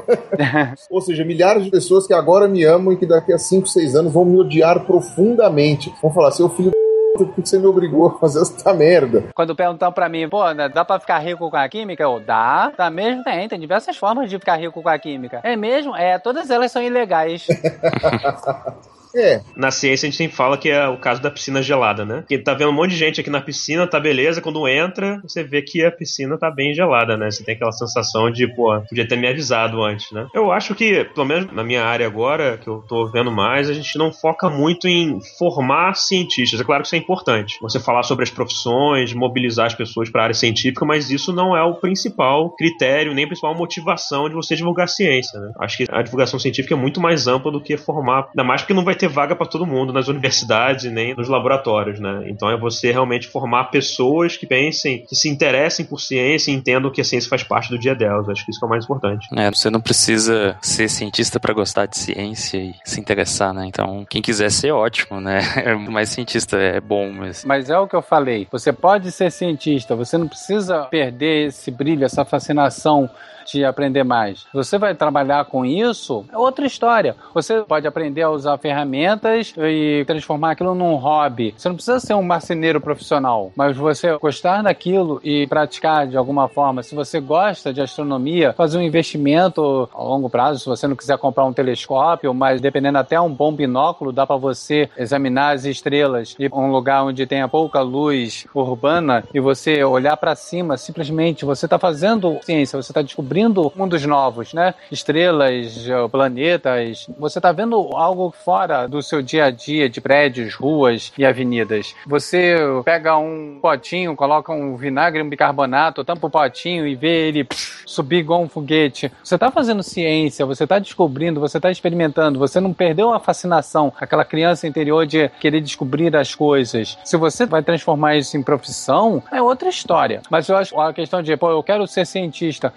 Ou seja, milhares de pessoas que agora me amam e que daqui a 5, 6 anos vão me odiar profundamente. Vão falar, seu filho por que você me obrigou a fazer essa merda? Quando perguntam pra mim, pô, né, dá pra ficar rico com a química? Eu, dá, dá mesmo? Tem, tem diversas formas de ficar rico com a química. É mesmo? É, todas elas são ilegais. É. Na ciência a gente sempre fala que é o caso da piscina gelada, né? Que tá vendo um monte de gente aqui na piscina, tá beleza, quando entra, você vê que a piscina tá bem gelada, né? Você tem aquela sensação de, pô, podia ter me avisado antes, né? Eu acho que, pelo menos na minha área agora, que eu tô vendo mais, a gente não foca muito em formar cientistas. É claro que isso é importante. Você falar sobre as profissões, mobilizar as pessoas para a área científica, mas isso não é o principal critério, nem a principal motivação de você divulgar ciência, né? Acho que a divulgação científica é muito mais ampla do que formar, ainda mais porque não vai ter ter vaga para todo mundo nas universidades nem nos laboratórios, né? Então é você realmente formar pessoas que pensem, que se interessem por ciência e entendam que a ciência faz parte do dia delas. Acho que isso é o mais importante. É, você não precisa ser cientista para gostar de ciência e se interessar, né? Então, quem quiser ser ótimo, né? Mas cientista é bom mesmo. Mas é o que eu falei. Você pode ser cientista, você não precisa perder esse brilho, essa fascinação de aprender mais. Você vai trabalhar com isso, é outra história. Você pode aprender a usar ferramentas e transformar aquilo num hobby. Você não precisa ser um marceneiro profissional, mas você gostar daquilo e praticar de alguma forma. Se você gosta de astronomia, fazer um investimento a longo prazo, se você não quiser comprar um telescópio, mas dependendo até um bom binóculo, dá para você examinar as estrelas e um lugar onde tenha pouca luz urbana e você olhar para cima, simplesmente você está fazendo ciência, você está descobrindo mundos novos, né? Estrelas, planetas. Você está vendo algo fora do seu dia a dia de prédios, ruas e avenidas. Você pega um potinho, coloca um vinagre, um bicarbonato, tampa o potinho e vê ele subir igual um foguete. Você está fazendo ciência, você está descobrindo, você está experimentando, você não perdeu a fascinação, aquela criança interior de querer descobrir as coisas. Se você vai transformar isso em profissão, é outra história. Mas eu acho a questão de, pô, eu quero ser cientista.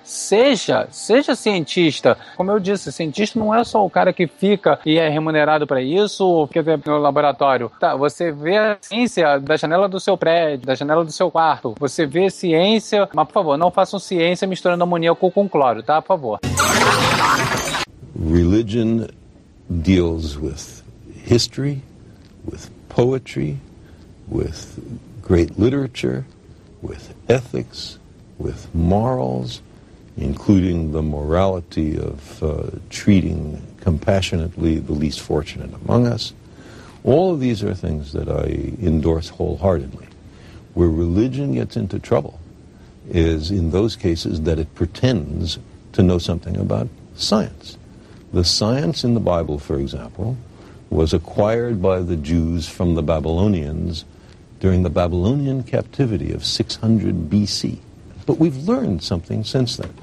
Seja, seja cientista. Como eu disse, cientista não é só o cara que fica e é remunerado para isso, ou ver no laboratório. Tá, você vê a ciência da janela do seu prédio, da janela do seu quarto. Você vê ciência, mas por favor, não façam ciência misturando amoníaco com cloro, tá? Por favor. Religion deals with history, with poetry, with great literature, with ethics, with morals, including the morality of uh, treating compassionately the least fortunate among us. All of these are things that I endorse wholeheartedly. Where religion gets into trouble is in those cases that it pretends to know something about science. The science in the Bible, for example, was acquired by the Jews from the Babylonians during the Babylonian captivity of 600 BC. But we've learned something since then.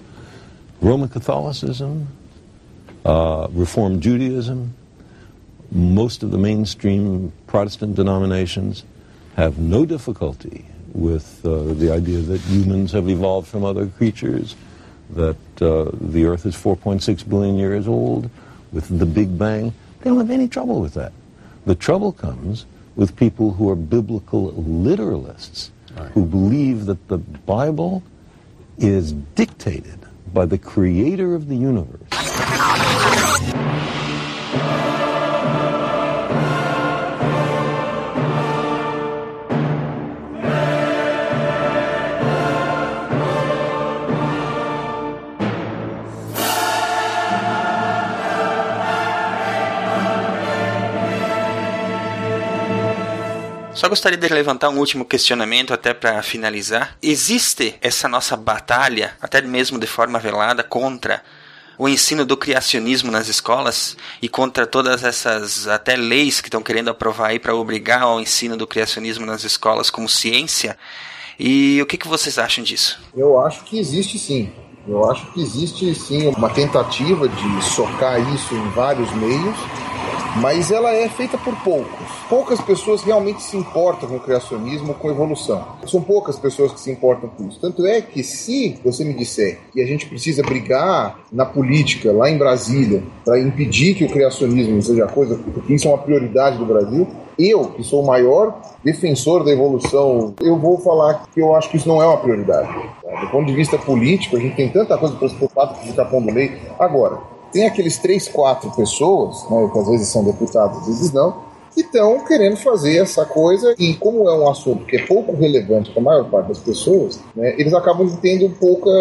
Roman Catholicism, uh, Reformed Judaism, most of the mainstream Protestant denominations have no difficulty with uh, the idea that humans have evolved from other creatures, that uh, the Earth is 4.6 billion years old, with the Big Bang. They don't have any trouble with that. The trouble comes with people who are biblical literalists, who believe that the Bible is dictated by the creator of the universe. Só gostaria de levantar um último questionamento até para finalizar. Existe essa nossa batalha, até mesmo de forma velada, contra o ensino do criacionismo nas escolas e contra todas essas até leis que estão querendo aprovar aí para obrigar ao ensino do criacionismo nas escolas como ciência? E o que, que vocês acham disso? Eu acho que existe sim. Eu acho que existe sim uma tentativa de socar isso em vários meios, mas ela é feita por poucos. Poucas pessoas realmente se importam com o criacionismo, com a evolução. São poucas pessoas que se importam com isso. Tanto é que se você me disser que a gente precisa brigar na política, lá em Brasília, para impedir que o criacionismo seja coisa, porque isso é uma prioridade do Brasil, eu, que sou o maior defensor da evolução, eu vou falar que eu acho que isso não é uma prioridade. Do ponto de vista político, a gente tem tanta coisa para se preocupar com ficar pondo lei. Agora, tem aqueles três, quatro pessoas, né, que às vezes são deputados, às vezes não, que estão querendo fazer essa coisa e como é um assunto que é pouco relevante para a maior parte das pessoas, né, eles acabam tendo pouca,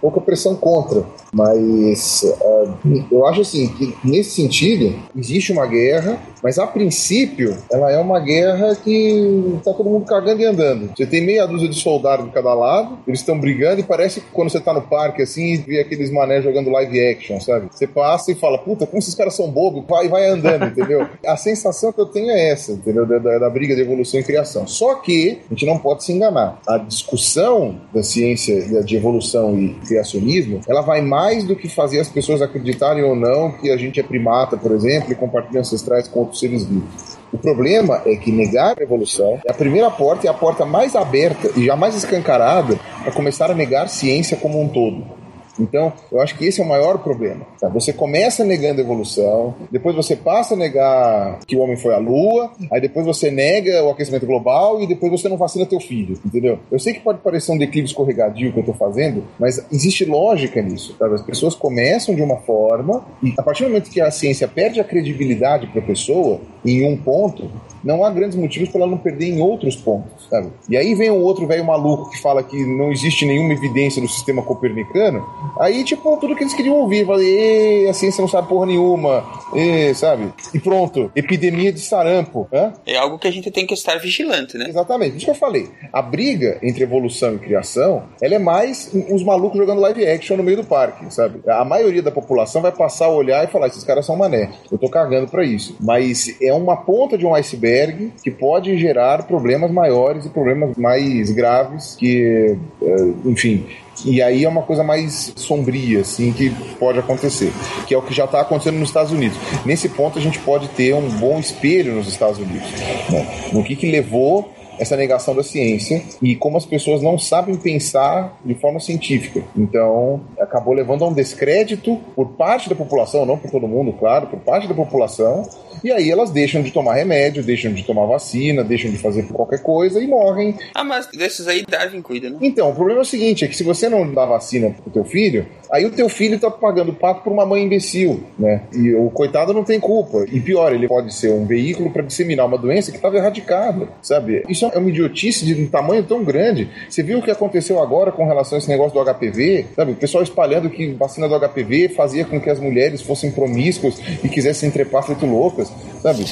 pouca pressão contra. Mas uh, eu acho assim que nesse sentido existe uma guerra, mas a princípio ela é uma guerra que está todo mundo cagando e andando. Você tem meia dúzia de soldados de cada lado, eles estão brigando e parece que quando você está no parque assim e vê aqueles mané jogando live action, sabe? Você passa e fala, puta, como esses caras são bobos, vai vai andando, entendeu? A sensação que eu tenho é essa, entendeu? Da, da, da briga de evolução e criação. Só que a gente não pode se enganar. A discussão da ciência de evolução e criacionismo, ela vai mais do que fazer as pessoas acreditarem ou não que a gente é primata, por exemplo, e compartilha ancestrais com outros seres vivos. O problema é que negar a evolução é a primeira porta e a porta mais aberta e já mais escancarada para começar a negar ciência como um todo. Então, eu acho que esse é o maior problema. Tá? Você começa negando a evolução, depois você passa a negar que o homem foi à lua, aí depois você nega o aquecimento global e depois você não vacina teu filho, entendeu? Eu sei que pode parecer um declive escorregadio que eu estou fazendo, mas existe lógica nisso. Tá? As pessoas começam de uma forma e a partir do momento que a ciência perde a credibilidade para a pessoa em um ponto, não há grandes motivos para ela não perder em outros pontos, sabe? E aí vem o outro velho maluco que fala que não existe nenhuma evidência do sistema copernicano, aí, tipo, tudo que eles queriam ouvir, falei, a ciência não sabe porra nenhuma, e, sabe? E pronto, epidemia de sarampo, hã? É algo que a gente tem que estar vigilante, né? Exatamente, isso que eu falei. A briga entre evolução e criação, ela é mais uns malucos jogando live action no meio do parque, sabe? A maioria da população vai passar a olhar e falar, esses caras são mané, eu tô cagando pra isso. Mas é uma ponta de um iceberg que pode gerar problemas maiores e problemas mais graves que, eh, enfim, e aí é uma coisa mais sombria, assim, que pode acontecer, que é o que já está acontecendo nos Estados Unidos. Nesse ponto, a gente pode ter um bom espelho nos Estados Unidos, né? no que, que levou essa negação da ciência e como as pessoas não sabem pensar de forma científica. Então, acabou levando a um descrédito por parte da população, não por todo mundo, claro, por parte da população. E aí elas deixam de tomar remédio, deixam de tomar vacina, deixam de fazer qualquer coisa e morrem. Ah, mas desses aí Darwin cuida, né? Então, o problema é o seguinte, é que se você não dá vacina pro teu filho, aí o teu filho tá pagando pato por uma mãe imbecil, né? E o coitado não tem culpa. E pior, ele pode ser um veículo para disseminar uma doença que estava erradicada, sabe? Isso é uma idiotice de um tamanho tão grande. Você viu o que aconteceu agora com relação a esse negócio do HPV? Sabe? O pessoal espalhando que vacina do HPV fazia com que as mulheres fossem promíscuas e quisessem trepar feito loucas, sabe?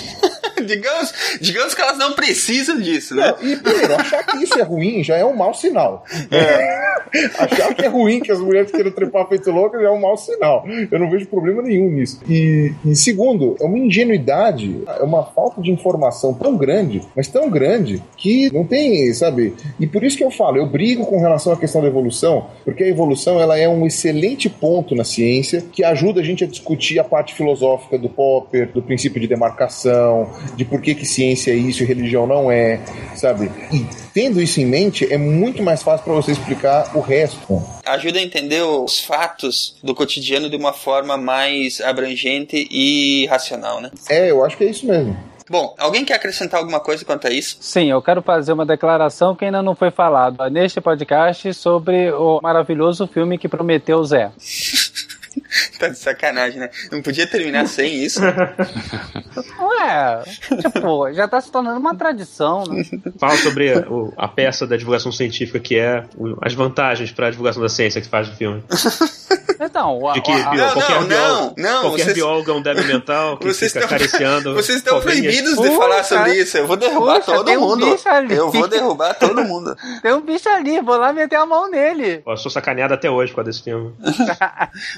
digamos, digamos que elas não precisam disso, né? Não, e primeiro, achar que isso é ruim já é um mau sinal. É. Achar que é ruim que as mulheres queiram trepar feito louca já é um mau sinal. Eu não vejo problema nenhum nisso. E, e segundo, é uma ingenuidade, é uma falta de informação tão grande, mas tão grande, que não tem, sabe? E por isso que eu falo, eu brigo com relação à questão da evolução, porque a evolução ela é um excelente ponto na ciência que ajuda a gente a discutir a parte filosófica do Popper, do princípio de demarcação, de por que, que ciência é isso e religião não é, sabe? E tendo isso em mente, é muito mais fácil para você explicar o resto. Ajuda a entender os fatos do cotidiano de uma forma mais abrangente e racional, né? É, eu acho que é isso mesmo. Bom, alguém quer acrescentar alguma coisa quanto a isso? Sim, eu quero fazer uma declaração que ainda não foi falado neste podcast sobre o maravilhoso filme que prometeu Zé. tá de sacanagem, né? Não podia terminar sem isso. Ué, tipo, já tá se tornando uma tradição, né? Fala sobre o- a peça da divulgação científica que é o- as vantagens para a divulgação da ciência que faz no filme. Então, o- De que a- bio- Não, qualquer, não, biólogo, não, qualquer vocês- biólogo é um débil mental que Vocês fica estão- acariciando. Vocês estão proibidos de Puxa, falar sobre isso. Eu vou derrubar puxa, todo tem um mundo. bicho ali. Eu vou derrubar todo mundo. tem um bicho ali, vou lá meter a mão nele. Eu sou sacaneado até hoje por causa desse filme.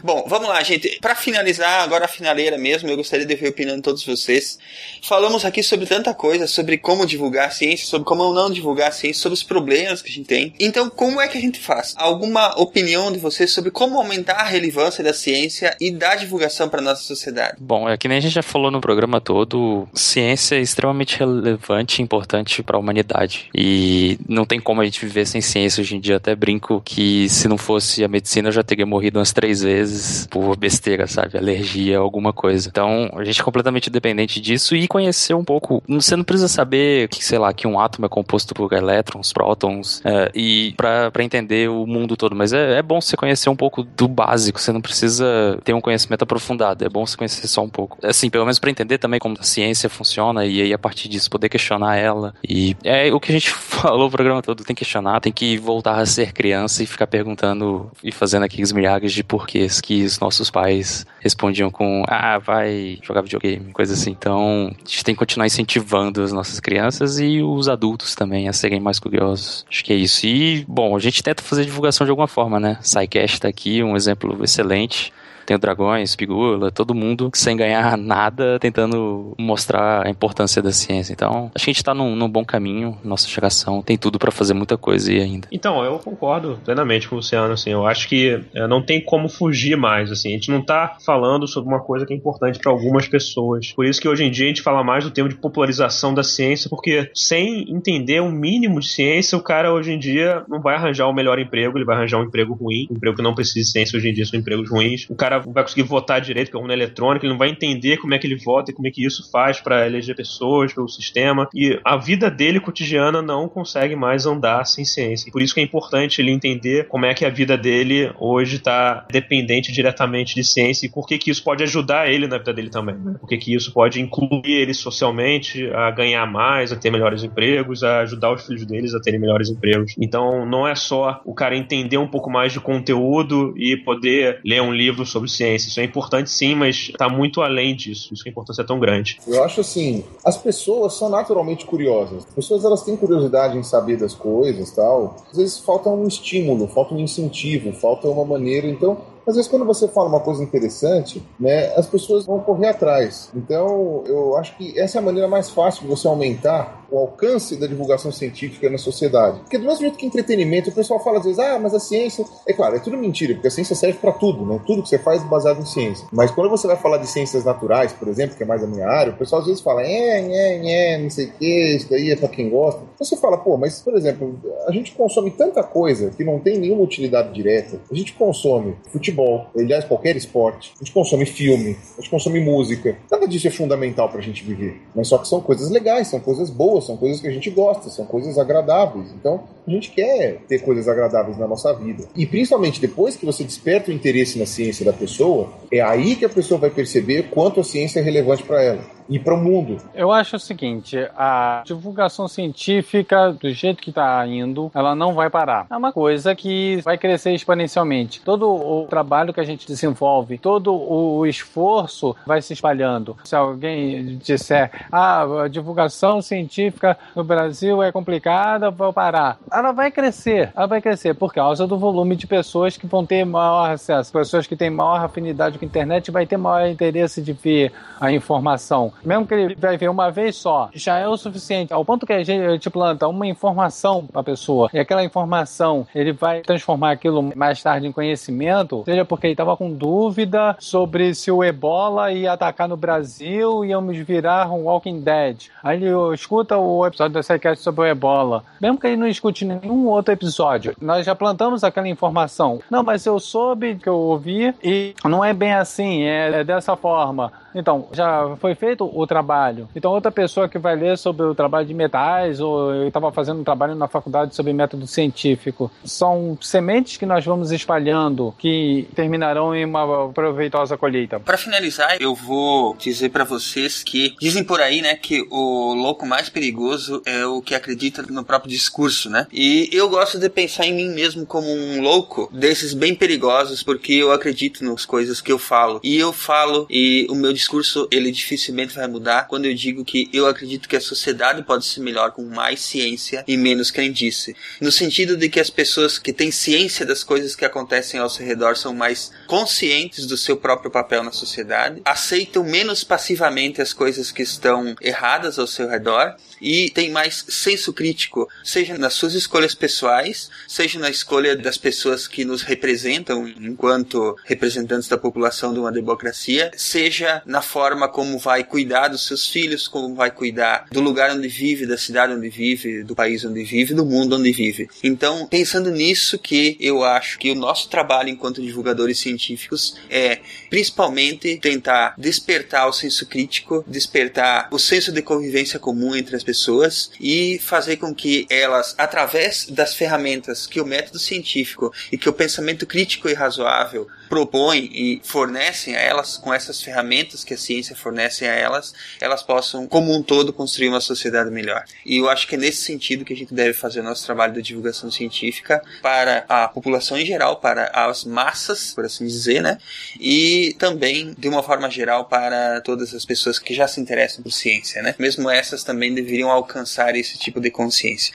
Bom, vamos lá, gente. Pra finalizar, agora a finaleira mesmo, eu gostaria de ver a opinião de todos vocês. Falamos aqui sobre tanta coisa, sobre como divulgar a ciência, sobre como não divulgar a ciência, sobre os problemas que a gente tem. Então, como é que a gente faz? Alguma opinião de vocês sobre como aumentar a relevância da ciência e da divulgação para nossa sociedade? Bom, é que nem a gente já falou no programa todo, ciência é extremamente relevante e importante para a humanidade. E não tem como a gente viver sem ciência hoje em dia. Até brinco que se não fosse a medicina eu já teria morrido umas três vezes por besteira, sabe? Alergia, alguma coisa. Então, a gente é completamente dependente disso e conhecer um pouco. Você não precisa saber que, sei lá, que um átomo é composto por elétrons, prótons, é, e para entender o mundo todo. Mas é, é bom você conhecer um pouco do básico. Você não precisa ter um conhecimento aprofundado. É bom você conhecer só um pouco. Assim, pelo menos para entender também como a ciência funciona e aí a partir disso poder questionar ela. E é o que a gente falou o programa todo. Tem que questionar, tem que voltar a ser criança e ficar perguntando e fazendo aqueles milhares de porquês que os nossos pais respondiam com ah, vai jogar videogame, coisa assim. Então, a gente tem que continuar incentivando as nossas crianças e os adultos também a serem mais curiosos. Acho que é isso. E, bom, a gente tenta fazer divulgação de alguma forma, né? SciCast tá aqui, um exemplo excelente. Tem o Dragões, Pigula, todo mundo sem ganhar nada, tentando mostrar a importância da ciência. Então, acho que a gente tá num, num bom caminho, nossa geração tem tudo pra fazer muita coisa aí ainda. Então, eu concordo plenamente com o Luciano, assim, eu acho que é, não tem como fugir mais, assim, a gente não tá falando sobre uma coisa que é importante para algumas pessoas. Por isso que hoje em dia a gente fala mais do termo de popularização da ciência, porque sem entender o mínimo de ciência, o cara hoje em dia não vai arranjar o melhor emprego, ele vai arranjar um emprego ruim, um emprego que não precisa de ciência hoje em dia são empregos ruins. O cara não vai conseguir votar direito, porque é urna eletrônica, ele não vai entender como é que ele vota e como é que isso faz para eleger pessoas pelo sistema. E a vida dele cotidiana não consegue mais andar sem ciência. Por isso que é importante ele entender como é que a vida dele hoje está dependente diretamente de ciência e por que que isso pode ajudar ele na vida dele também. Né? Por que que isso pode incluir ele socialmente a ganhar mais, a ter melhores empregos, a ajudar os filhos deles a terem melhores empregos. Então não é só o cara entender um pouco mais de conteúdo e poder ler um livro sobre ciência. Isso é importante sim, mas está muito além disso. Isso que a importância é tão grande. Eu acho assim, as pessoas são naturalmente curiosas. As pessoas elas têm curiosidade em saber das coisas, tal. Às vezes falta um estímulo, falta um incentivo, falta uma maneira. Então, às vezes quando você fala uma coisa interessante, né, as pessoas vão correr atrás. Então, eu acho que essa é a maneira mais fácil de você aumentar o alcance da divulgação científica na sociedade. Porque do mesmo jeito que entretenimento, o pessoal fala às vezes, ah, mas a ciência, é claro, é tudo mentira, porque a ciência serve para tudo, né? Tudo que você faz é baseado em ciência. Mas quando você vai falar de ciências naturais, por exemplo, que é mais a minha área, o pessoal às vezes fala, é, é, é, não sei o que, isso daí é para quem gosta. Você fala, pô, mas por exemplo, a gente consome tanta coisa que não tem nenhuma utilidade direta. A gente consome futebol, aliás, qualquer esporte. A gente consome filme, a gente consome música. Nada disso é fundamental pra gente viver. Mas só que são coisas legais, são coisas boas, são coisas que a gente gosta, são coisas agradáveis. Então, a gente quer ter coisas agradáveis na nossa vida. E principalmente depois que você desperta o interesse na ciência da pessoa, é aí que a pessoa vai perceber quanto a ciência é relevante para ela e para o mundo. Eu acho o seguinte, a divulgação científica, do jeito que está indo, ela não vai parar. É uma coisa que vai crescer exponencialmente. Todo o trabalho que a gente desenvolve, todo o esforço vai se espalhando. Se alguém disser, ah, a divulgação científica no Brasil é complicada, vou parar. Ela vai crescer, ela vai crescer por causa do volume de pessoas que vão ter maior acesso. Pessoas que têm maior afinidade com a internet vai ter maior interesse de ver a informação. Mesmo que ele vai ver uma vez só, já é o suficiente. Ao ponto que a gente planta uma informação para a pessoa e aquela informação ele vai transformar aquilo mais tarde em conhecimento, porque ele estava com dúvida sobre se o ebola ia atacar no Brasil e íamos virar um Walking Dead. Aí ele escuta o episódio da SciCast sobre o ebola. Mesmo que ele não escute nenhum outro episódio, nós já plantamos aquela informação. Não, mas eu soube que eu ouvi e não é bem assim, é, é dessa forma. Então, já foi feito o trabalho. Então, outra pessoa que vai ler sobre o trabalho de metais, ou eu estava fazendo um trabalho na faculdade sobre método científico, são sementes que nós vamos espalhando que terminarão em uma proveitosa colheita. Para finalizar, eu vou dizer para vocês que dizem por aí, né, que o louco mais perigoso é o que acredita no próprio discurso, né? E eu gosto de pensar em mim mesmo como um louco desses bem perigosos, porque eu acredito nas coisas que eu falo. E eu falo e o meu discurso ele dificilmente vai mudar quando eu digo que eu acredito que a sociedade pode ser melhor com mais ciência e menos crendice. No sentido de que as pessoas que têm ciência das coisas que acontecem ao seu redor são mais conscientes do seu próprio papel na sociedade, aceitam menos passivamente as coisas que estão erradas ao seu redor e têm mais senso crítico, seja nas suas escolhas pessoais, seja na escolha das pessoas que nos representam enquanto representantes da população de uma democracia, seja na forma como vai cuidar dos seus filhos, como vai cuidar do lugar onde vive, da cidade onde vive, do país onde vive, do mundo onde vive. Então, pensando nisso que eu acho que o nosso trabalho enquanto divulgadores científicos é principalmente tentar despertar o senso crítico, despertar o senso de convivência comum entre as pessoas e fazer com que elas, através das ferramentas que o método científico e que o pensamento crítico e razoável propõem e fornecem a elas, com essas ferramentas que a ciência fornece a elas, elas possam, como um todo, construir uma sociedade melhor. E eu acho que é nesse sentido que a gente deve fazer o nosso trabalho de divulgação científica para a população em geral, para as massas, por assim dizer, né? E também, de uma forma geral, para todas as pessoas que já se interessam por ciência, né? Mesmo essas também deveriam alcançar esse tipo de consciência.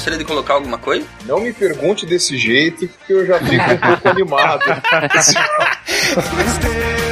Gostaria de colocar alguma coisa? Não me pergunte desse jeito, que eu já fico um pouco animado.